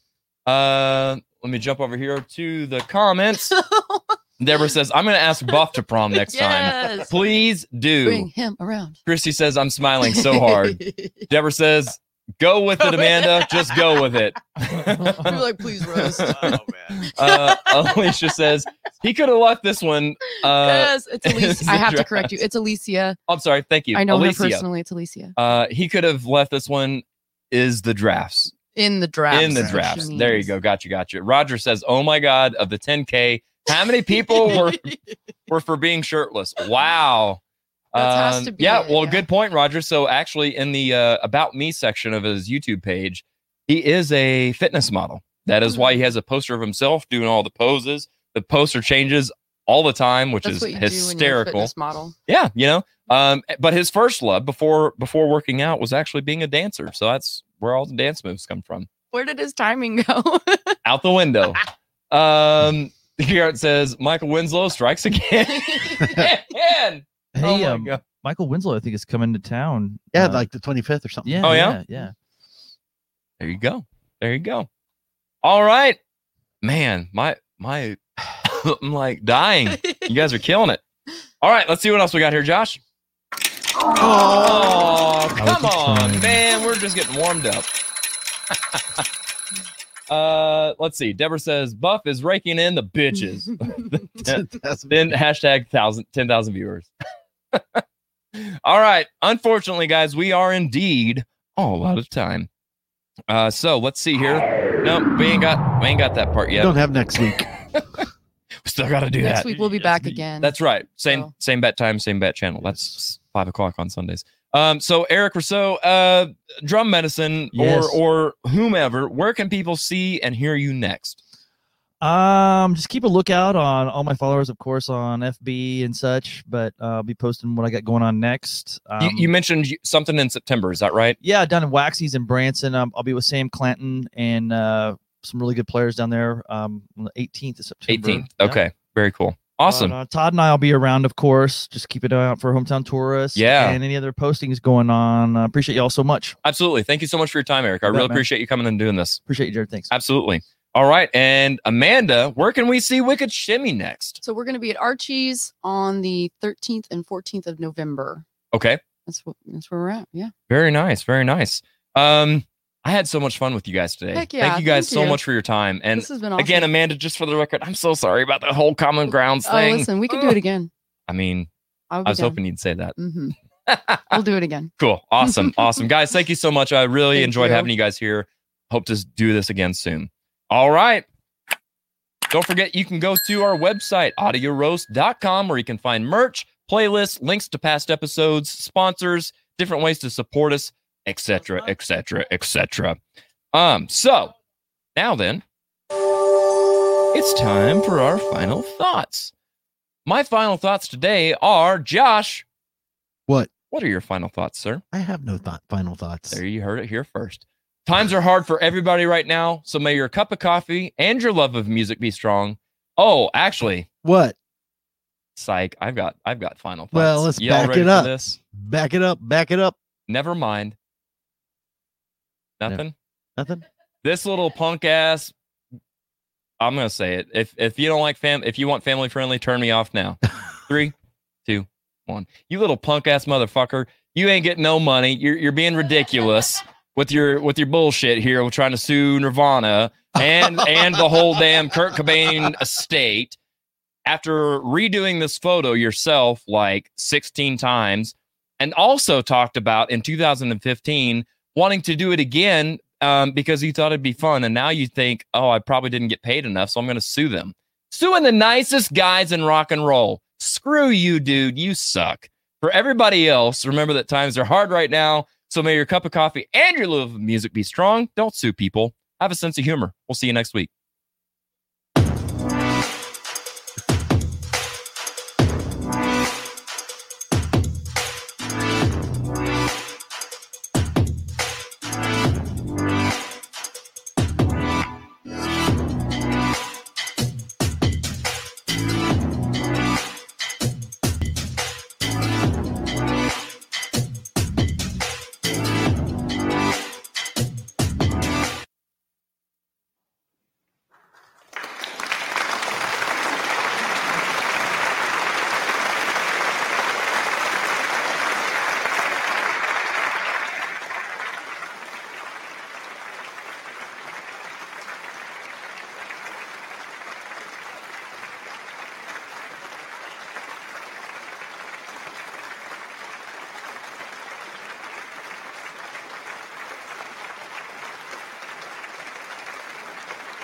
Uh, let me jump over here to the comments. Deborah says, I'm going to ask Buff to prom next time. Please do. bring him around. Christy says, I'm smiling so hard. Deborah says, go with it, Amanda. Just go with it. You're like, please roast. Oh man. Uh, Alicia says, he could have left this one. Uh, yes, it's Alicia. I have to correct you. It's Alicia. I'm sorry. Thank you. I know Alicia. her personally. It's Alicia. Uh, he could have left this one is the drafts. In the draft. in the drafts. There you go. Gotcha, gotcha. Roger says, "Oh my God, of the 10K, how many people were were for being shirtless? Wow." Um, yeah, it, well, yeah. good point, Roger. So actually, in the uh, about me section of his YouTube page, he is a fitness model. That is Hmm. why he has a poster of himself doing all the poses. The poster changes all the time, which That's is what you do when you're a hysterical. fitness model. Yeah, you know. Um, but his first love before before working out was actually being a dancer. So that's where all the dance moves come from Where did his timing go? out the window. um, Garrett says Michael Winslow strikes again. Man. Hey, Oh um, Michael Winslow, I think is coming to town. Yeah, uh, like the 25th or something. yeah. Oh, yeah, yeah? yeah. There you go. There you go. All right, man. My my, I'm like dying. You guys are killing it. All right, let's see what else we got here, Josh. Oh, come on, man. We're just getting warmed up. uh, let's see. Deborah says Buff is raking in the bitches. then hashtag thousand ten thousand viewers. all right. Unfortunately, guys, we are indeed all out of time. Uh, so let's see here. No, we ain't got we ain't got that part yet. Don't have next week. we Still got to do Next that. Next week we'll be back again. That's right. Same same bet time, same bet channel. That's five o'clock on Sundays. Um, so Eric Rosseau, uh, drum medicine Yes. or or whomever, where can people see and hear you next? Um, just keep a lookout on all my followers, of course, on FB and such. But uh, I'll be posting what I got going on next. Um, you, you mentioned something in September. Is that right? yeah, down in Waxy's in Branson. Um, I'll be with Sam Clanton and uh, some really good players down there. Um, on the 18th of September. 18th. Yeah. Okay. Very cool. Awesome. Uh, Todd and I will be around, of course. Just keep an eye out for hometown tourists. Yeah. and any other postings going on. Uh, appreciate y'all so much. Absolutely. Thank you so much for your time, Eric. I really man. appreciate you coming and doing this. Appreciate you, Jared. Thanks. Absolutely. All right. And Amanda, where can we see Wicked Shimmy next? So we're going to be at Archie's on the 13th and 14th of November. Okay. That's what that's where we're at. Yeah. Very nice. Very nice. Um, I had so much fun with you guys today. Heck Thank you guys thank so you. much for your time. And This has been again. Amanda, just for the record, I'm so sorry about the whole common grounds Oh, thing. listen, we could do it again. I mean, I, would I be was down. hoping you'd say that. hmm we'll do it again. Cool. Awesome. awesome. Guys, thank you so much. I really Thank enjoyed you. having you guys here. Hope to do this again soon. All right. Don't forget, you can go to our website, audioroast.com, where you can find merch, playlists, links to past episodes, sponsors, different ways to support us, etc., etc., etc. Um, so now then, it's time for our final thoughts. My final thoughts today are Josh. What? What are your final thoughts, sir? I have no thought. Final thoughts. There you heard it here first. Times are hard for everybody right now, so may your cup of coffee and your love of music be strong. Oh, actually, What? psych, I've got I've got final thoughts. Well, let's Y'all back it up. This? Back it up. Back it up. Never mind. Nothing. Nothing. This little punk ass. I'm gonna say it. If if you don't like fam, if you want family friendly, turn me off now. Three, two, one. You little punk ass motherfucker. You ain't getting no money. You're you're being ridiculous with your with your bullshit here. We're trying to sue Nirvana and and the whole damn Kurt Cobain estate. After redoing this photo yourself like 16 times, and also talked about in 2015 wanting to do it again um, because you thought it'd be fun. And now you think, oh, I probably didn't get paid enough, so I'm going to sue them. Suing the nicest guys in rock and roll. Screw you, dude. You suck. For everybody else, remember that times are hard right now. So may your cup of coffee and your love of music be strong. Don't sue people. Have a sense of humor. We'll see you next week.